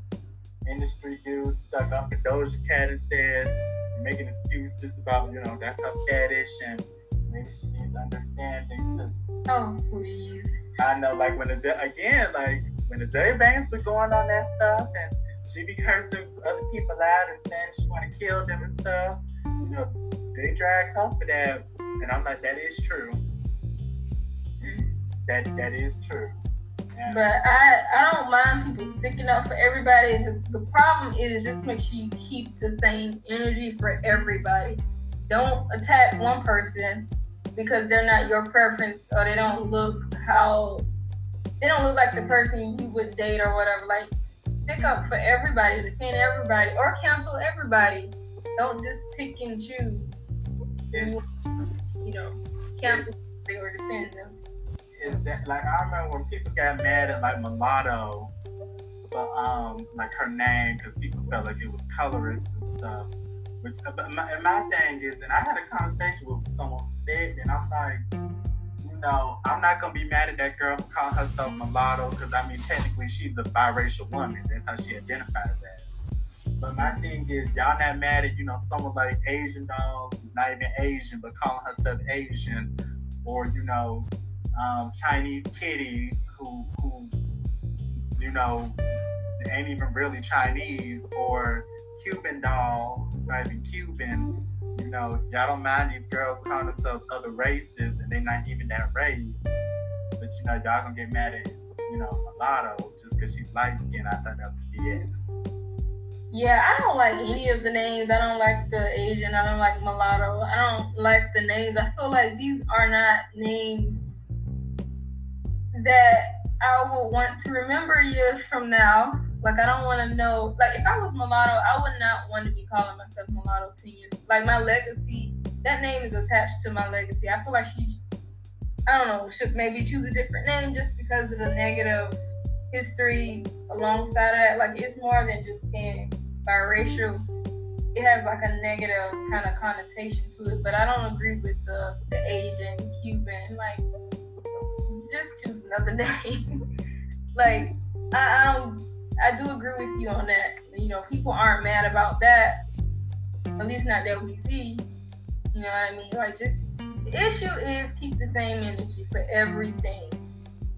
industry dudes stuck up for Doja Cat and said, making excuses about, you know, that's her fetish and maybe she needs understanding. Oh, please. I know, like when it's again, like when Azealia Banks be going on that stuff and she be cursing other people out and saying she want to kill them and stuff. You know, they drag her for that, and I'm like, that is true. Mm-hmm. That that is true. And But I, I don't mind people sticking up for everybody. The, the problem is just make sure you keep the same energy for everybody. Don't attack one person because they're not your preference or they don't look how they don't look like the person you would date or whatever. Like stick up for everybody, defend everybody, or counsel everybody. Don't just pick and choose. You know, cancel or defend them. is that like I remember when people got mad at like mulatto, but um like her name because people felt like it was colorist and stuff. Which but my, and my thing is, and I had a conversation with someone who said, and I'm like, know, I'm not gonna be mad at that girl for calling herself mulatto because I mean technically she's a biracial woman. That's how she identifies as. But my thing is, y'all not mad at you know someone like Asian doll not even Asian but calling herself Asian, or you know um, Chinese kitty who who you know ain't even really Chinese or Cuban doll who's not even Cuban. Know, y'all don't mind these girls calling themselves other races and they're not even that race. But you know, y'all gonna get mad at you know mulatto just because she's light skinned. I thought that was BS. Yeah, I don't like any of the names. I don't like the Asian. I don't like mulatto. I don't like the names. I feel like these are not names that I would want to remember years from now. Like I don't want to know. Like if I was mulatto, I would not want to be calling myself mulatto to you. Like my legacy, that name is attached to my legacy. I feel like she, I don't know, should maybe choose a different name just because of the negative history alongside that. Like it's more than just being biracial. It has like a negative kind of connotation to it, but I don't agree with the, the Asian, Cuban. Like, just choose another name. like, I, I don't. I do agree with you on that. You know, people aren't mad about that. At least not that we see. You know what I mean? Like, just the issue is keep the same energy for everything.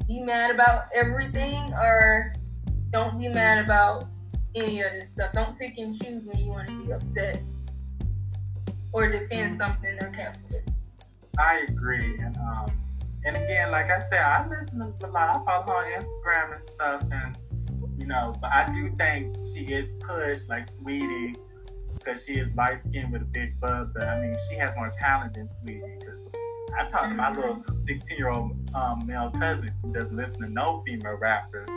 Be mad about everything, or don't be mad about any of this stuff. Don't pick and choose when you want to be upset or defend something or cancel it. I agree, and um, and again, like I said, I listen to a lot. I follow on Instagram and stuff, and you know, but I do think she is pushed like Saweetie because she is light skinned with a big butt. But I mean, she has more talent than Saweetie. Because I talked to my little 16 year old um, male cousin who doesn't listen to no female rappers.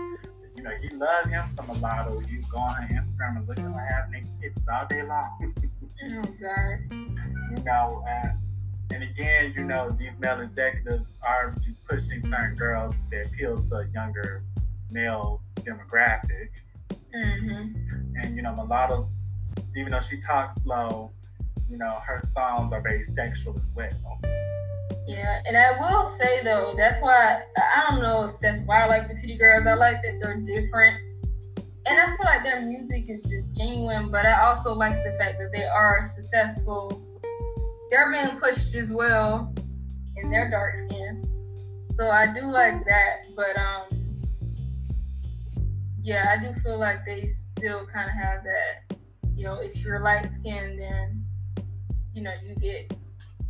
You know, he loves him some mulatto. You go on her Instagram and look at her half naked pictures all day long. Oh God. you know, and, and again, you know, these male executives are just pushing certain girls that appeal to a younger male demographic. Mm-hmm. And you know, mulatto's, even though she talks slow, you know, her songs are very sexual as well. Yeah, and I will say though, that's why I don't know if that's why I like the City Girls. I like that they're different, and I feel like their music is just genuine. But I also like the fact that they are successful. They're being pushed as well in their dark skin, so I do like that. But um, yeah, I do feel like they still kind of have that. You know, if you're light skinned, then you know you get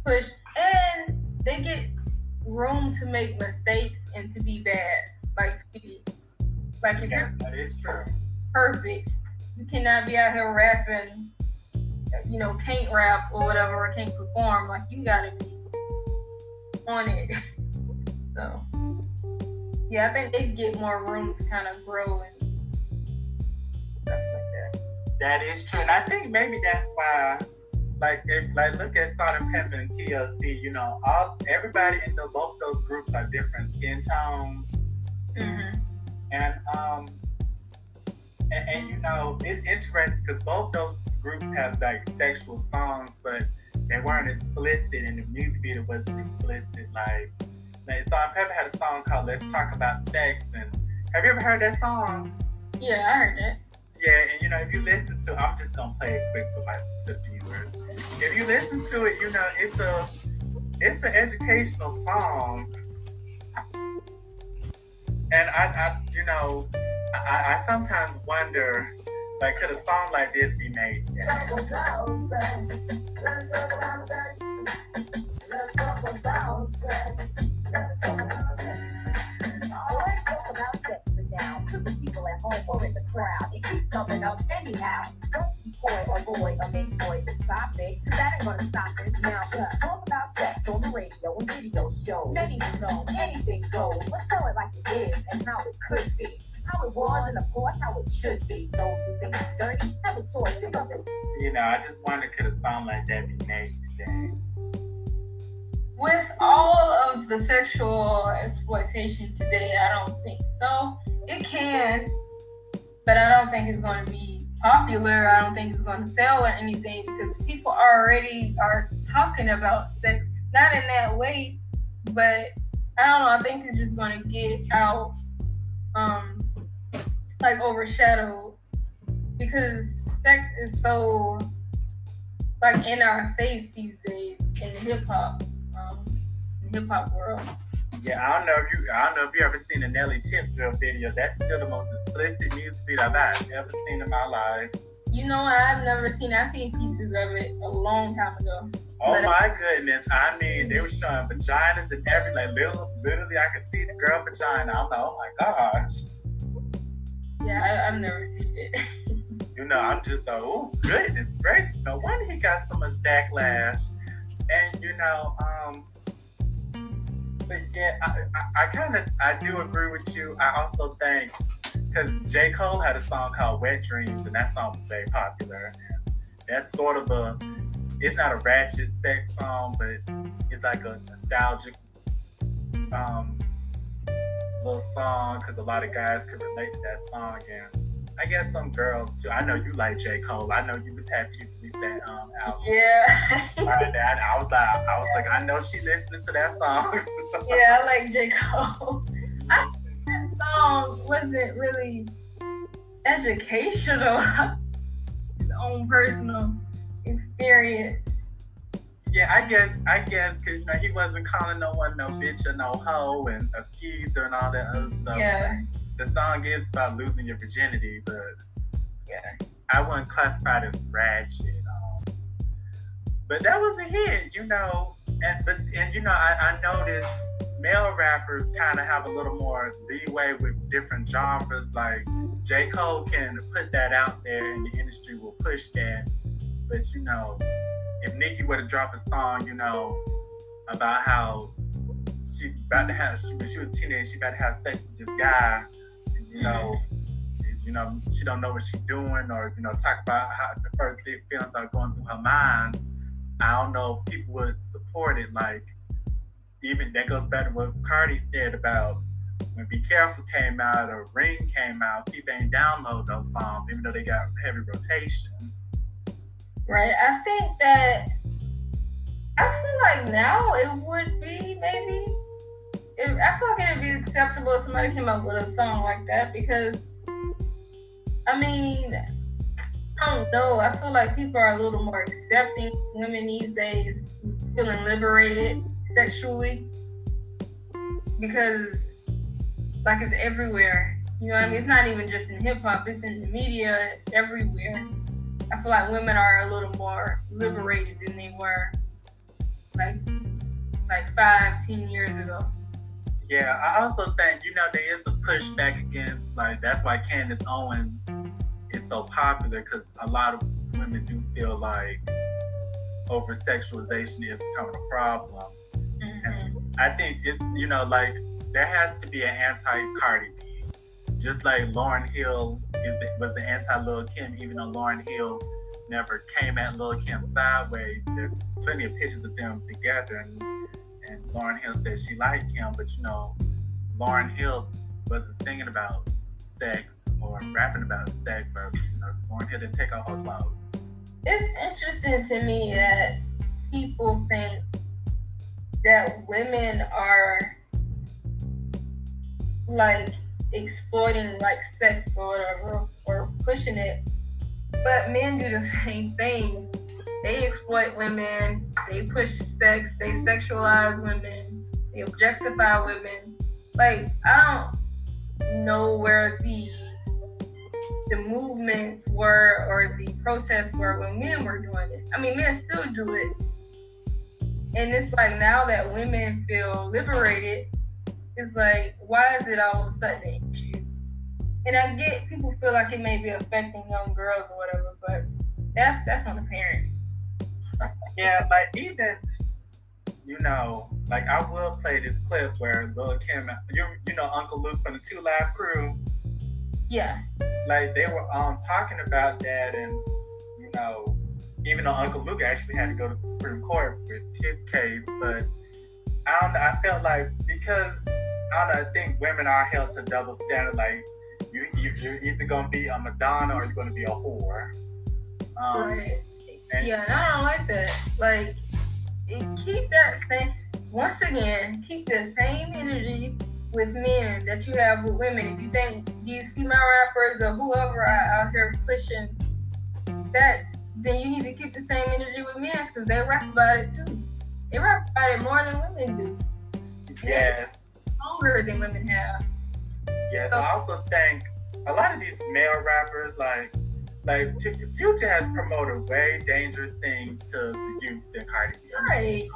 pushed and they get room to make mistakes and to be bad, like Saweetie. Like if Yes, you're that is true. perfect, you cannot be out here rapping, you know, can't rap or whatever, or can't perform. Like you gotta be on it. so yeah, I think they get more room to kind of grow and that. Is true, and I think maybe that's why, like, if, like look at Salt and and TLC. You know, all everybody in the both those groups are different skin tones, Mm-hmm. and um, and, and you know, it's interesting because both those groups have like sexual songs, but they weren't explicit, and the music video wasn't explicit. Like, like and Pepa had a song called "Let's Talk About Sex," and have you ever heard that song? Yeah, I heard that. Yeah, and you know, if you listen to, I'm just gonna play it quick for my the viewers. If you listen to it, you know, it's a it's an educational song. and I, I you know, I, I sometimes wonder, like, could a song like this be made? today? Home or in the crowd. It keeps coming up anyhow. Don't be coy or boy or make boy the topic. Cause that ain't gonna stop it. Now, let's talk about sex on the radio and video shows. Many who know anything goes. Let's tell it like it is and how it could be. How it was and of course how it should be. Those who think it's dirty have a choice. Think of it. You know, I just wonder, could a song like that be made today? With all of the sexual exploitation today, I don't think so. It can, but I don't think it's going to be popular. I don't think it's going to sell or anything because people already are talking about sex, not in that way, but I don't know. I think it's just going to get out, um, like overshadowed because sex is so like in our face these days in hip hop, um, hip hop world. Yeah, I don't know if you, I don't know if you ever seen a Nelly Tip Drill video. That's still the most explicit music video I've ever seen in my life. You know, I've never seen. I've seen pieces of it a long time ago. Oh But- my goodness! I mean, they were showing vaginas and everything. Like little, literally, I could see the girl vagina. I'm like, oh my gosh. Yeah, I, I've never seen it. You know, I'm just like, oh goodness gracious! No wonder he got so much backlash. And you know, um, but yeah, I, I, I kind of, I do agree with you. I also think because J Cole had a song called "Wet Dreams," and that song was very popular. And that's sort of a, it's not a ratchet sex song, but it's like a nostalgic, um, little song because a lot of guys could relate to that song and. I guess some girls too. I know you like J. Cole. I know you was happy released that um album. yeah. Right, that I was like, I was like, I know she listening to that song. yeah, I like J. Cole. I that song wasn't really educational. His own personal experience. yeah, I guess, I guess, cause you know he wasn't calling no one no bitch or no hoe and a skeezer and all that other stuff. Yeah, The song is about losing your virginity, but yeah. I wouldn't classify it as ratchet. But that was a hit, you know. And but and you know, I, I noticed male rappers kind of have a little more leeway with different genres. Like J. Cole can put that out there, and the industry will push that. But you know, if Nicki were to drop a song, you know, about how she about to have she, when she was a teenager, she about to have sex with this guy, and, you know mm-hmm. you know, she don't know what she's doing, or you know, talk about how the first big feelings are going through her mind. I don't know if people would support it. Like, even that goes back to what Cardi said about when "Be Careful" came out or "Ring" came out. People ain't download those songs, even though they got heavy rotation. Right. I think that I feel like now it would be maybe. It, I feel like it would be acceptable if somebody came up with a song like that because, I mean, I don't know. I feel like people are a little more accepting women these days, feeling liberated sexually because, like, it's everywhere. You know what I mean? It's not even just in hip hop; it's in the media, everywhere. I feel like women are a little more liberated than they were like like five, ten years ago. Yeah, I also think you know there is a pushback against like that's why Candace Owens so popular because a lot of women do feel like over sexualization is becoming a problem. Mhm. I think it's you know like there has to be an anti Cardi B, just like Lauryn Hill is the, was the anti Lil Kim, even though Lauryn Hill never came at Lil Kim sideways. There's plenty of pictures of them together, and, and Lauryn Hill said she liked him, but you know Lauryn Hill wasn't singing about sex or rapping about sex, or you know Lauryn Hill didn't take off her clothes. It's interesting to me that people think that women are like exploiting like sex or whatever or pushing it. But men do the same thing. They exploit women, they push sex, they sexualize women, they objectify women. Like I don't know where the the movements were or the protests were when men were doing it. I mean, men still do it. And it's like now that women feel liberated, it's like, why is it all of a sudden an issue? And I get people feel like it may be affecting young girls or whatever, but that's that's on the parent. Yeah, like even you know, like I will play this clip where Lil Kim, you you know Uncle Luke from the Two Live Crew, Yeah. like they were um talking about that, and you know, even though Uncle Luke actually had to go to the Supreme Court with his case, but I don't know, I felt like because I don't know, I think women are held to double standard, like you, you you're either gonna be a Madonna or you're gonna be a whore. Um, Right. and- Yeah, and I don't like that. Like, keep that same. Once again, keep the same energy with men that you have with women. If you think these female rappers or whoever are out here pushing that, then you need to keep the same energy with men because they rap about it too. They rap about it more than women do, yes. longer than women have. Yes, I also think a lot of these male rappers, like like T- Future, has promoted way dangerous things to the youth than Cardi B. Right.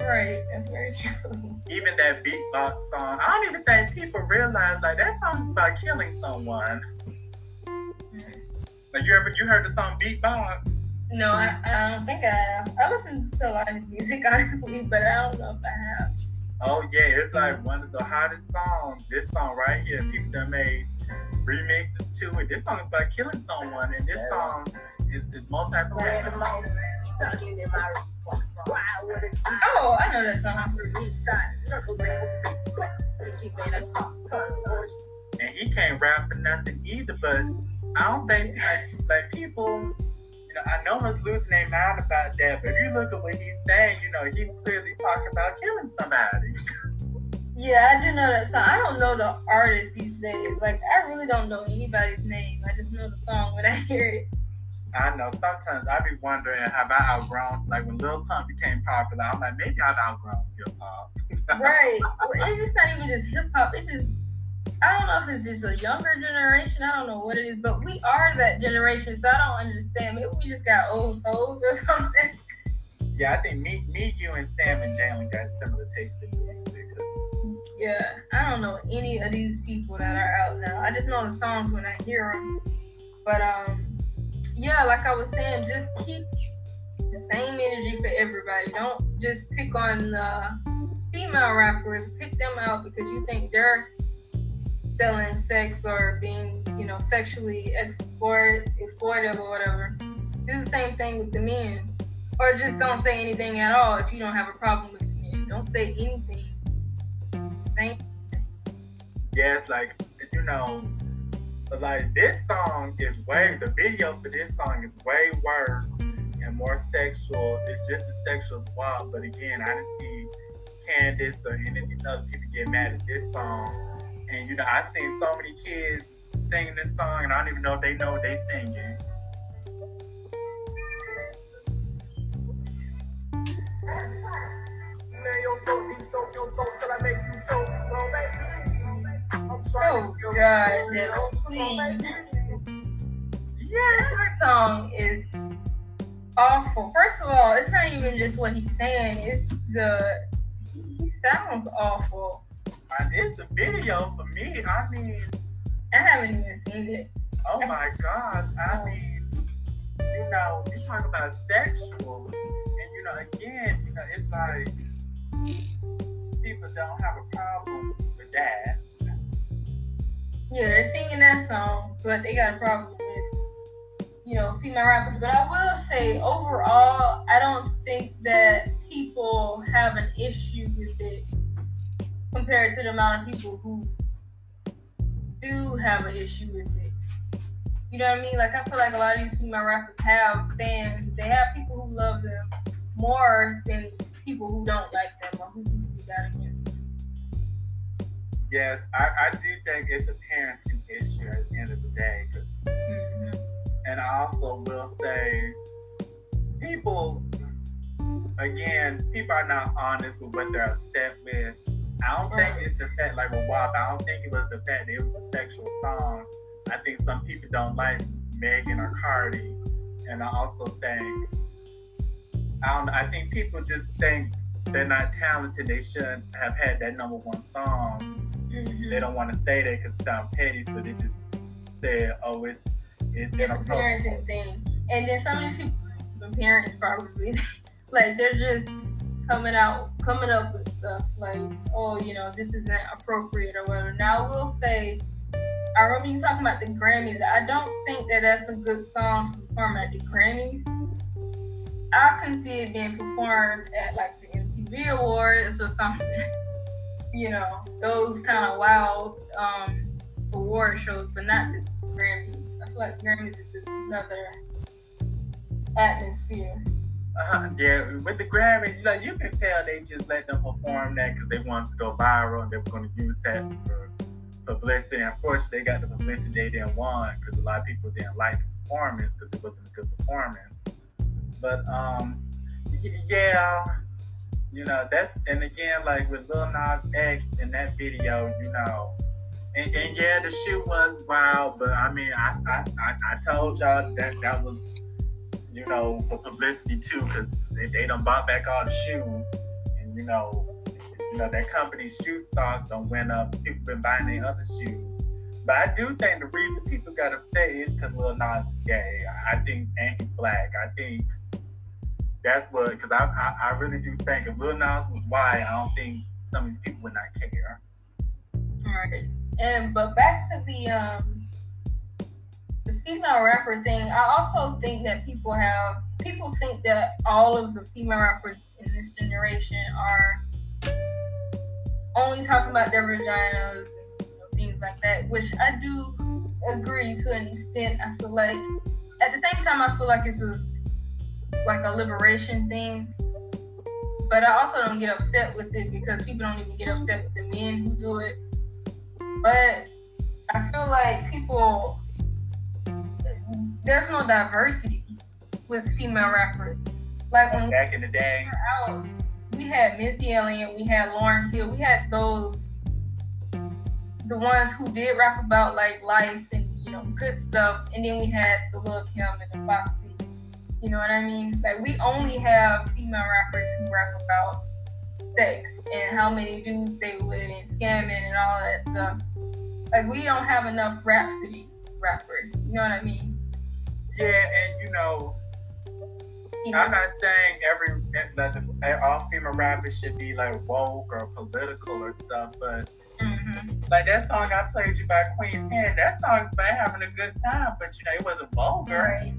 Right, that's very true. Even that beatbox song, I don't even think people realize like that song's about killing someone. Mm. Like you ever you heard the song Beatbox? No, I, I don't think I have. I listen to a lot of music, honestly, but I don't know if I have. Oh yeah, it's like mm. one of the hottest songs. This song right here, people that made remixes to it. This song is about killing someone, and this song is, is multi-platinum. Oh, I know that song. and he can't rap for nothing either. But I don't think like, like people, you know, I know he's losing their mind about that. But if you look at what he's saying, you know, he's clearly talking about killing somebody. Yeah, I do know that song. I don't know the artist these days. Like, I really don't know anybody's name. I just know the song when I hear it. I know sometimes I be wondering have I outgrown like when Lil Pump became popular. I'm like maybe I've outgrown hip hop. Right. Well, it's not even just hip hop. It's just, I don't know if it's just a younger generation. I don't know what it is, but we are that generation, so I don't understand. Maybe we just got old souls or something. Yeah, I think me, me, you, and Sam and Jalen got similar taste in music. Yeah, I don't know any of these people that are out now. I just know the songs when I hear them. But um, yeah, like I was saying, just keep the same energy for everybody. Don't just pick on the female rappers. Pick them out because you think they're selling sex or being, you know, sexually exploit exploitive or whatever. Do the same thing with the men. Or just don't say anything at all if you don't have a problem with the men. Don't say anything. Same Yes, like you know, like this song is way the video for this song is way worse and more sexual. It's just as sexual as WAP, but again, I didn't see Candace or any of these other people get mad at this song. And you know, I seen so many kids singing this song, and I don't even know if they know what they singing. Oh God, please. Yes, This song is awful. First of all, it's not even just what he's saying, it's the he, sounds awful. and it's the video for me. I mean, I haven't even seen it. oh my gosh. I oh. mean, you know, you talk about sexual, and you know, again, you know, it's like people don't have a problem with that. Yeah, they're singing that song, but they got a problem with, you know, female rappers. But I will say, overall, I don't think that people have an issue with it compared to the amount of people who do have an issue with it. You know what I mean? Like, I feel like a lot of these female rappers have fans. They have people who love them more than people who don't like them or who speak out against them. Yes, I, I do think it's a parenting issue at the end of the day. 'cause- Mhm. and I also will say, people, again, people are not honest with what they're upset with. I don't think it's the fact like with WAP. I don't think it was the fact that it was a sexual song. I think some people don't like Megan or Cardi, and I also think I don't. I think people just think they're not talented. They shouldn't have had that number one song. Mhm. They don't want to say that because it sounds petty, so they just say, "Oh, it's it's It's a inappropriate." parenting thing. And then some of these people, the parents probably, like they're just coming out, coming up with stuff like, oh, you know, this isn't appropriate or whatever. Now I will say, I remember you talking about the Grammys. I don't think that that's a good song to perform at the Grammys. I can see it being performed at like the MTV Awards or something. you know, those kind of wild um, award shows, but not the Grammys. I feel like Grammys is just another atmosphere. Uh-huh. Yeah, with the Grammys, like you can tell they just let them perform that because they wanted to go viral and they were going to use that for publicity. Unfortunately, they got the publicity they didn't want because a lot of people didn't like the performance because it wasn't a good performance. But um, yeah, you know that's and again like with Lil Nas X in that video, you know. And, and yeah, the shoot was wild, but I mean, I, I, I, told y'all that that was you know, for publicity too, because they, they done bought back all the shoes. And you know, you know, that company's shoe stock done went up. People been buying their other shoes. But I do think the reason people got upset is because Lil Nas is gay. I think, and he's black. I think that's what, because I, I, I really do think if Lil Nas was white, I don't think some of these people would not care. Right. And but back to the um the female rapper thing, I also think that people have people think that all of the female rappers in this generation are only talking about their vaginas and you know, things like that, which I do agree to an extent. I feel like at the same time I feel like it's a like a liberation thing. But I also don't get upset with it because people don't even get upset with the men who do it. But I feel like people there's no diversity with female rappers. Like when Back in the day, we out, we had Missy Elliott, we had Lauryn Hill, we had those the ones who did rap about like life and you know good stuff, and then we had the Lil Kim and the Foxy. You know what I mean? Like we only have female rappers who rap about sex and how many dudes they with and scamming and all that stuff. Like we don't have enough Rapsody rappers. You know what I mean? yeah, and you know, I'm not saying every that all female rappers should be like woke or political or stuff, but Mhm. like that song I played you by Queen Pen, that song's about having a good time, but you know it wasn't vulgar. Right.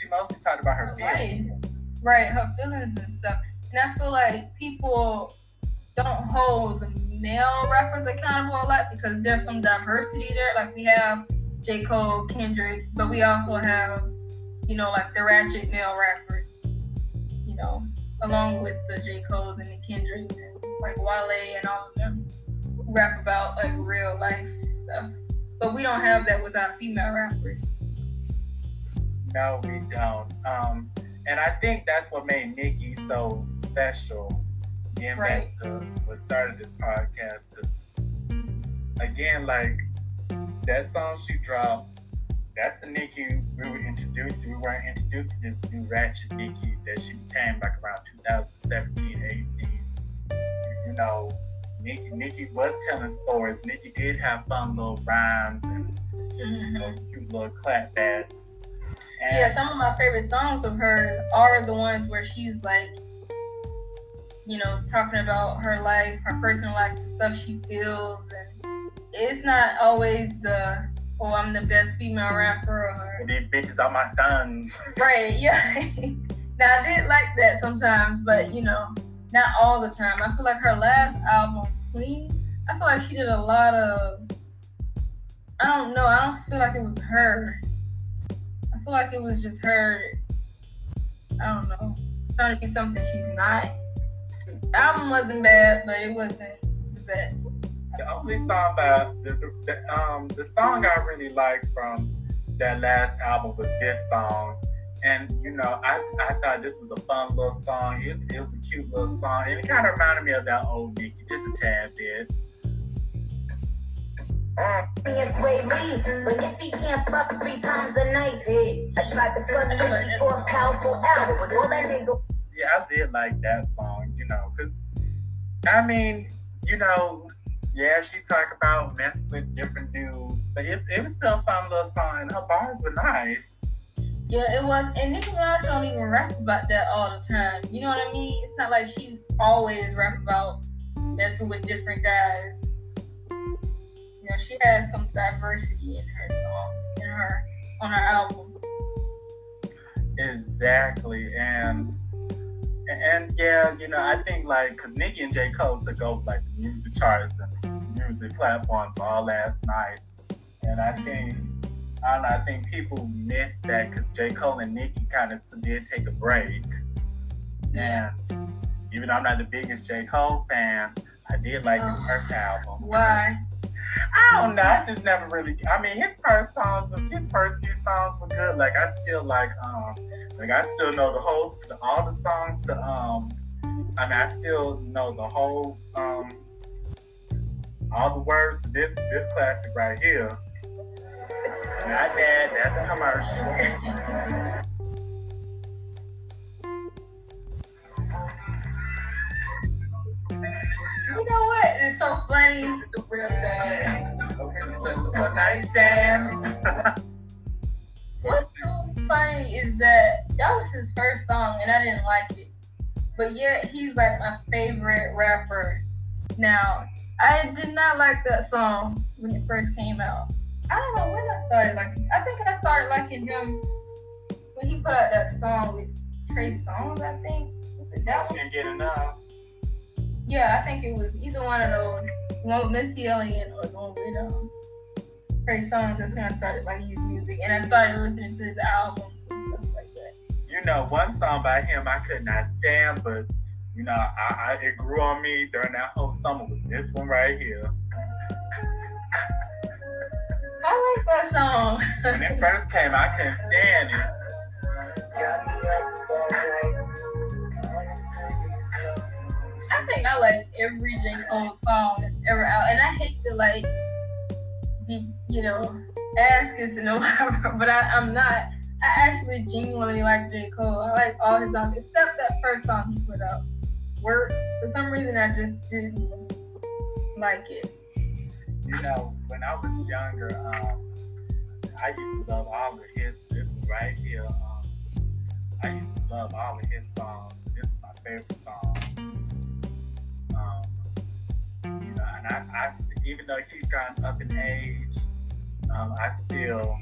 She mostly talked about her feelings. Right, her feelings and stuff. And I feel like people don't hold the male rappers accountable a lot because there's some diversity there. Like we have J. Cole, Kendricks, but we also have, you know, like the ratchet male rappers, you know, along with the J. Cole's and the Kendricks and like Wale and all of them rap about like real life stuff. But we don't have that with our female rappers. No, we don't. Um, and I think that's what made Nicki so special. Getting Right. back to what started this podcast, again, like that song she dropped, that's the Nicki we were introduced to. We weren't introduced to this new ratchet Nicki that she became like around 2017, 18. You know, Nicki, Nicki was telling stories. Nicki did have fun little rhymes and you know, cute little clapbacks. And Yeah, some of my favorite songs of hers are the ones where she's like, you know, talking about her life, her personal life, the stuff she feels, and it's not always the oh I'm the best female rapper or these bitches are my sons. right, yeah. now I did like that sometimes, but you know, not all the time. I feel like her last album, Queen, I feel like she did a lot of I don't know, I don't feel like it was her. I feel like it was just her I don't know. trying to be something she's not. The album wasn't bad, but it wasn't the best. The only song that the, the, the um the song I really liked from that last album was this song. And you know, I, I thought this was a fun little song. It was, it was a cute little song, and it kind of reminded me of that old Nicki, just a tad bit. It's way leaves, but if he can't fuck three times a night. I tried to front him before a powerful album, but all that nigga Yeah, I did like that song, you know, because I mean, you know, yeah, she talked about messing with different dudes, but it's, it was still a fun little song, and her bars were nice. Yeah, it was. And Nicki Minaj don't even rap about that all the time. You know what I mean? It's not like she always rap about messing with different guys. Know, she has some diversity in her songs, in her on her album. Exactly, and and yeah, you know, I think like because Nicki and J. Cole took over like the music charts and the music platforms all last night, and I mm-hmm. think I don't know, I think people missed that because J. Cole and Nicki kind of did take a break, and even though I'm not the biggest J. Cole fan, I did like his first album. Why? I don't know. I just never really. I mean, his first songs, his first few songs were good. Like I still like, um, like I still know the whole, all the songs to, um, I mean, I still know the whole, um, all the words to this this classic right here. It's not bad. That's a commercial. You know what? It's so funny. The real thing. Or is it just a one night stand? What's so funny is that that was his first song and I didn't like it. But yet he's like my favorite rapper. Now, I did not like that song when it first came out. I don't know when I started liking I think I started liking him when he put out that song with Trey Songz, I think. That one? Can't get enough. Yeah, I think it was either one of those. One with Missy Elliott or the one with um, Trey Songz. That's when I started liking his music. And I started listening to his albums and stuff like that. you know, one song by him I could not stand, but you know, I, I it grew on me during that whole summer was this one right here. I like that song. When it first came, I couldn't stand it. Think I like every J. Cole song that's ever out. And I hate to like be, you know, asking us and whatever, but I, I'm not. I actually genuinely like J. Cole. I like all his songs except that first song he put out. Work. For some reason I just didn't like it. You know, when I was younger, um, I used to love all of his. This one right here. Um, I used to love all of his songs. This is my favorite song. And I, I st- even though he's gotten up in age, um, I still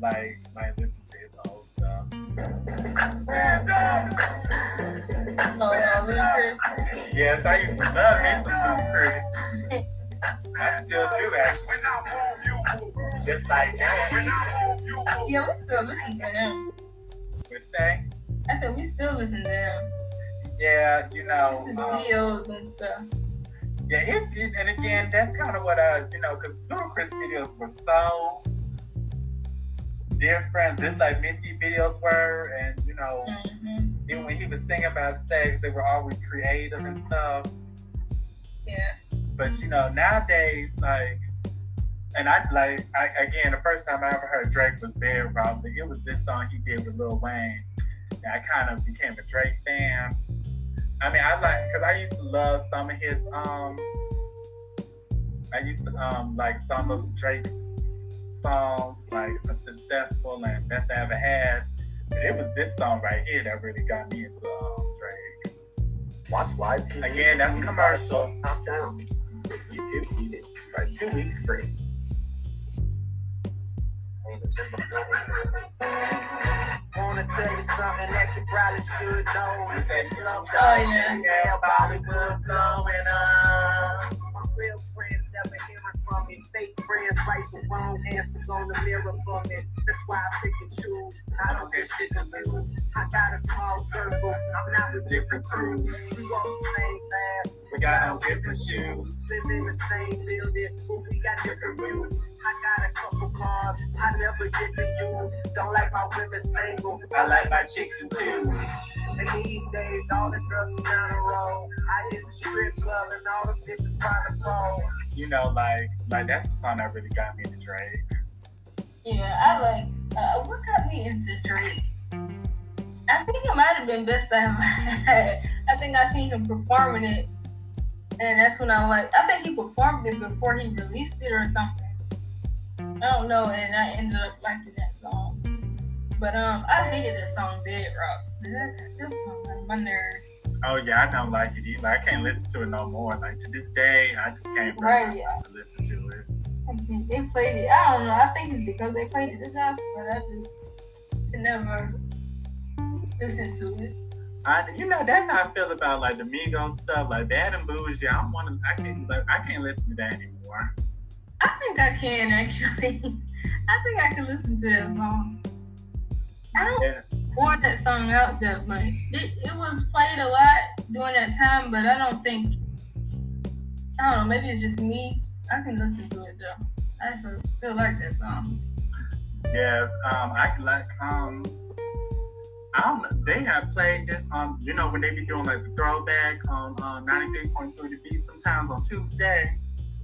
like like listen to his old stuff. Stand up. So uh, Ludacris, Yes, I used to love me some Ludacris. I still do actually. Just like that. yeah, we still listen to him. Would say, I said we still listen to him. yeah, you know, His um, videos and stuff. Yeah, his- and again, that's kind of what I, you know, because Ludacris videos were so different, just like Missy videos were, and you know, hmm even when he was singing about sex, they were always creative and stuff. Yeah. But you know, nowadays, like, and I like, I, again, the first time I ever heard Drake was Bad Robin. It was this song he did with Lil Wayne. And I kind of became a Drake fan. I mean, I like because I used to love some of his. um I used to um like some of Drake's songs, like "Successful" and "Best I Ever Had." But it was this song right here that really got me into um, Drake. Watch live TV. Again, that's TV commercial. plus Top down. YouTube TV. Try two weeks free. Wanna tell you something that you probably should know. It's that Slum Oh, Dog yeah. Bollywood going on. My real friends never hearing from. Fake friends right or wrong, answers on the mirror for me. That's why I pick and choose. I don't get shit to lose. I got a small circle, I'm not with different crews. We walk the same path, we got on different shoes. Live in the same building, we got different views. I got a couple cars I never get to use. Don't like my women single, I like my chicks in twos. And these days, all the girls is down the road. I hit the strip club and all the bitches find the phone. You know, like like that's the song that really got me into Drake. Yeah, I like. Uh, what got me into Drake? I think it might have been best had. I think I seen him performing it, and that's when I like. I think he performed it before he released it or something. I don't know, and I ended up liking that song. But um, I hated that song, Bedrock. That, that song on my nerves. Oh yeah, I don't like it either. I can't listen to it no more. Like to this day, I just can't bring Right, myself to listen to it. They played it. I don't know. I think it's because they played it enough, but I just never listen to it. I, you know, that's how I feel about like the Migos stuff, like Bad and Bougie. I'm one of, I can't, like, I can't listen to that anymore. I think I can actually. I think I can listen to that song. I don't Yeah, pour that song out that much. It, it was played a lot during that time, but I don't think. I don't know. Maybe it's just me. I can listen to it though. I still, still like that song. yes. Um, I like, um, I don't know. They have played this on, you know, when they be doing like the throwback on um, 93.3 to Beat sometimes on Tuesday.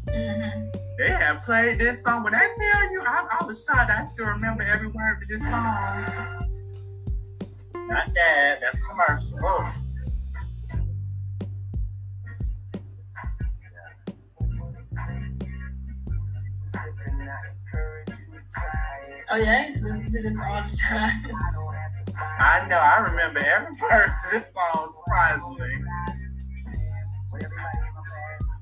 hmm They have played this song. When I tell you, I, I was shocked. I still remember every word of this song. Not that. That's commercial. Oh. Oh yeah, I used to listen to this all the time. I know. I remember every verse of this song. Surprisingly,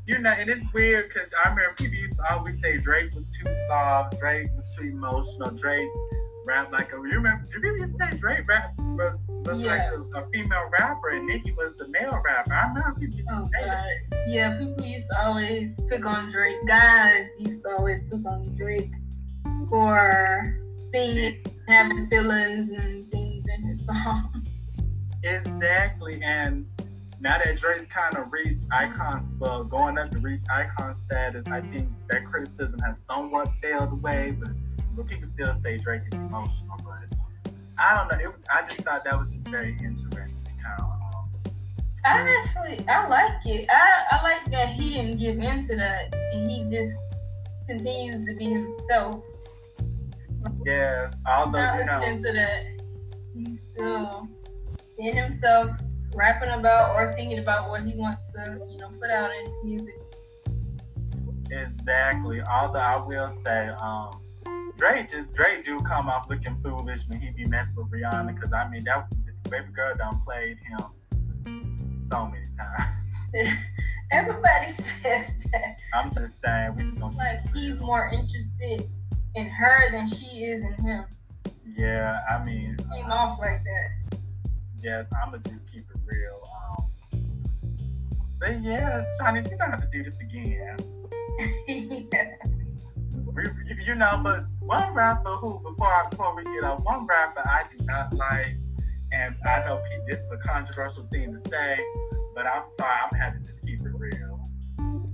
you know, and it's weird because I remember people used to always say Drake was too soft, Drake was too emotional, Drake rap like a. You remember? People used to say Drake rap was was Yeah. like a, a female rapper and Nicki was the male rapper? I remember people used to Oh say that. Yeah, people used to always pick on Drake. Guys used to always pick on Drake for singing, having feelings and things in his song. Exactly, and now that Drake kind of reached icon, well, going up to reach icon status, I think that criticism has somewhat failed away. But, but people still say Drake is emotional. But I don't know. It, I just thought that was just very interesting. How um, I actually I like it. I, I like that he didn't give in to that and he just continues to be himself. yes, although Not you know, to that. He's still in himself, rapping about or singing about what he wants to, you know, put out in his music. exactly. Although I will say, um, Drake just Drake do come off looking foolish when he be messing with Rihanna. Because I mean, that baby girl done played him so many times. Everybody says that. I'm just saying, we just don't. Like he's more interested in her than she is in him. Yeah, I mean, Came uh, off like that. yes, I'm gonna just keep it real. Um, but yeah, we gonna have to do this again. We, you, you know, but one rapper who, before I, before we get off, one rapper I do not like, and I know Pete, this is a controversial thing to say, but I'm sorry, I'm gonna have to just keep it real.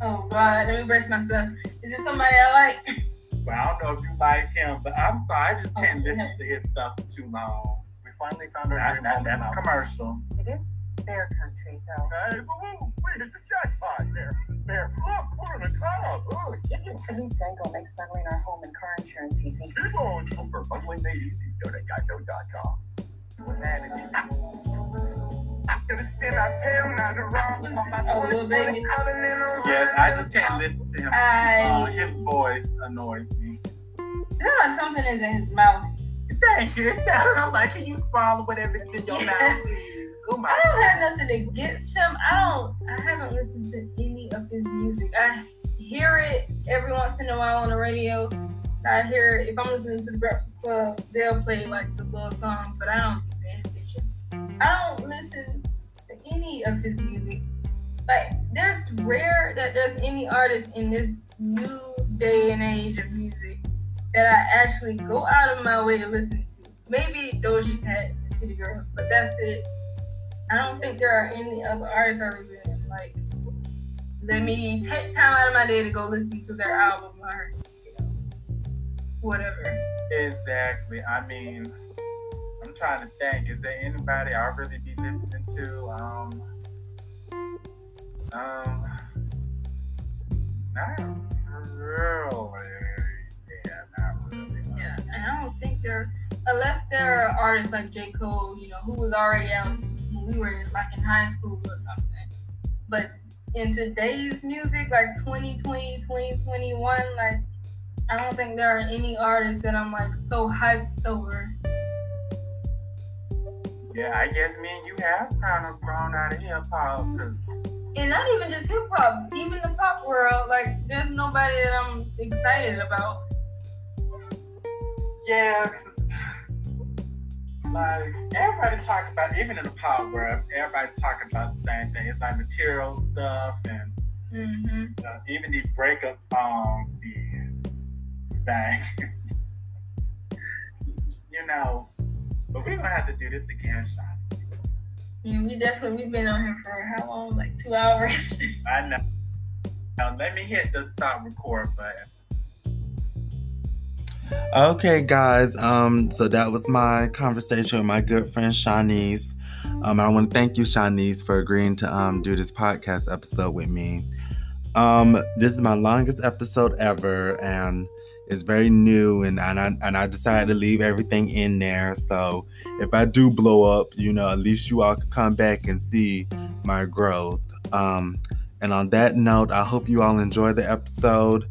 Oh God, let me brace myself. Is it somebody I like? But I don't know if you like him, but I'm sorry, I just can't Oh, listen yeah. to his stuff for too long. We finally found our That, that, that's a commercial. It is bear country, though. Hey, whoa, whoa, wait, it's a shot spot there. There, look, we're in a cloud. Ooh, chicken. Police Geico makes bundling our home and car insurance easy. People on for bundling made easy. Go to geico.com. Oh. Yes, I just can't listen to him. I Uh, his voice annoys me. it sounds like something is in his mouth. Thank you. It sounds like can you swallow whatever is in your mouth, please? Oh I don't have nothing against him. I don't. I haven't listened to any of his music. I hear it every once in a while on the radio. I hear it, if I'm listening to the Breakfast Club, they'll play like the little song, but I don't pay attention. I don't listen to any of his music. Like, there's rare that there's any artist in this new day and age of music that I actually go out of my way to listen to. Maybe Doja Cat and City Girls, but that's it. I don't think there are any other artists I really like. Let me take time out of my day to go listen to their album or you know, whatever. Exactly. I mean, I'm trying to think. Is there anybody I'll really be listening to? Um, um, not really. Yeah, not really. Yeah, and I don't think they're unless there are artists like J. Cole, you know, who was already out we were like in high school or something. But in today's music, like 2020, 2021, like I don't think there are any artists that I'm like so hyped over. Yeah, I guess me and you have kind of grown out of hip hop And not even just hip hop, even the pop world, like there's nobody that I'm excited about. Yeah, 'cause, like everybody talk about, even in the pop world, everybody talking about the same thing. It's like material stuff, and hmm uh, even these breakup songs the same. you know, but we're gonna have to do this again, Sean. Yeah, we definitely we've been on here for how long? Like two hours. I know. Now let me hit the stop record button. Okay, guys. Um, so that was my conversation with my good friend Shanice. Um, I want to thank you, Shanice, for agreeing to um do this podcast episode with me. Um, this is my longest episode ever, and it's very new, and and I and I decided to leave everything in there. So if I do blow up, you know, at least you all can come back and see my growth. Um, and on that note, I hope you all enjoy the episode.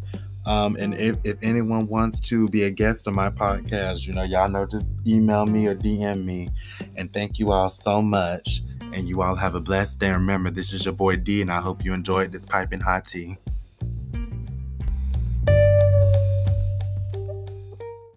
Um, and if, if anyone wants to be a guest on my podcast, you know, y'all know, just email me or DM me. And thank you all so much. And you all have a blessed day. Remember, this is your boy D, and I hope you enjoyed this piping hot tea.